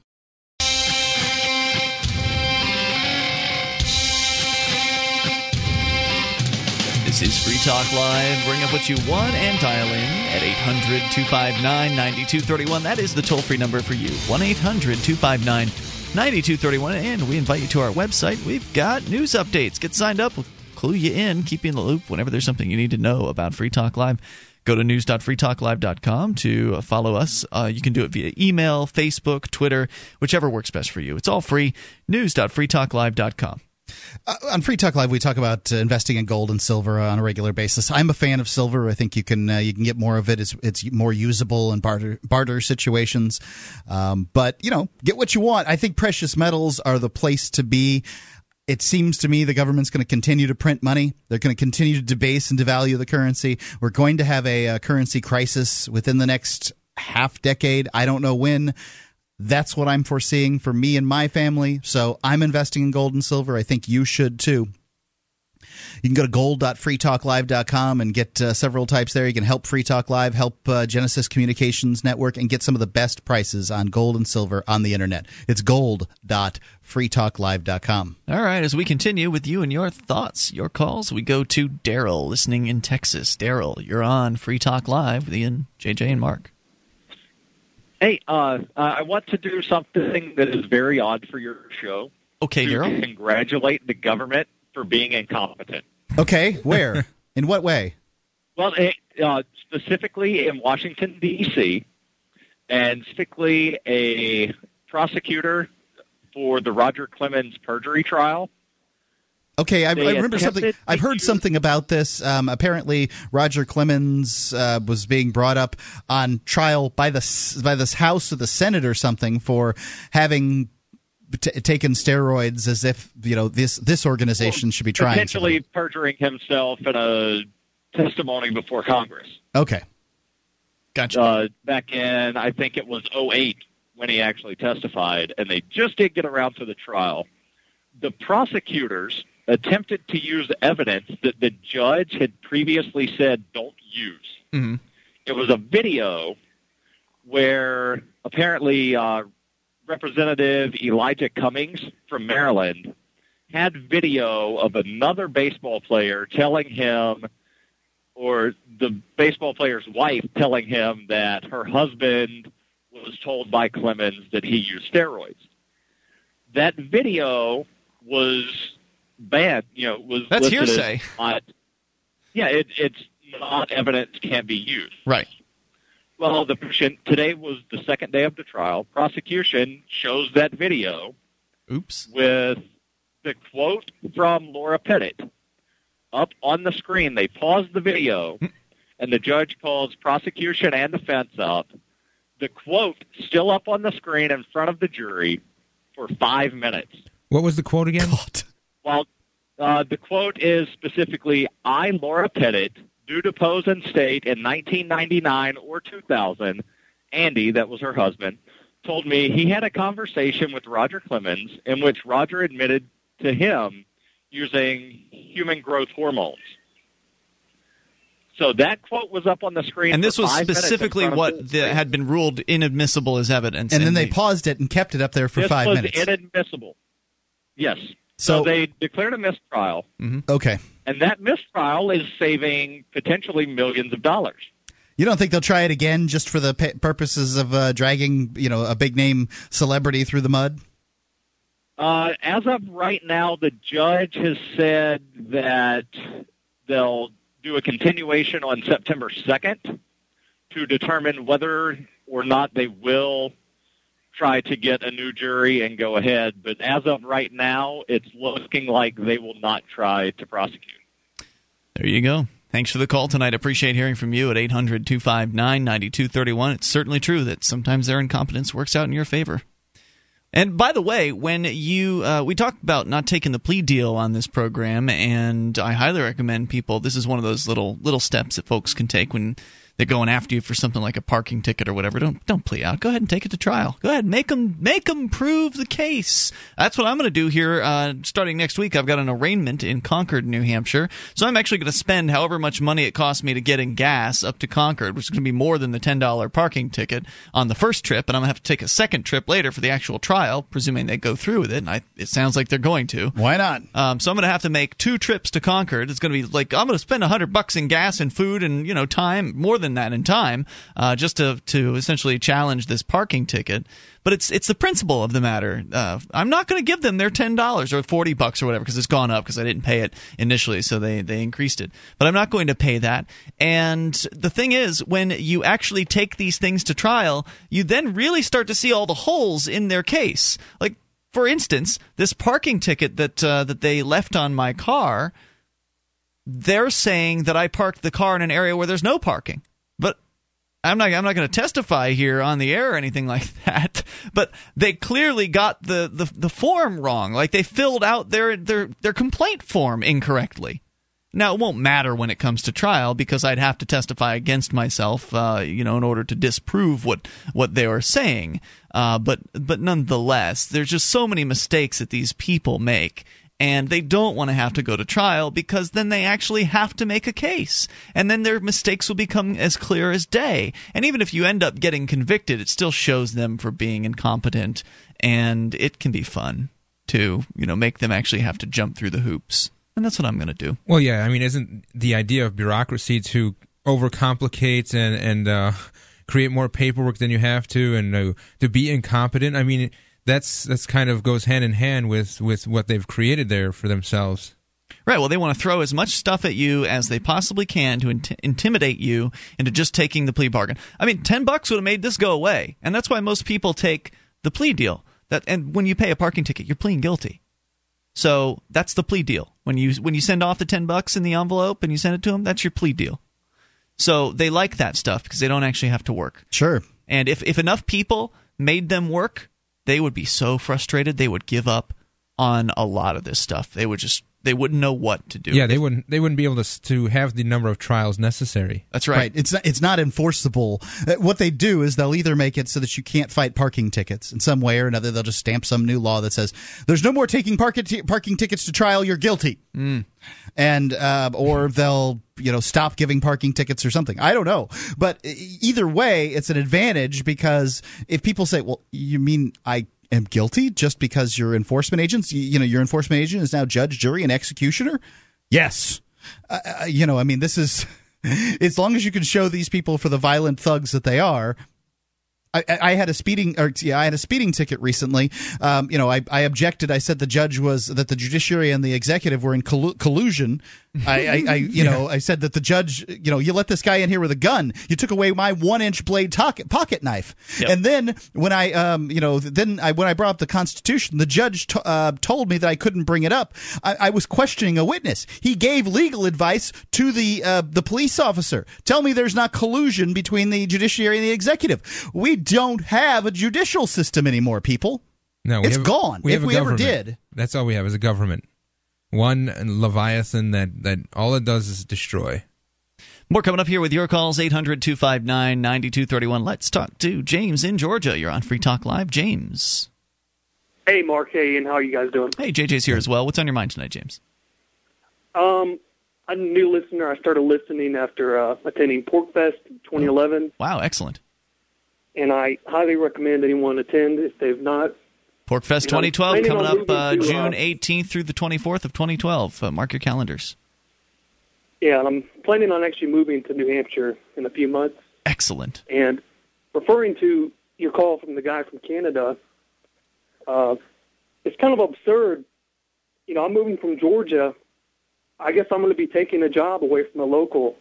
This is Free Talk Live. Bring up what you want and dial in at 800 259 9231. That is the toll free number for you 1 800 259 9231. And we invite you to our website. We've got news updates. Get signed up. We'll clue you in, keep you in the loop whenever there's something you need to know about Free Talk Live. Go to news.freetalklive.com to follow us. Uh, you can do it via email, Facebook, Twitter, whichever works best for you. It's all free. News.freetalklive.com. Uh, on Free Talk Live, we talk about uh, investing in gold and silver on a regular basis. I'm a fan of silver. I think you can uh, you can get more of it. It's, it's more usable in barter barter situations. Um, but you know, get what you want. I think precious metals are the place to be. It seems to me the government's going to continue to print money. They're going to continue to debase and devalue the currency. We're going to have a, a currency crisis within the next half decade. I don't know when. That's what I'm foreseeing for me and my family. So I'm investing in gold and silver. I think you should too. You can go to gold.freetalklive.com and get uh, several types there. You can help Free Talk Live, help uh, Genesis Communications Network, and get some of the best prices on gold and silver on the internet. It's gold.freetalklive.com. All right, as we continue with you and your thoughts, your calls, we go to Daryl listening in Texas. Daryl, you're on Free Talk Live with Ian, JJ, and Mark. Hey, uh, I want to do something that is very odd for your show. Okay, to Daryl. Congratulate the government for being incompetent. Okay, where? in what way? Well, eh, uh, specifically in Washington D.C., and specifically a prosecutor for the Roger Clemens perjury trial. Okay, I, I remember something. I've heard something about this. Um, apparently, Roger Clemens uh, was being brought up on trial by the by this House or the Senate or something for having t- taken steroids, as if you know this this organization should be trying. potentially perjuring himself in a testimony before Congress. Okay, gotcha. Uh, back in, I think it was 08 when he actually testified, and they just did get around to the trial. The prosecutors attempted to use evidence that the judge had previously said don't use. Mm-hmm. It was a video where apparently uh, Representative Elijah Cummings from Maryland had video of another baseball player telling him, or the baseball player's wife telling him that her husband was told by Clemens that he used steroids. That video was banned. You know, was That's hearsay. Not, yeah, it, it's not evidence can be used. Right. Well, the today was the second day of the trial. Prosecution shows that video. Oops. With the quote from Laura Pettitte up on the screen. They pause the video, and the judge calls prosecution and defense up. The quote still up on the screen in front of the jury for five minutes. What was the quote again? Well, uh, the quote is specifically, I, Laura Pettitte, do depose and state in 1999 or 2000, Andy, that was her husband, told me he had a conversation with Roger Clemens in which Roger admitted to him using human growth hormones. So that quote was up on the screen. And this was five minutes in specifically what the, had been ruled inadmissible as evidence. and then they paused it and kept it up there for five minutes. this five was minutes. inadmissible. Yes. So- so they declared a mistrial. Okay, And that mistrial is saving potentially millions of dollars. you don't think they'll try it again just for the purposes of uh, dragging you know a big name celebrity through the mud? Uh, as of right now, the judge has said that they'll do a continuation on September 2nd to determine whether or not they will try to get a new jury and go ahead. But as of right now, it's looking like they will not try to prosecute. There you go. Thanks for the call tonight. Appreciate hearing from you at 800 259 9231. It's certainly true that sometimes their incompetence works out in your favor. And by the way, when you uh, we talked about not taking the plea deal on this program, and I highly recommend people. This is one of those little little steps that folks can take when they're going after you for something like a parking ticket or whatever. Don't don't plea out. Go ahead and take it to trial. Go ahead, make them make them prove the case. That's what I'm going to do here. Uh, starting next week, I've got an arraignment in Concord, New Hampshire. So I'm actually going to spend however much money it costs me to get in gas up to Concord, which is going to be more than the ten dollar parking ticket on the first trip, and I'm going to have to take a second trip later for the actual trial, presuming they go through with it. And I, it sounds like they're going to. Why not? Um, so I'm going to have to make two trips to Concord. It's going to be like I'm going to spend a hundred bucks in gas and food and you know time more than that in time, uh, just to to essentially challenge this parking ticket. But it's it's the principle of the matter. Uh, I'm not going to give them their ten dollars or forty bucks or whatever because it's gone up because I didn't pay it initially, so they they increased it. But I'm not going to pay that. And the thing is, when you actually take these things to trial, you then really start to see all the holes in their case. Like for instance, this parking ticket that uh, that they left on my car, they're saying that I parked the car in an area where there's no parking. I'm not I'm not going to testify here on the air or anything like that. But they clearly got the, the, the form wrong. Like they filled out their their their complaint form incorrectly. Now it won't matter when it comes to trial because I'd have to testify against myself, uh, you know, in order to disprove what what they are saying. Uh, but but nonetheless, there's just so many mistakes that these people make, and they don't want to have to go to trial because then they actually have to make a case, and then their mistakes will become as clear as day. And even if you end up getting convicted, it still shows them for being incompetent, and it can be fun to you know make them actually have to jump through the hoops and that's what I'm going to do. Well, yeah, I mean, isn't the idea of bureaucracy to overcomplicate and and uh, create more paperwork than you have to, and uh, to be incompetent? I mean, that's that's kind of goes hand in hand with with what they've created there for themselves. Right. Well, they want to throw as much stuff at you as they possibly can to int- intimidate you into just taking the plea bargain. I mean, ten bucks would have made this go away, and that's why most people take the plea deal. That and when you pay a parking ticket, you're pleading guilty. So that's the plea deal. When you when you send off the ten bucks in the envelope and you send it to them, that's your plea deal. So they like that stuff because they don't actually have to work. Sure. And if if enough people made them work, they would be so frustrated they would give up on a lot of this stuff. They would just they wouldn't know what to do. Yeah, they wouldn't they wouldn't be able to to have the number of trials necessary. That's right. right. It's not, it's not enforceable. Uh, What they do is they'll either make it so that you can't fight parking tickets in some way or another. They'll just stamp some new law that says there's no more taking parking t- parking tickets to trial. You're guilty. Mm. And uh, or they'll you know stop giving parking tickets or something. I don't know, but e- either way, it's an advantage because if people say, "Well, you mean I." Am guilty just because your enforcement agents, you, know, your enforcement agent is now judge, jury, and executioner. Yes, uh, uh, you know, I mean, this is as long as you can show these people for the violent thugs that they are. I, I had a speeding, or yeah, I had a speeding ticket recently. Um, you know, I, I objected. I said the judge was that the judiciary and the executive were in collu- collusion. I, I, I you know, I said that the judge, you know, you let this guy in here with a gun. You took away my one-inch blade pocket pocket knife. And then when I, um, you know, then I when I brought up the Constitution, the judge t- uh, told me that I couldn't bring it up. I, I was questioning a witness. He gave legal advice to the uh, the police officer. Tell me there's not collusion between the judiciary and the executive. We don't have a judicial system anymore, people. No, we It's have, gone, We if have a we ever government. did. That's all we have is a government. One leviathan that that all it does is destroy. More coming up here with your calls 800 259 9231. Let's talk to James in Georgia. You're on Free Talk Live. James. Hey, Mark. Hey, Ian. How are you guys doing? Hey, JJ's here as well. What's on your mind tonight, James? Um, I'm a new listener. I started listening after uh, attending PorkFest 2011, Wow, excellent. And I highly recommend anyone attend if they've not. Porkfest You know, 2012 coming up uh, June uh, 18th through the 24th of 2012. Uh, mark your calendars. Yeah, and I'm planning on actually moving to New Hampshire in a few months. Excellent. And referring to your call from the guy from Canada, uh, it's kind of absurd. You know, I'm moving from Georgia. I guess I'm going to be taking a job away from a local.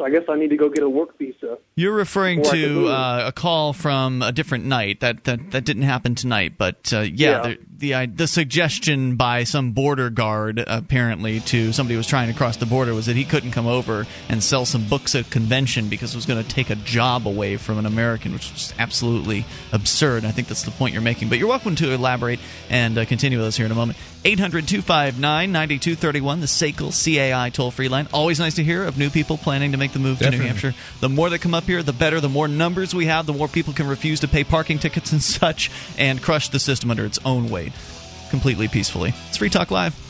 So I guess I need to go get a work visa. You're referring Before I can to uh, a call from a different night. That that, that didn't happen tonight, but uh, yeah, Yeah. The, the uh, the suggestion by some border guard apparently to somebody who was trying to cross the border was that he couldn't come over and sell some books at a convention because it was going to take a job away from an American, which is absolutely absurd. I think that's the point you're making. But you're welcome to elaborate and uh, continue with us here in a moment. 800 259 9231, the SACL CAI toll free line. Always nice to hear of new people planning to make the move to New Hampshire. The more that come up here, the better. The more numbers we have, the more people can refuse to pay parking tickets and such and crush the system under its own weight completely peacefully. It's Free Talk Live.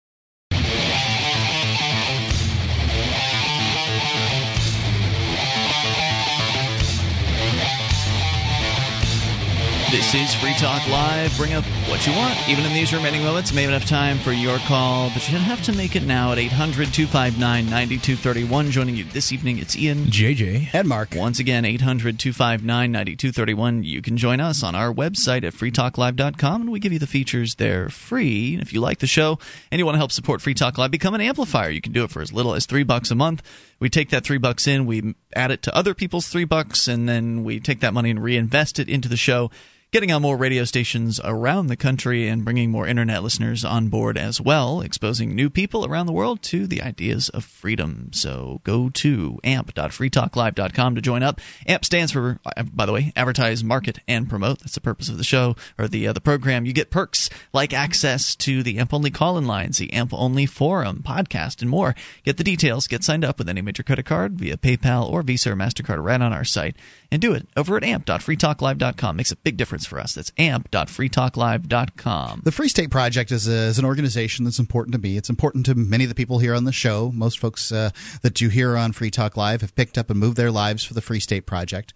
This is Free Talk Live. Bring up what you want. Even in these remaining moments, may have enough time for your call, but you don't have to make it now at 800 259 9231. Joining you this evening, it's Ian, JJ, and Mark. Once again, 800 259 9231. You can join us on our website at freetalklive.com, and we give you the features there free. If you like the show and you want to help support Free Talk Live, become an amplifier. You can do it for as little as three bucks a month. We take that three bucks in, we add it to other people's three bucks, and then we take that money and reinvest it into the show getting on more radio stations around the country and bringing more internet listeners on board as well, exposing new people around the world to the ideas of freedom. So go to amp.freetalklive.com to join up. AMP stands for, by the way, advertise, market, and promote. That's the purpose of the show or the uh, the program. You get perks like access to the AMP only call in lines, the AMP only forum, podcast, and more. Get the details. Get signed up with any major credit card via PayPal or Visa or Mastercard right on our site, and do it over at amp.freetalklive.com. Makes a big difference for us. That's amp.freetalklive.com. The Free State Project is, a, is an organization that's important to me. It's important to many of the people here on the show. Most folks uh, that you hear on Free Talk Live have picked up and moved their lives for the Free State Project.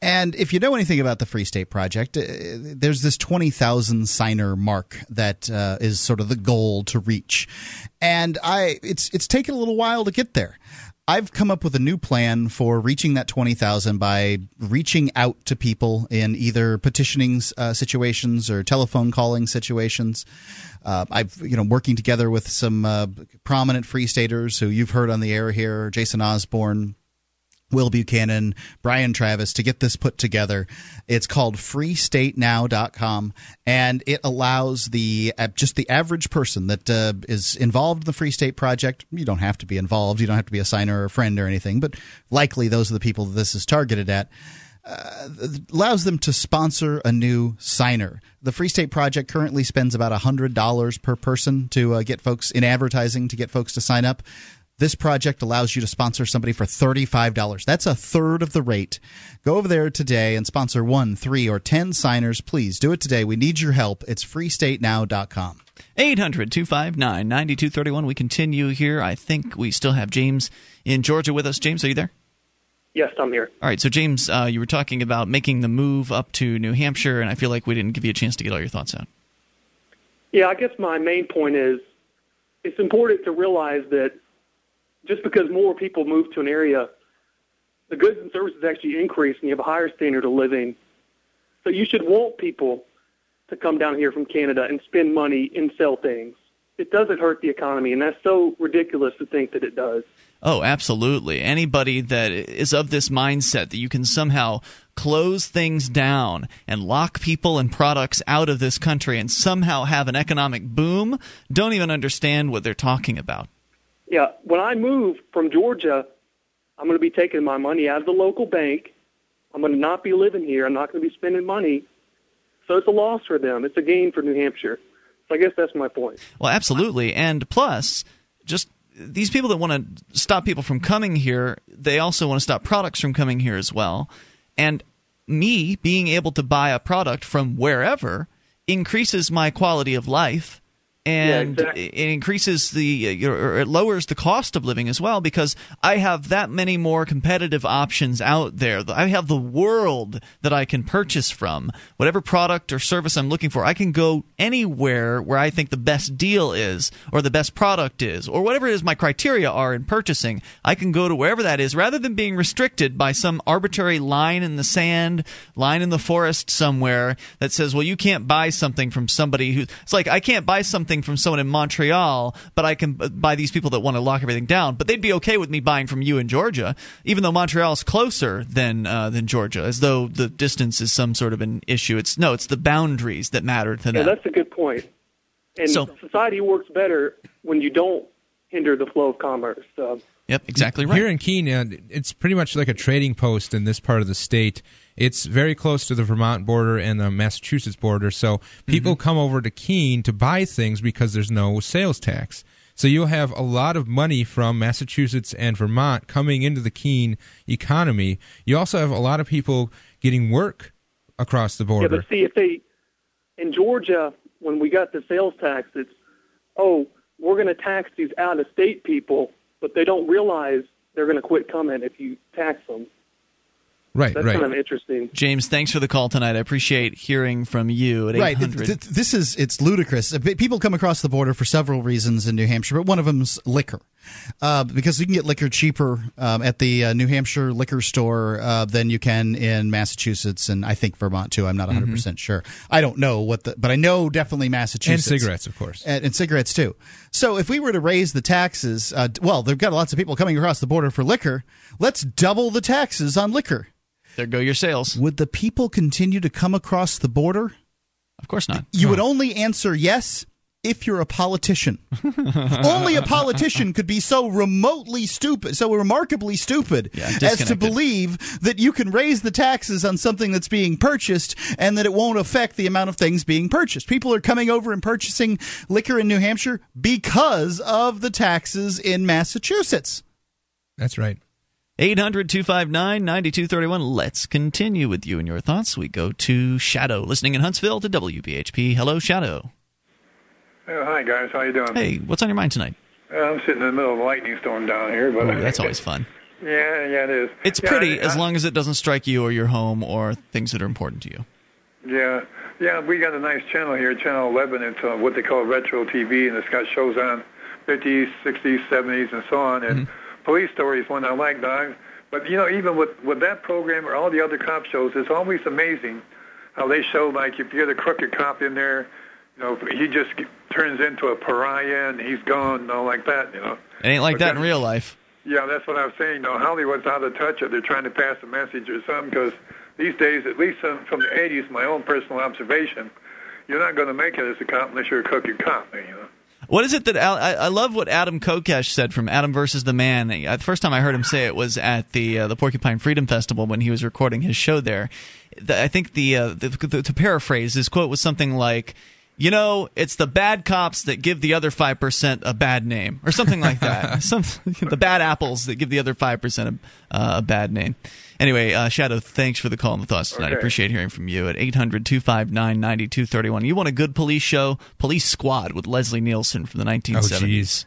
And if you know anything about the Free State Project, uh, there's this 20,000 signer mark that uh, is sort of the goal to reach. And I it's it's taken a little while to get there. I've come up with a new plan for reaching that 20,000 by reaching out to people in either petitioning uh, situations or telephone calling situations. Uh, I've, you know, working together with some uh, prominent free staters who you've heard on the air here, Jason Osborne, Will Buchanan, Brian Travis to get this put together. It's called freestatenow.com and it allows the uh, just the average person that uh, is involved in the Free State Project. You don't have to be involved, you don't have to be a signer or a friend or anything, but likely those are the people that this is targeted at. Uh, allows them to sponsor a new signer. The Free State Project currently spends about $100 per person to uh, get folks in advertising to get folks to sign up. This project allows you to sponsor somebody for $35. That's a third of the rate. Go over there today and sponsor one, three, or 10 signers. Please do it today. We need your help. It's freestatenow.com. 800 259 9231. We continue here. I think we still have James in Georgia with us. James, are you there? Yes, I'm here. All right. So, James, uh, you were talking about making the move up to New Hampshire, and I feel like we didn't give you a chance to get all your thoughts out. Yeah, I guess my main point is it's important to realize that just because more people move to an area, the goods and services actually increase and you have a higher standard of living. So you should want people to come down here from Canada and spend money and sell things. It doesn't hurt the economy, and that's so ridiculous to think that it does. Oh, absolutely. Anybody that is of this mindset that you can somehow close things down and lock people and products out of this country and somehow have an economic boom don't even understand what they're talking about. Yeah, when I move from Georgia, I'm going to be taking my money out of the local bank. I'm going to not be living here. I'm not going to be spending money. So it's a loss for them. It's a gain for New Hampshire. So I guess that's my point. Well, absolutely. And plus, just these people that want to stop people from coming here, they also want to stop products from coming here as well. And me being able to buy a product from wherever increases my quality of life and yeah, exactly. it increases the uh, or it lowers the cost of living as well because I have that many more competitive options out there. I have the world that I can purchase from. Whatever product or service I'm looking for, I can go anywhere where I think the best deal is or the best product is or whatever it is my criteria are in purchasing. I can go to wherever that is rather than being restricted by some arbitrary line in the sand, line in the forest somewhere that says, "Well, you can't buy something from somebody who." It's like I can't buy something from someone in Montreal, but I can buy these people that want to lock everything down. But they'd be okay with me buying from you in Georgia, even though Montreal's closer than uh, than Georgia, as though the distance is some sort of an issue. It's no, it's the boundaries that matter to Yeah, them. that's a good point. And So- society works better when you don't hinder the flow of commerce. Uh, Yep, exactly right. Here in Keene, uh, it's pretty much like a trading post in this part of the state. It's very close to the Vermont border and the Massachusetts border, so people Mm-hmm. come over to Keene to buy things because there's no sales tax. So you'll have a lot of money from Massachusetts and Vermont coming into the Keene economy. You also have a lot of people getting work across the border. yeah, but see, if they in Georgia, when we got the sales tax, it's oh, we're going to tax these out-of-state people, but they don't realize they're going to quit coming if you tax them. right, That's right. kind of interesting. James, thanks for the call tonight. I appreciate hearing from you at Right. 800. Th- th- This is it's ludicrous. Uh, People come across the border for several reasons in New Hampshire, but one of them's liquor, uh, because you can get liquor cheaper um, at the uh, New Hampshire liquor store uh, than you can in Massachusetts and I think Vermont too. I'm not 100 percent sure. I don't know what the, but I know definitely Massachusetts and cigarettes, of course. and, and cigarettes too. So if we were to raise the taxes, uh, well, they've got lots of people coming across the border for liquor. Let's double the taxes on liquor. there go your sales. Would the people continue to come across the border? Of course not. You would only answer yes if you're a politician. only a politician could be so remotely stupid, so remarkably stupid, Yeah, as to believe that you can raise the taxes on something that's being purchased and that it won't affect the amount of things being purchased. People are coming over and purchasing liquor in New Hampshire because of the taxes in Massachusetts. That's right. 800 259 9231. Let's continue with you and your thoughts. We go to Shadow, listening in Huntsville to WBHP. Hello, Shadow. Oh, hi guys, how you doing? Hey, what's on your mind tonight? Uh, I'm sitting in the middle of a lightning storm down here, but Ooh, that's always fun. yeah, yeah, it is. It's Yeah, pretty I- as long as it doesn't strike you or your home or things that are important to you. Yeah, yeah, we got a nice channel here, Channel 11. It's uh, what they call retro TV, and it's got shows on 50s, 60s, 70s, and so on. And police stories, one I like, dog. But you know, even with with that program or all the other cop shows, it's always amazing how they show like if you're the crooked cop in there, you know, he just turns into a pariah and he's gone, and all like that, you know. It ain't like But that in real life. Yeah, that's what I was saying. though. Hollywood's out of touch, or they're trying to pass a message or something. Because these days, at least from from the '80s, my own personal observation, you're not going to make it as a cop unless you're a crooked cop. You know. What is it that I, I love what Adam Kokesh said from Adam versus the Man. The first time I heard him say it was at the uh, the Porcupine Freedom Festival when he was recording his show there. The, I think the, uh, the, the to paraphrase his quote was something like. You know, it's the bad cops that give the other five percent a bad name, or something like that. Some the bad apples that give the other five percent a, uh, a bad name. Anyway, uh, Shadow, thanks for the call and the thoughts tonight. I appreciate hearing from you at 800-259-9231. You want a good police show? Police Squad with Leslie Nielsen from the 1970s. Oh, jeez.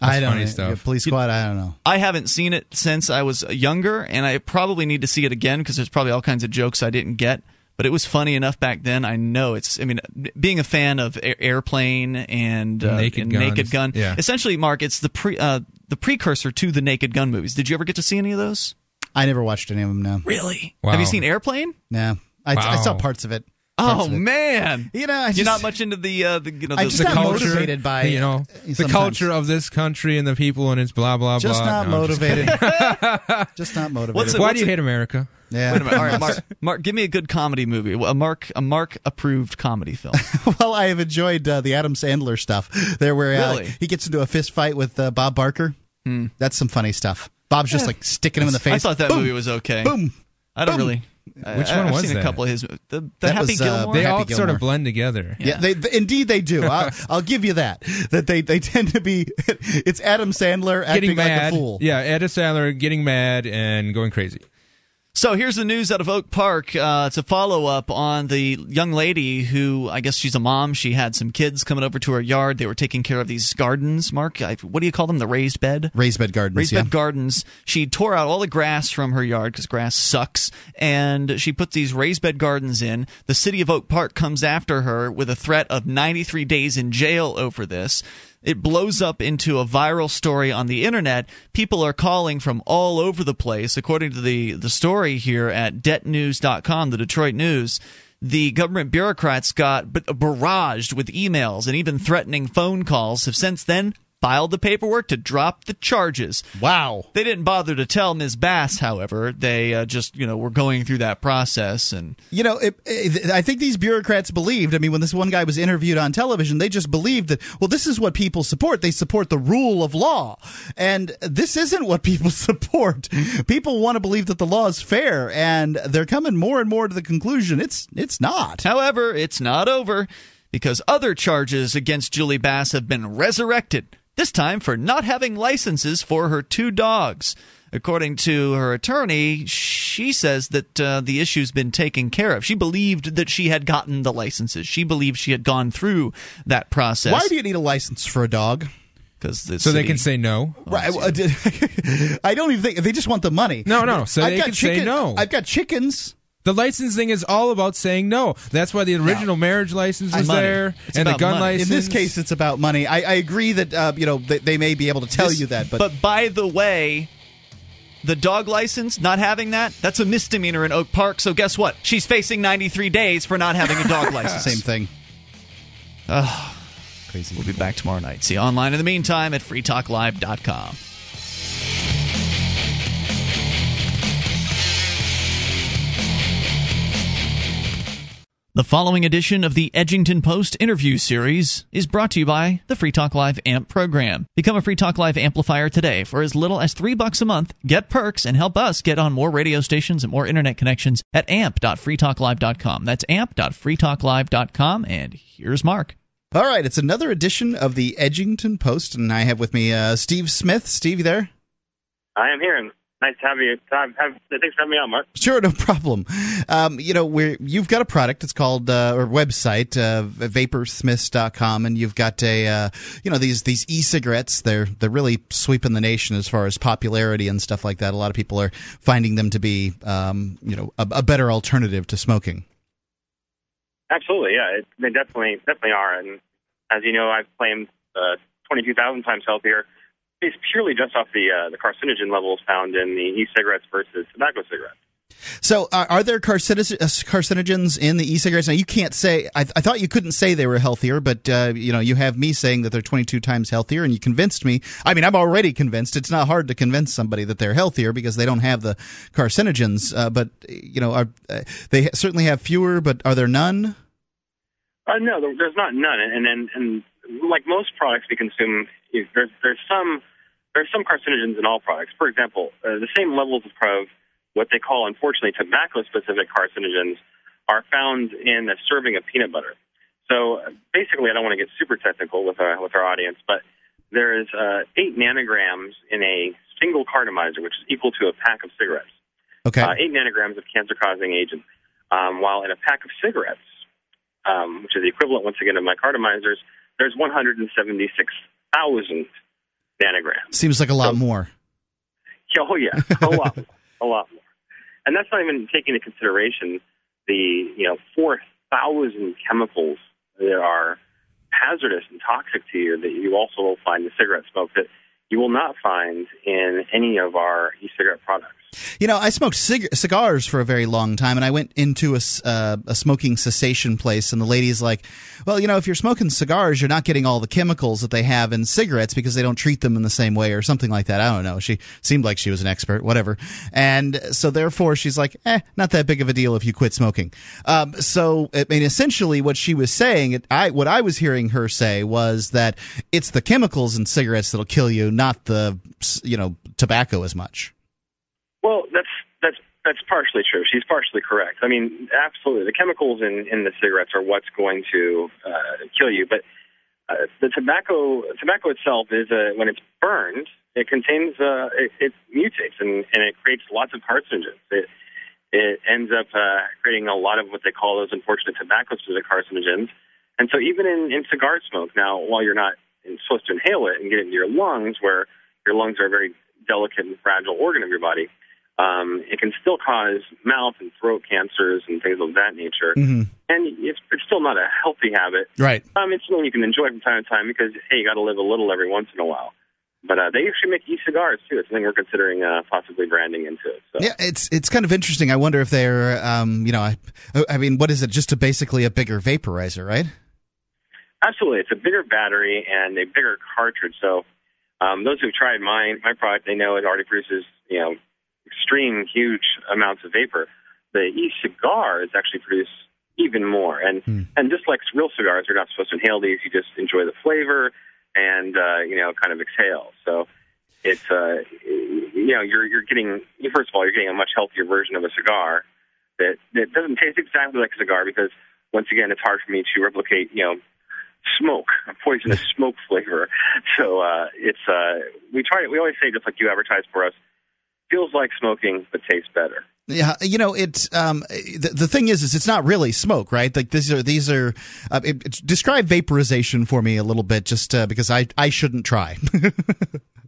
I don't funny know. stuff. Police squad, I don't know. I haven't seen it since I was younger, and I probably need to see it again because there's probably all kinds of jokes I didn't get. But it was funny enough back then. I know it's. I mean, being a fan of Air- Airplane and, uh, Naked and Naked Gun, Yeah. essentially, Mark, it's the pre uh, the precursor to the Naked Gun movies. Did you ever get to see any of those? I never watched any of them. No. Really? Wow. Have you seen Airplane? No. I, I saw parts of it. Oh man! You know, I You're not much into the uh, the you know I the, just the not culture. motivated by you know uh, the culture of this country and the people and it's blah blah blah. Just blah. not No, I'm just motivated. just not motivated. What's it- Why what's do you it- hate America? Yeah. Wait a minute. All right, Mark, Mark, give me a good comedy movie. A Mark a Mark approved comedy film. well, I have enjoyed uh, the Adam Sandler stuff. There, where uh, Really? he gets into a fist fight with uh, Bob Barker. That's some funny stuff. Bob's just like sticking him in the face. I thought that Boom, movie was okay. Boom. I don't Boom. really. Which one I've was seen that? a couple of his. The, the That Happy was, uh, Gilmore. They Happy all sort of blend together. Yeah, they, th- indeed they do. I'll, I'll give you that. That they, they tend to be. It's Adam Sandler acting mad. like a fool. Yeah, Adam Sandler getting mad and going crazy. So here's the news out of Oak Park. Uh, it's a follow up on the young lady who, I guess she's a mom. She had some kids coming over to her yard. They were taking care of these gardens. Mark, I, what do you call them? The raised bed? Raised bed gardens. Raised yeah. bed gardens. She tore out all the grass from her yard because grass sucks, and she put these raised bed gardens in. The city of Oak Park comes after her with a threat of 93 days in jail over this. It blows up into a viral story on the internet. People are calling from all over the place. According to the, the story here at detnews.com, the Detroit News, the government bureaucrats got barraged with emails and even threatening phone calls have since then filed the paperwork to drop the charges. Wow. They didn't bother to tell Ms. Bass, however. They uh, just, you know, were going through that process and You know, it, it, I think these bureaucrats believed. I mean, when this one guy was interviewed on television, they just believed that, well, this is what people support. They support the rule of law. And this isn't what people support. People want to believe that the law is fair, and they're coming more and more to the conclusion it's it's not. However, it's not over because other charges against Julie Bass have been resurrected, this time for not having licenses for her two dogs. According to her attorney, she says that uh, the issue's been taken care of. She believed that she had gotten the licenses. She believed she had gone through that process. Why do you need a license for a dog? Because the so they can say no. Right. I don't even think they just want the money. No, no. So I've they got can say chicken- no. I've got chickens. The licensing is all about saying no. That's why the original marriage license was Money. there, It's and the gun money. license. In this case, it's about money. I, I agree that uh, you know they, they may be able to tell This- you that, but, but by the way, the dog license, not having that, that's a misdemeanor in Oak Park. So guess what? She's facing 93 days for not having a dog license. same thing. Ugh. Crazy. We'll be back tomorrow night. See you online in the meantime at freetalklive.com. The following edition of the Edgington Post interview series is brought to you by the Free Talk Live AMP program. Become a Free Talk Live amplifier today for as little as 3 bucks a month. Get perks and help us get on more radio stations and more internet connections at amp.freetalklive.com. That's amp.freetalklive.com and here's Mark. All right, it's another edition of the Edgington Post, and I have with me uh, Steve Smith. Steve, you there? I am here, and nice to have you. Have, have, thanks for having me on, Mark. Sure, no problem. Um, you know, we're, you've got a product. It's called uh, or website uh, vaporsmiths.com, and you've got a uh, you know these these e-cigarettes. They're they're really sweeping the nation as far as popularity and stuff like that. A lot of people are finding them to be um, you know a, a better alternative to smoking. Absolutely, yeah. It, they definitely definitely are, and as you know, I've claimed uh, 22,000 times healthier based purely just off the uh, the carcinogen levels found in the e-cigarettes versus tobacco cigarettes. So, uh, are there carcinogens, uh, in the e-cigarettes? Now, you can't say. I, I thought you couldn't say they were healthier, but uh, you know, you have me saying that they're 22 times healthier, and you convinced me. I mean, I'm already convinced. It's not hard to convince somebody that they're healthier because they don't have the carcinogens. Uh, but you know, are, uh, they certainly have fewer. But are there none? Uh, no, there's not none, and and, and like most products we consume, there's there's some there's some carcinogens in all products. For example, uh, the same levels of, what they call, unfortunately, tobacco-specific carcinogens are found in a serving of peanut butter. So uh, basically, I don't want to get super technical with our with our audience, but there is uh, eight nanograms in a single cartomizer, which is equal to a pack of cigarettes. Okay. Uh, eight nanograms of cancer-causing agent. Um, while in a pack of cigarettes, um, which is the equivalent once again of my cartomizers, there's 176,000 nanograms. Seems like a lot more. Oh yeah, a lot, more, a lot more. And that's not even taking into consideration the you know 4,000 chemicals that are hazardous and toxic to you that you also will find in cigarette smoke that you will not find in any of our e-cigarette products. You know, I smoked cig- cigars for a very long time, and I went into a, uh, a smoking cessation place, and the lady's like, "Well, you know, if you're smoking cigars, you're not getting all the chemicals that they have in cigarettes because they don't treat them in the same way, or something like that." I don't know. She seemed like she was an expert, whatever, and so therefore she's like, "Eh, not that big of a deal if you quit smoking." Um, so, I mean, essentially, what she was saying, I what I was hearing her say was that it's the chemicals in cigarettes that'll kill you, not the you know tobacco as much. Well, that's that's that's partially true. She's partially correct. I mean, absolutely, the chemicals in in the cigarettes are what's going to uh, kill you. But uh, the tobacco tobacco itself is a, when it's burned, it contains uh, it, it mutates and and it creates lots of carcinogens. It it ends up uh, creating a lot of what they call those unfortunate tobacco-specific carcinogens. And so even in, in cigar smoke, now while you're not supposed to inhale it and get it into your lungs, where your lungs are a very delicate and fragile organ of your body, um, it can still cause mouth and throat cancers and things of that nature. Mm-hmm. And it's, it's still not a healthy habit. Right. Um, it's something you can enjoy from time to time because, hey, you got to live a little every once in a while. But uh, they actually make e-cigars too. It's something we're considering uh, possibly branding into it. So. Yeah, it's it's kind of interesting. I wonder if they're, um, you know, I, I mean, what is it? Just a basically a bigger vaporizer, right? Absolutely, it's a bigger battery and a bigger cartridge. So um, those who've tried mine, my product, they know it already produces you know extreme, huge amounts of vapor. The e-cigars actually produce even more, and Hmm. and just like real cigars, you're not supposed to inhale these. You just enjoy the flavor and uh, you know kind of exhale. So it's uh, you know you're you're getting first of all you're getting a much healthier version of a cigar that that doesn't taste exactly like a cigar because once again it's hard for me to replicate you know smoke a poisonous smoke flavor so uh it's uh we try we always say just like you advertise for us feels like smoking but tastes better Yeah, you know, it's um, the, the thing is, is it's not really smoke, right? Like these are these are. Uh, it, it- describe vaporization for me a little bit, just uh, because I I shouldn't try.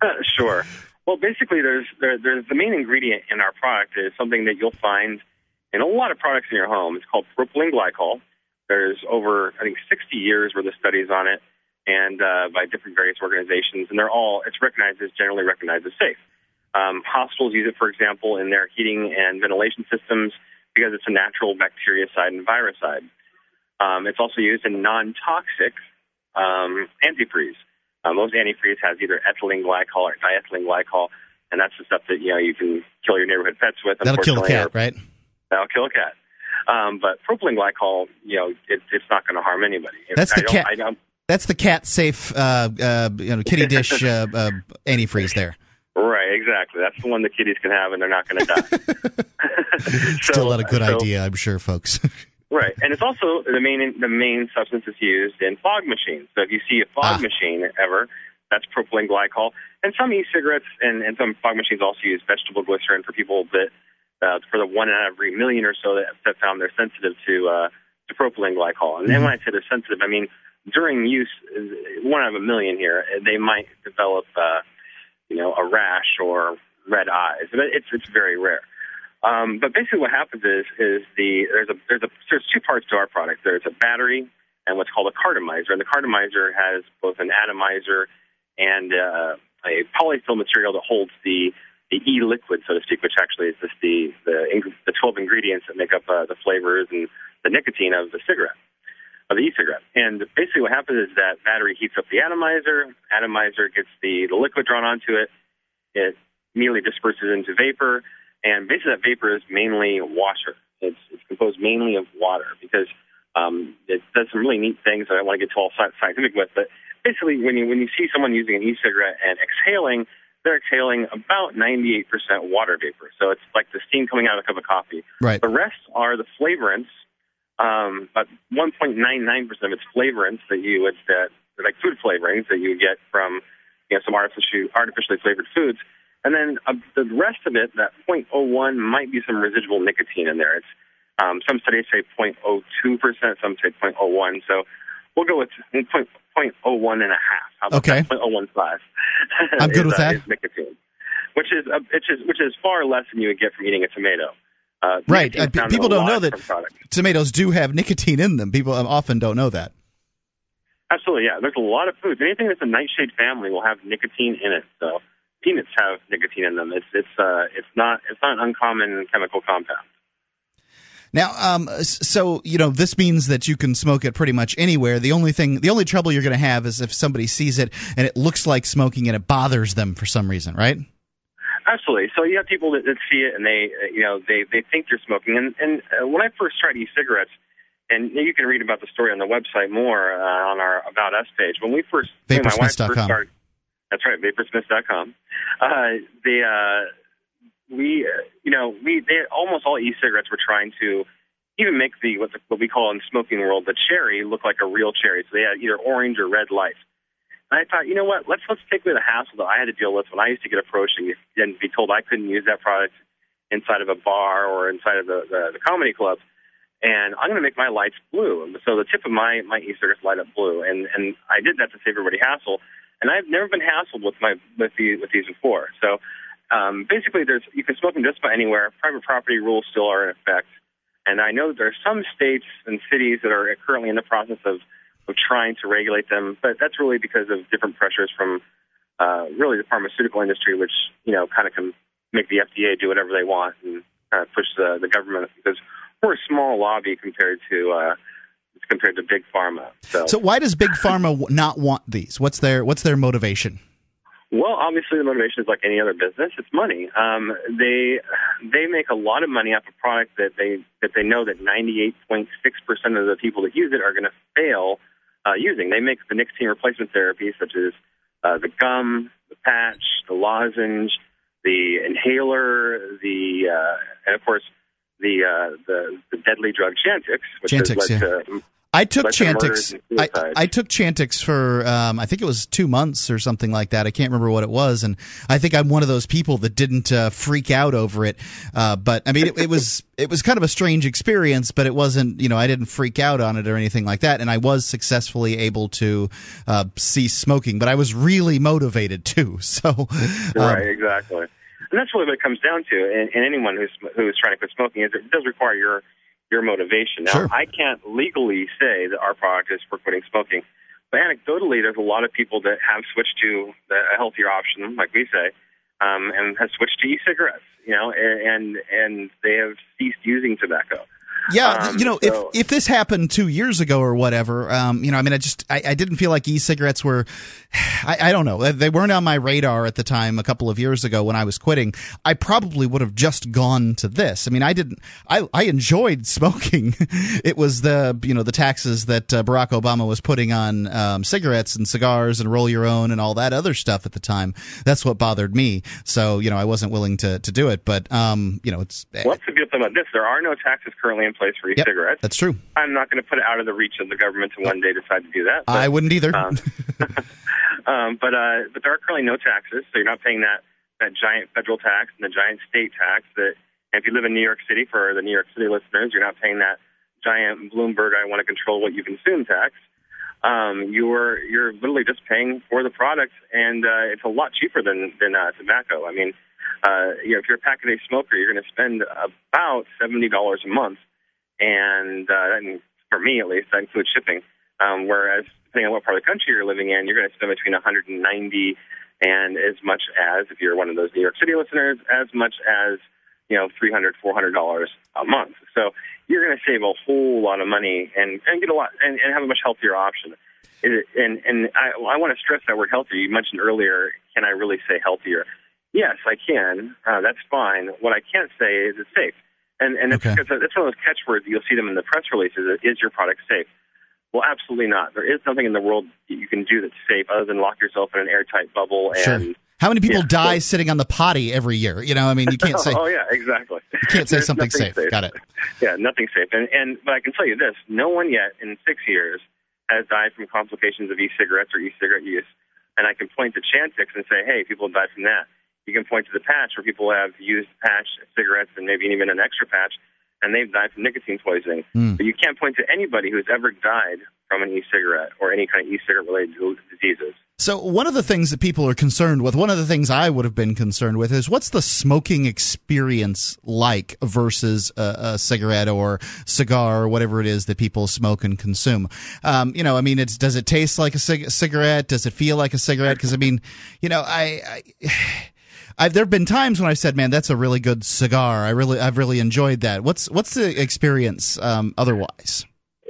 Uh, sure. Well, basically, there's there, there's the main ingredient in our product is something that you'll find in a lot of products in your home. It's called propylene glycol. There's over I think 60 years worth of studies on it, and uh, by different various organizations, and they're all it's recognized as generally recognized as safe. Um, hospitals use it, for example, in their heating and ventilation systems because it's a natural bactericide and virucide. Um, it's also used in non-toxic um, antifreeze. Uh, most antifreeze has either ethylene glycol or diethylene glycol, and that's the stuff that you know you can kill your neighborhood pets with. That'll kill a cat, right? That'll kill a cat. Um, but propylene glycol, you know, it, it's not going to harm anybody. That's I the cat. That's the cat safe, uh, uh, you know, kitty dish uh, uh, antifreeze there. Right, exactly. That's the one the kitties can have, and they're not going to die. Still not a good so- idea, I'm sure, folks. Right, and it's also the main the main substance is used in fog machines. So if you see a fog machine ever, that's propylene glycol. And some e-cigarettes and, and some fog machines also use vegetable glycerin for people that uh, for the one out of every million or so that, that found they're sensitive to uh, to propylene glycol. And then when I say they're sensitive, I mean during use, one out of a million here, they might develop uh, you know a rash or red eyes. But it's it's very rare. Um, but basically, what happens is is the there's a there's a there's two parts to our product. There's a battery and what's called a cartomizer. And the cartomizer has both an atomizer and uh, a polyfill material that holds the the e-liquid, so to speak, which actually is just the the, the 12 ingredients that make up uh, the flavors and the nicotine of the cigarette of the e-cigarette. And basically, what happens is that battery heats up the atomizer. Atomizer gets the the liquid drawn onto it. It immediately disperses into vapor, and basically that vapor is mainly water. It's, it's composed mainly of water because um, it does some really neat things that I want to get too all scientific with. But basically, when you when you see someone using an e-cigarette and exhaling, they're exhaling about 98% water vapor. So it's like the steam coming out of a cup of coffee. Right. The rest are the flavorants. Um, but 1.99% of its flavorants that you would that like food flavorings that you would get from you know some artificially artificially flavored foods. And then uh, the rest of it, that 0.01, might be some residual nicotine in there. It's um, some studies say 0.02 percent, some say 0.01. So we'll go with 0.01 and a half. How about Okay. that? 0.015. I'm good is, with uh, that. is nicotine, which is uh, which is which is far less than you would get from eating a tomato. Uh, right. Uh, people don't know that tomatoes do have nicotine in them. People um, often don't know that. Absolutely, yeah. There's a lot of foods. Anything that's a nightshade family will have nicotine in it. So peanuts have nicotine in them. It's it's uh it's not it's not an uncommon chemical compound. Now, um, so you know this means that you can smoke it pretty much anywhere. The only thing, the only trouble you're going to have is if somebody sees it and it looks like smoking and it bothers them for some reason, right? Absolutely. So you have people that, that see it and they uh, you know they they think you're smoking. And and uh, when I first tried e-cigarettes, and you can read about the story on the website more uh, on our About Us page. When we first when my wife first started, that's right, vaporsmiths.com. Uh, the uh, we uh, you know we they almost all e-cigarettes were trying to even make the what, the what we call in the smoking world the cherry look like a real cherry. So they had either orange or red light. And I thought, you know what? Let's let's take away the hassle that I had to deal with when I used to get approached and, and be told I couldn't use that product inside of a bar or inside of the the, the comedy club. And I'm going to make my lights blue. So the tip of my my e-cigarettes light up blue, and and I did that to save everybody hassle. And I've never been hassled with my with the with these before. So um, basically, there's you can smoke them just about anywhere. Private property rules still are in effect. And I know there are some states and cities that are currently in the process of, of trying to regulate them, but that's really because of different pressures from uh, really the pharmaceutical industry, which you know kind of can make the FDA do whatever they want and kind of push the, the government because we're a small lobby compared to uh, compared to big pharma. So, So why does big pharma not want these? What's their what's their motivation? Well, obviously the motivation is like any other business. It's money. Um, they they make a lot of money off a product that they that they know that 98.6 percent of the people that use it are going to fail uh, using. They make the nicotine replacement therapies such as uh, the gum, the patch, the lozenge, the inhaler, the uh, and of course the uh, the the deadly drug Chantix, which Chantix, has led yeah. to I took Chantix. I. I took Chantix for um, I think it was two months or something like that. I can't remember what it was, and I think I'm one of those people that didn't uh, freak out over it. Uh, but I mean, it, it was it was kind of a strange experience, but it wasn't. You know, I didn't freak out on it or anything like that, and I was successfully able to uh, cease smoking. But I was really motivated too. So um, right, exactly. And that's really what it comes down to. And, and anyone who's who's trying to quit smoking is it does require your your motivation. Now, Sure. I can't legally say that our product is for quitting smoking, but anecdotally, there's a lot of people that have switched to the, a healthier option, like we say, um, and have switched to e-cigarettes. You know, and and they have ceased using tobacco. Yeah, Um, you know, so- if if this happened two years ago or whatever, um, you know, I mean, I just I, I didn't feel like e-cigarettes were, I, I don't know, they weren't on my radar at the time. A couple of years ago when I was quitting, I probably would have just gone to this. I mean, I didn't, I I enjoyed smoking. it was the you know the taxes that uh, Barack Obama was putting on um, cigarettes and cigars and roll your own and all that other stuff at the time. That's what bothered me. So you know, I wasn't willing to to do it. But um, you know, it's What's the good thing about this? There are no taxes currently in place for Yep, e-cigarettes. that's true. I'm not going to put it out of the reach of the government to one day decide to do that. but- I wouldn't either. Um, um, but uh, but there are currently no taxes, so you're not paying that that giant federal tax and the giant state tax. That if you live in New York City, for the New York City listeners, you're not paying that giant Bloomberg "I want to control what you consume" tax. Um, you're you're literally just paying for the product, and uh, it's a lot cheaper than than uh, tobacco. I mean, uh, you know, if you're a pack a day smoker, you're going to spend about seventy dollars a month, and uh, and for me at least, that includes shipping. Um, whereas depending on what part of the country you're living in, you're going to spend between 190 and as much as, if you're one of those New York City listeners, as much as you know, 300 400 dollars a month. So you're going to save a whole lot of money and and get a lot and, and have a much healthier option. It, and and I, I want to stress that word healthier. You mentioned earlier, can I really say healthier? Yes, I can. Uh, that's fine. What I can't say is it's safe. And and it's, it's, one of those catchwords. You'll see them in the press releases. Is your product safe? Well, absolutely not. There is nothing in the world that you can do that's safe other than lock yourself in an airtight bubble Sure. and How many people Yeah, die sitting on the potty every year? You know, I mean, you can't say oh yeah, exactly. you can't say There's something nothing safe. Got it. Yeah, nothing safe. And and but I can tell you this: no one yet in six years has died from complications of e-cigarettes or e-cigarette use. And I can point to Chantix and say, hey, people have died from that. You can point to the patch where people have used patch cigarettes and maybe even an extra patch, and they've died from nicotine poisoning. Hmm. But you can't point to anybody who's ever died from an e-cigarette or any kind of e-cigarette related diseases. So one of the things that people are concerned with, one of the things I would have been concerned with, is what's the smoking experience like versus a, a cigarette or cigar or whatever it is that people smoke and consume. Um, you know, I mean, it's does it taste like a cig- cigarette? Does it feel like a cigarette? Because I mean, you know, I. I I've, there have been times when I've said, "Man, that's a really good cigar. I really, I've really enjoyed that." What's what's the experience um, otherwise?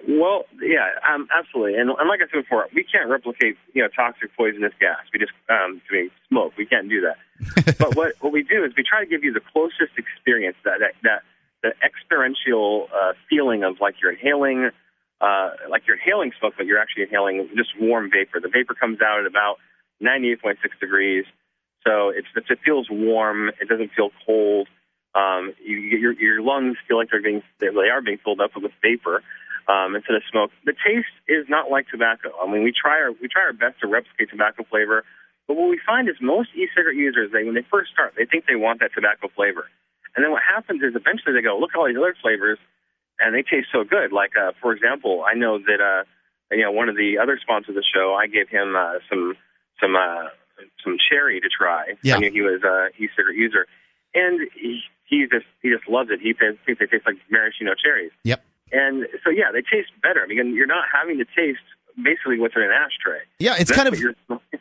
Well, yeah, um, absolutely. And, and like I said before, we can't replicate, you know, toxic poisonous gas. We just, um, doing smoke. We can't do that. but what, what we do is we try to give you the closest experience, that, that, that the experiential uh, feeling of like you're inhaling, uh, like you're inhaling smoke, but you're actually inhaling just warm vapor. The vapor comes out at about 98.6 degrees. So it's, it feels warm. It doesn't feel cold. Um, you, your, your lungs feel like they're being, they are being filled up with vapor um, instead of smoke. The taste is not like tobacco. I mean, we try our we try our best to replicate tobacco flavor, but what we find is most e-cigarette users, they when they first start, they think they want that tobacco flavor, and then what happens is eventually they go, look at all these other flavors, and they taste so good. Like uh, for example, I know that uh, you know one of the other sponsors of the show, I gave him uh, some some uh, some cherry to try. Yeah. I knew he was uh, a e-cigarette user, and he, he just he just loves it. He thinks they taste like maraschino cherries. Yep. And so, yeah, they taste better. I mean, you're not having to taste basically what's in an ashtray. Yeah, it's That's kind of you're-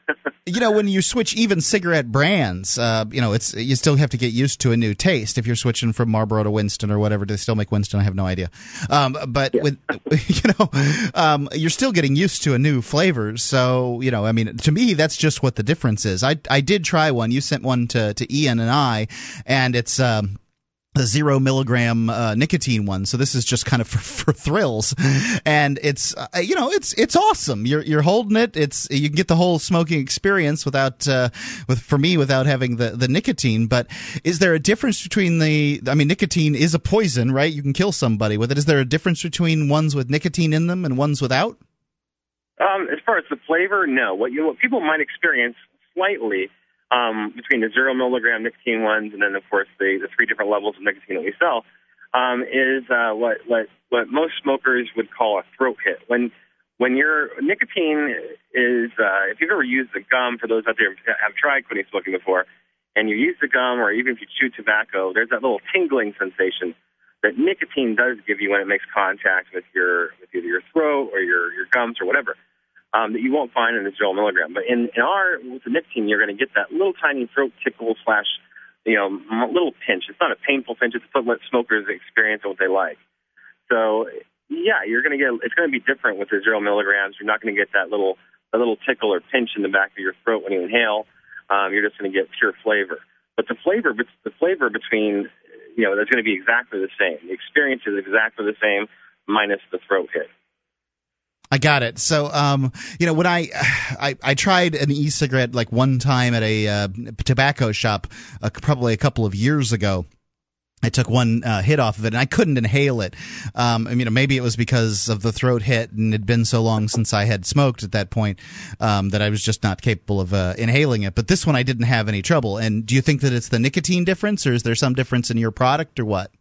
know, when you switch even cigarette brands, uh, you know, it's you still have to get used to a new taste. If you're switching from Marlboro to Winston or whatever, do they still make Winston? I have no idea. Um, but with you know, um, you're still getting used to a new flavor. So you know, I mean, to me, that's just what the difference is. I I did try one. You sent one to to Ian and I, and it's. Um, the zero milligram uh, nicotine one. So this is just kind of for, for thrills, and it's uh, you know it's it's awesome. You're you're holding it. It's you can get the whole smoking experience without uh, with for me without having the the nicotine. But is there a difference between the? I mean, nicotine is a poison, right? You can kill somebody with it. Is there a difference between ones with nicotine in them and ones without? Um, as far as the flavor, no. What you what people might experience slightly um, between the zero milligram nicotine ones and then, of course, the, the three different levels of nicotine that we sell, um, is uh, what, what, what most smokers would call a throat hit. When, when your nicotine is, uh, if you've ever used the gum, for those out there who have tried quitting smoking before, and you use the gum or even if you chew tobacco, there's that little tingling sensation that nicotine does give you when it makes contact with your with either your throat or your your gums or whatever um, that you won't find in the zero milligram. But in, in our with the nicotine, you're going to get that little tiny throat tickle slash you know little pinch. It's not a painful pinch. It's what smokers experience and what they like. So yeah, you're going to get it's going to be different with the zero milligrams. You're not going to get that little a little tickle or pinch in the back of your throat when you inhale. Um, you're just going to get pure flavor. But the flavor, the flavor between, you know, that's going to be exactly the same. The experience is exactly the same, minus the throat hit. I got it. So, um, you know, when I, I, I tried an e-cigarette like one time at a uh, tobacco shop, uh, probably a couple of years ago. I took one uh, hit off of it and I couldn't inhale it. Um, I mean, maybe it was because of the throat hit and it had been so long since I had smoked at that point um, that I was just not capable of uh, inhaling it. But this one I didn't have any trouble. And do you think that it's the nicotine difference or is there some difference in your product or what?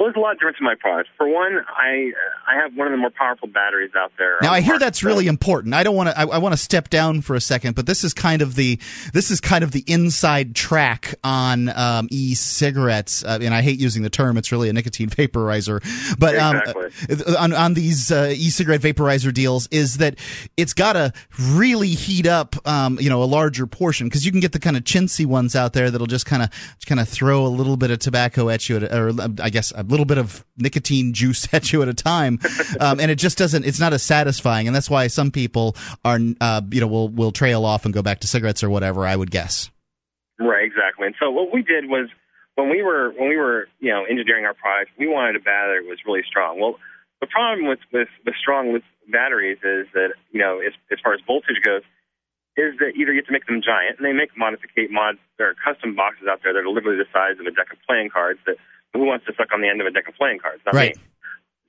Well, there's a lot of difference in my products. For one, I I have one of the more powerful batteries out there. Now I hear that's really important. I don't want to. I, I want to step down for a second, but this is kind of the this is kind of the inside track on um, e-cigarettes, uh, and I hate using the term. It's really a nicotine vaporizer, but um, exactly. on on these uh, e-cigarette vaporizer deals is that it's got to really heat up, um, you know, a larger portion because you can get the kind of chintzy ones out there that'll just kind of kind of throw a little bit of tobacco at you, at, or I guess little bit of nicotine juice at you at a time, um, and it just doesn't. It's not as satisfying, and that's why some people are, uh, you know, will will trail off and go back to cigarettes or whatever. I would guess. Right, exactly. And so what we did was when we were when we were you know engineering our product, we wanted a battery that was really strong. Well, the problem with with, with strong with batteries is that you know as as far as voltage goes is that either you have to make them giant, and they make modificate mod there are custom boxes out there that are literally the size of a deck of playing cards that who wants to suck on the end of a deck of playing cards? Not right. Me.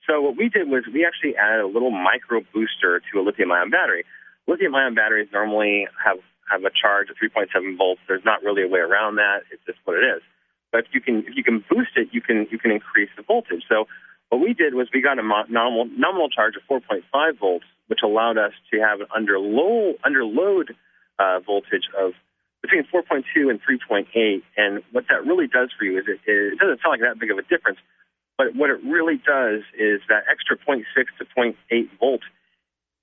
So what we did was we actually added a little micro booster to a lithium-ion battery. Lithium-ion batteries normally have have a charge of 3.7 volts. There's not really a way around that. It's just what it is. But if you can if you can boost it, you can you can increase the voltage. So what we did was we got a nominal nominal charge of 4.5 volts, which allowed us to have an under low under load uh, voltage of between 4.2 and 3.8. And what that really does for you is it, it doesn't sound like that big of a difference, but what it really does is that extra 0.6 to 0.8 volt,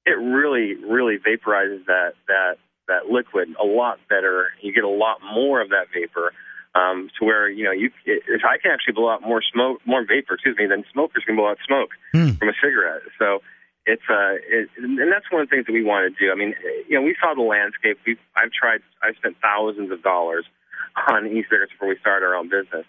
it really, really vaporizes that that that liquid a lot better. You get a lot more of that vapor. Um, to where you know you if I can actually blow out more smoke, more vapor, excuse me, than smokers can blow out smoke hmm. from a cigarette. So it's uh, it, and that's one of the things that we want to do. I mean, you know, we saw the landscape. We I've tried. I've spent thousands of dollars on e-cigarettes before we started our own business,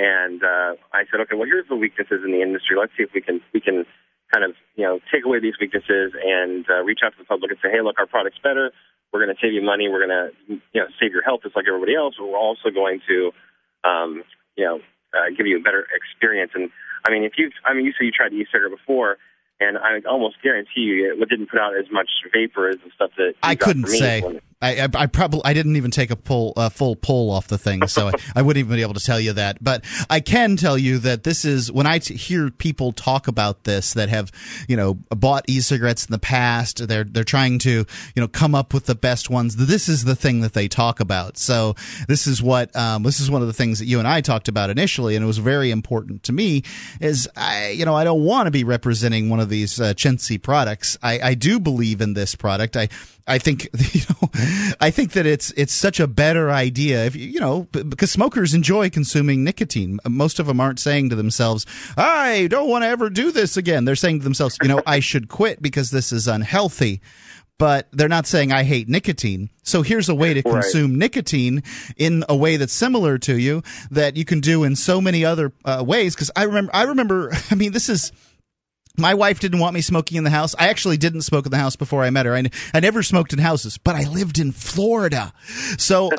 and uh, I said, okay, well, here's the weaknesses in the industry. Let's see if we can we can kind of you know take away these weaknesses and uh, reach out to the public and say, hey, look, our product's better. We're going to save you money. We're going to you know save your health just like everybody else. But we're also going to um, you know uh, give you a better experience. And I mean, if you I mean, you said you tried the e-cigarette before and I almost guarantee you it didn't put out as much vapor as the stuff that I couldn't say. When, I, I, I, probably I didn't even take a pull uh, full pull off the thing, so I, I, wouldn't even be able to tell you that. But I can tell you that this is when I t- hear people talk about this that have you know bought e-cigarettes in the past. They're they're trying to you know come up with the best ones. This is the thing that they talk about. So this is what um, this is one of the things that you and I talked about initially, and it was very important to me. Is I you know I don't want to be representing one of these uh, chintzy products. I, I do believe in this product. I I think you know, I think that it's it's such a better idea if you you know because smokers enjoy consuming nicotine. Most of them aren't saying to themselves, "I don't want to ever do this again." They're saying to themselves, "You know, I should quit because this is unhealthy." But they're not saying I hate nicotine. So here's a way to Right. consume nicotine in a way that's similar to you that you can do in so many other uh, ways. Because I remember, I remember. I mean, this is my wife didn't want me smoking in the house. I actually didn't smoke in the house before I met her. I, I never smoked in houses, but I lived in Florida. So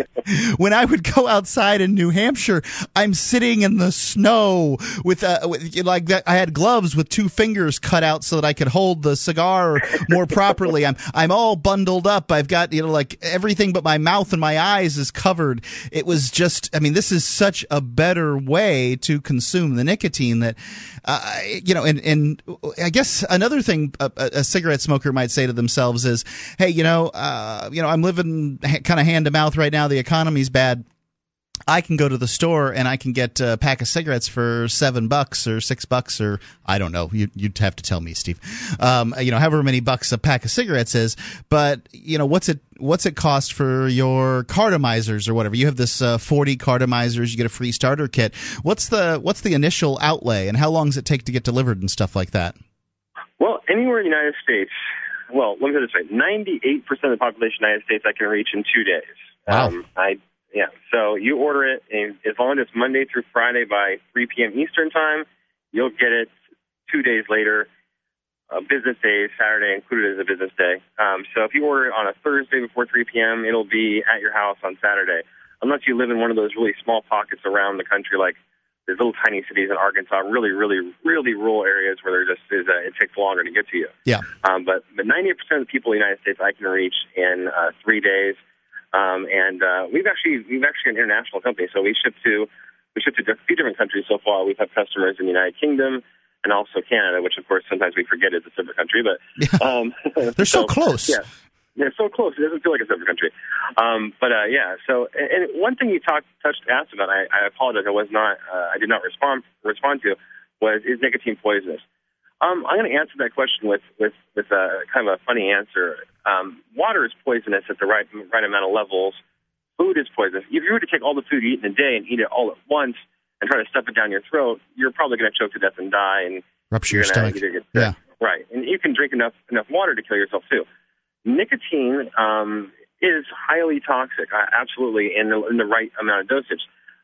when I would go outside in New Hampshire, I'm sitting in the snow with, uh, with like that. I had gloves with two fingers cut out so that I could hold the cigar more properly. I'm I'm all bundled up. I've got you know like everything but my mouth and my eyes is covered. It was just. I mean, this is such a better way to consume the nicotine that, uh, you know, and and I guess another thing a, a a cigarette smoker might say to themselves is, hey, you know, uh, you know, I'm living ha- kind of hand to mouth right now. The economy's bad. I can go to the store and I can get a pack of cigarettes for seven bucks or six bucks or I don't know. You, you'd have to tell me, Steve. Um, you know, however many bucks a pack of cigarettes is. But you know, what's it? What's it cost for your cartomizers or whatever? You have this uh, forty cartomizers. You get a free starter kit. What's the What's the initial outlay and how long does it take to get delivered and stuff like that? Well, anywhere in the United States, well, let me put it this way: ninety-eight percent of the population of the United States I can reach in two days. Wow. Um, I yeah. So you order it, and as long as it's Monday through Friday by 3 p.m. Eastern time, you'll get it two days later. Uh, business days, Saturday included as a business day. Um, so if you order it on a Thursday before 3 p.m., it'll be at your house on Saturday. Unless you live in one of those really small pockets around the country, like there's little tiny cities in Arkansas, really, really, really rural areas where there just is a, it takes longer to get to you. Yeah. Um, but but 90% of the people in the United States I can reach in uh, three days. Um, and uh, we've actually we've actually an international company, so we ship to we ship to a few different countries so far. We've had customers in the United Kingdom and also Canada, which of course sometimes we forget is a separate country, but um, They're so close. Yeah, they're so close. It doesn't feel like a separate country. Um, but uh, yeah, so and and one thing you talked touched asked about, I, I apologize, I was not uh, I did not respond respond to was is nicotine poisonous? Um, I'm going to answer that question with with with a kind of a funny answer. Um, water is poisonous at the right right amount of levels. Food is poisonous. If you were to take all the food you eat in a day and eat it all at once and try to stuff it down your throat, you're probably going to choke to death and die. And Rupture your stomach. Yeah. Right. And you can drink enough enough water to kill yourself too. Nicotine um, is highly toxic, uh, absolutely, in the, in the right amount of dosage.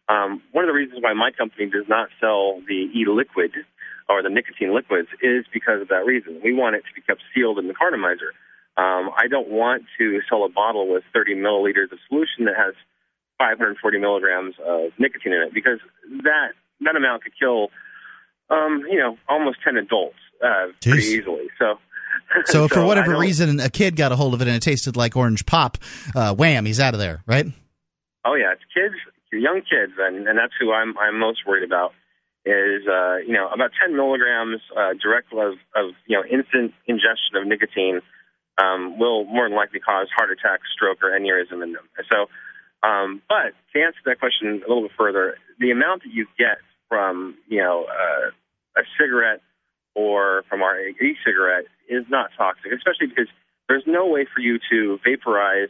Um, one of the reasons why my company does not sell the e-liquid or the nicotine liquids is because of that reason. We want it to be kept sealed in the cartomizer. Um, I don't want to sell a bottle with 30 milliliters of solution that has 540 milligrams of nicotine in it because that that amount could kill, um, you know, almost 10 adults uh, pretty easily. So, So, for whatever reason, a kid got a hold of it and it tasted like orange pop. Uh, wham! He's out of there, right? Oh yeah, it's kids, young kids, and and that's who I'm I'm most worried about. Is uh, you know about 10 milligrams uh, direct of of you know instant ingestion of nicotine um, will more than likely cause heart attack, stroke, or aneurysm in them. So, um, but to answer that question a little bit further, the amount that you get from you know uh, a cigarette or from our e-cigarette is not toxic, especially because there's no way for you to vaporize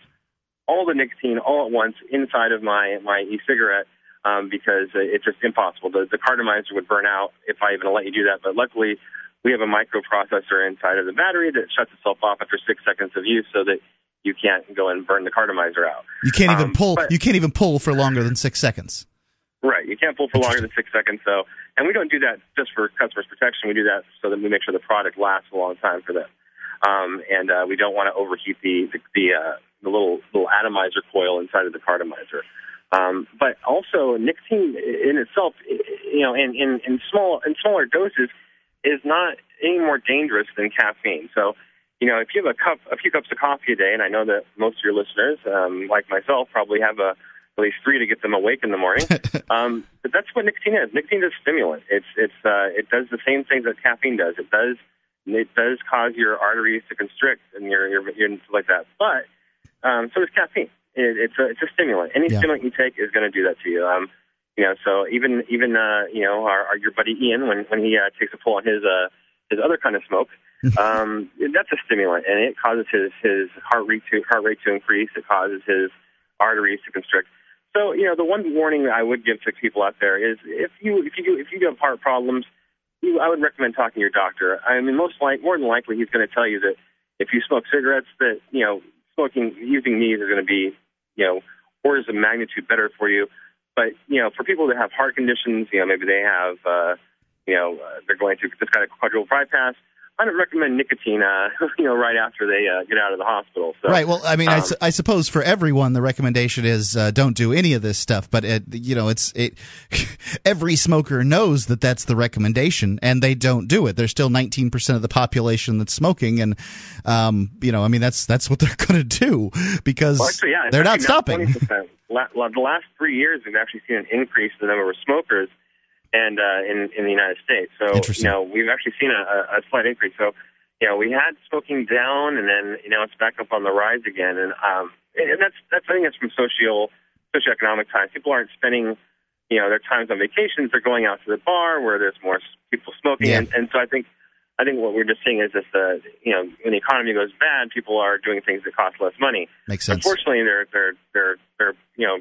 all the nicotine all at once inside of my my e-cigarette um, because it's just impossible. The the cartomizer would burn out if I even let you do that. But luckily, we have a microprocessor inside of the battery that shuts itself off after six seconds of use, so that you can't go and burn the cartomizer out. You can't even Um, pull. but- You can't even pull for longer than six seconds. Right. You can't pull for longer than six seconds. So, and we don't do that just for customers' protection. We do that so that we make sure the product lasts a long time for them. Um, and uh, we don't want to overheat the the the, uh, the little little atomizer coil inside of the cartomizer. Um, but also, nicotine in itself, you know, in, in, in small in smaller doses, is not any more dangerous than caffeine. So, you know, if you have a cup, a few cups of coffee a day, and I know that most of your listeners, um, like myself, probably have a at least three to get them awake in the morning. um, but that's what nicotine is. Nicotine is a stimulant. It's it's uh, it does the same things that caffeine does. It does it does cause your arteries to constrict and your your, your like that. But um, so does caffeine. It, it's a it's a stimulant. Any Yeah. stimulant you take is going to do that to you. Um, you know, so even even uh, you know our, our your buddy Ian when when he uh, takes a pull on his uh, his other kind of smoke, um, that's a stimulant, and it causes his his heart rate to heart rate to increase. It causes his arteries to constrict. So, you know, the one warning that I would give to people out there is if you if you if you have heart problems, you, I would recommend talking to your doctor. I mean, most like more than likely, he's going to tell you that if you smoke cigarettes, that you know, smoking using these is going to be, you know, orders of magnitude better for you. But you know, for people that have heart conditions, you know, maybe they have, uh, you know, uh, they're going through this kind of quadruple bypass. I don't recommend nicotine, uh, you know, right after they uh, get out of the hospital. So, right. Well, I mean, I, um, su- I suppose for everyone, the recommendation is uh, don't do any of this stuff. But it, you know, it's it. every smoker knows that that's the recommendation, and they don't do it. There's still 19 percent of the population that's smoking, and um, you know, I mean, that's that's what they're going to do because well, actually, yeah, they're not stopping. 20%. La- the last three years, we've actually seen an increase in the number of smokers, and uh, in in the United States. So, you know, we've actually seen a, a slight increase. So, you know, we had smoking down, and then you know it's back up on the rise again, and um, and that's that's I think that's from social socioeconomic times. People aren't spending you know their times on vacations; they're going out to the bar where there's more people smoking, Yeah. and, and so I think. I think what we're just seeing is just the you know when the economy goes bad, people are doing things that cost less money. Makes sense. Unfortunately, they're they're they're they're you know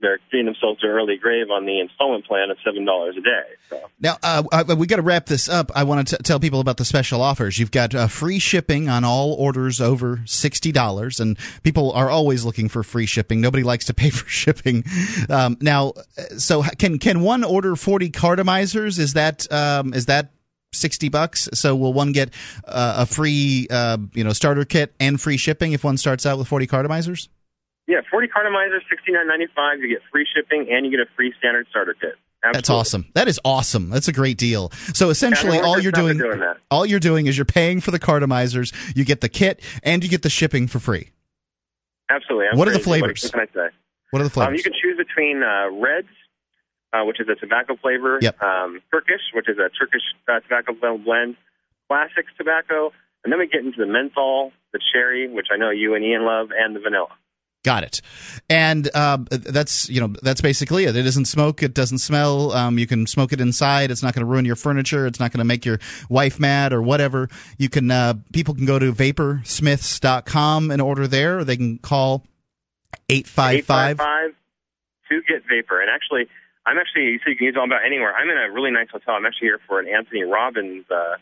they're getting themselves to early grave on the installment plan of seven dollars a day. So Now, uh, I, we got to wrap this up. I want to tell people about the special offers. You've got uh, free shipping on all orders over sixty dollars, and people are always looking for free shipping. Nobody likes to pay for shipping. Um, now, uh, so can can one order forty cartomizers? Is that um, is that sixty bucks? So will one get uh, a free uh, you know starter kit and free shipping if one starts out with forty cartomizers? yeah, forty cartomizers, sixty nine ninety five. You get free shipping and you get a free standard starter kit. That's awesome. That is awesome. That's a great deal. So essentially, Yeah, all you're doing, doing all you're doing is you're paying for the cartomizers. You get the kit and you get the shipping for free. Absolutely. I'm What are the crazy. flavors? What can I say? What are the flavors? Um, you can choose between uh, Reds, uh, which is a tobacco flavor, Yep. um, Turkish, which is a Turkish uh, tobacco blend, Classics tobacco, and then we get into the menthol, the cherry, which I know you and Ian love, and the vanilla. Got it. And uh, that's you know that's basically it. It doesn't smoke. It doesn't smell. Um, you can smoke it inside. It's not going to ruin your furniture. It's not going to make your wife mad or whatever. You can uh, people can go to vaporsmiths.com and order there. Or they can call eight five five. 855 to get vapor. And actually, I'm actually, so you can use it about anywhere. I'm in a really nice hotel. I'm actually here for an Anthony Robbins uh,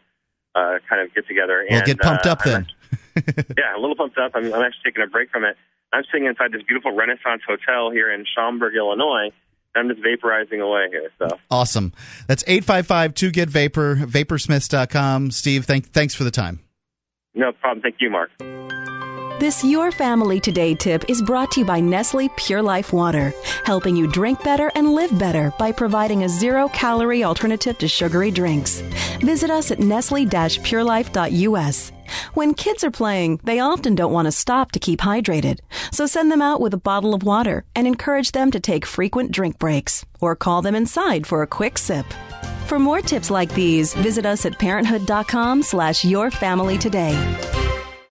uh, kind of get together. Well, and, get pumped uh, up I'm then. actually- yeah, a little pumped up. I'm, I'm actually taking a break from it. I'm sitting inside this beautiful Renaissance hotel here in Schaumburg, Illinois. I'm just vaporizing away here. So Awesome. That's eight five five two get vapor. Vaporsmiths.com. Steve, thank thanks for the time. no problem. Thank you, Mark. This Your Family Today tip is brought to you by Nestle Pure Life Water, helping you drink better and live better by providing a zero calorie alternative to sugary drinks. Visit us at nestle purelife.us. When kids are playing, they often don't want to stop to keep hydrated. So send them out with a bottle of water and encourage them to take frequent drink breaks or call them inside for a quick sip. For more tips like these, visit us at parenthood.com slash your family today.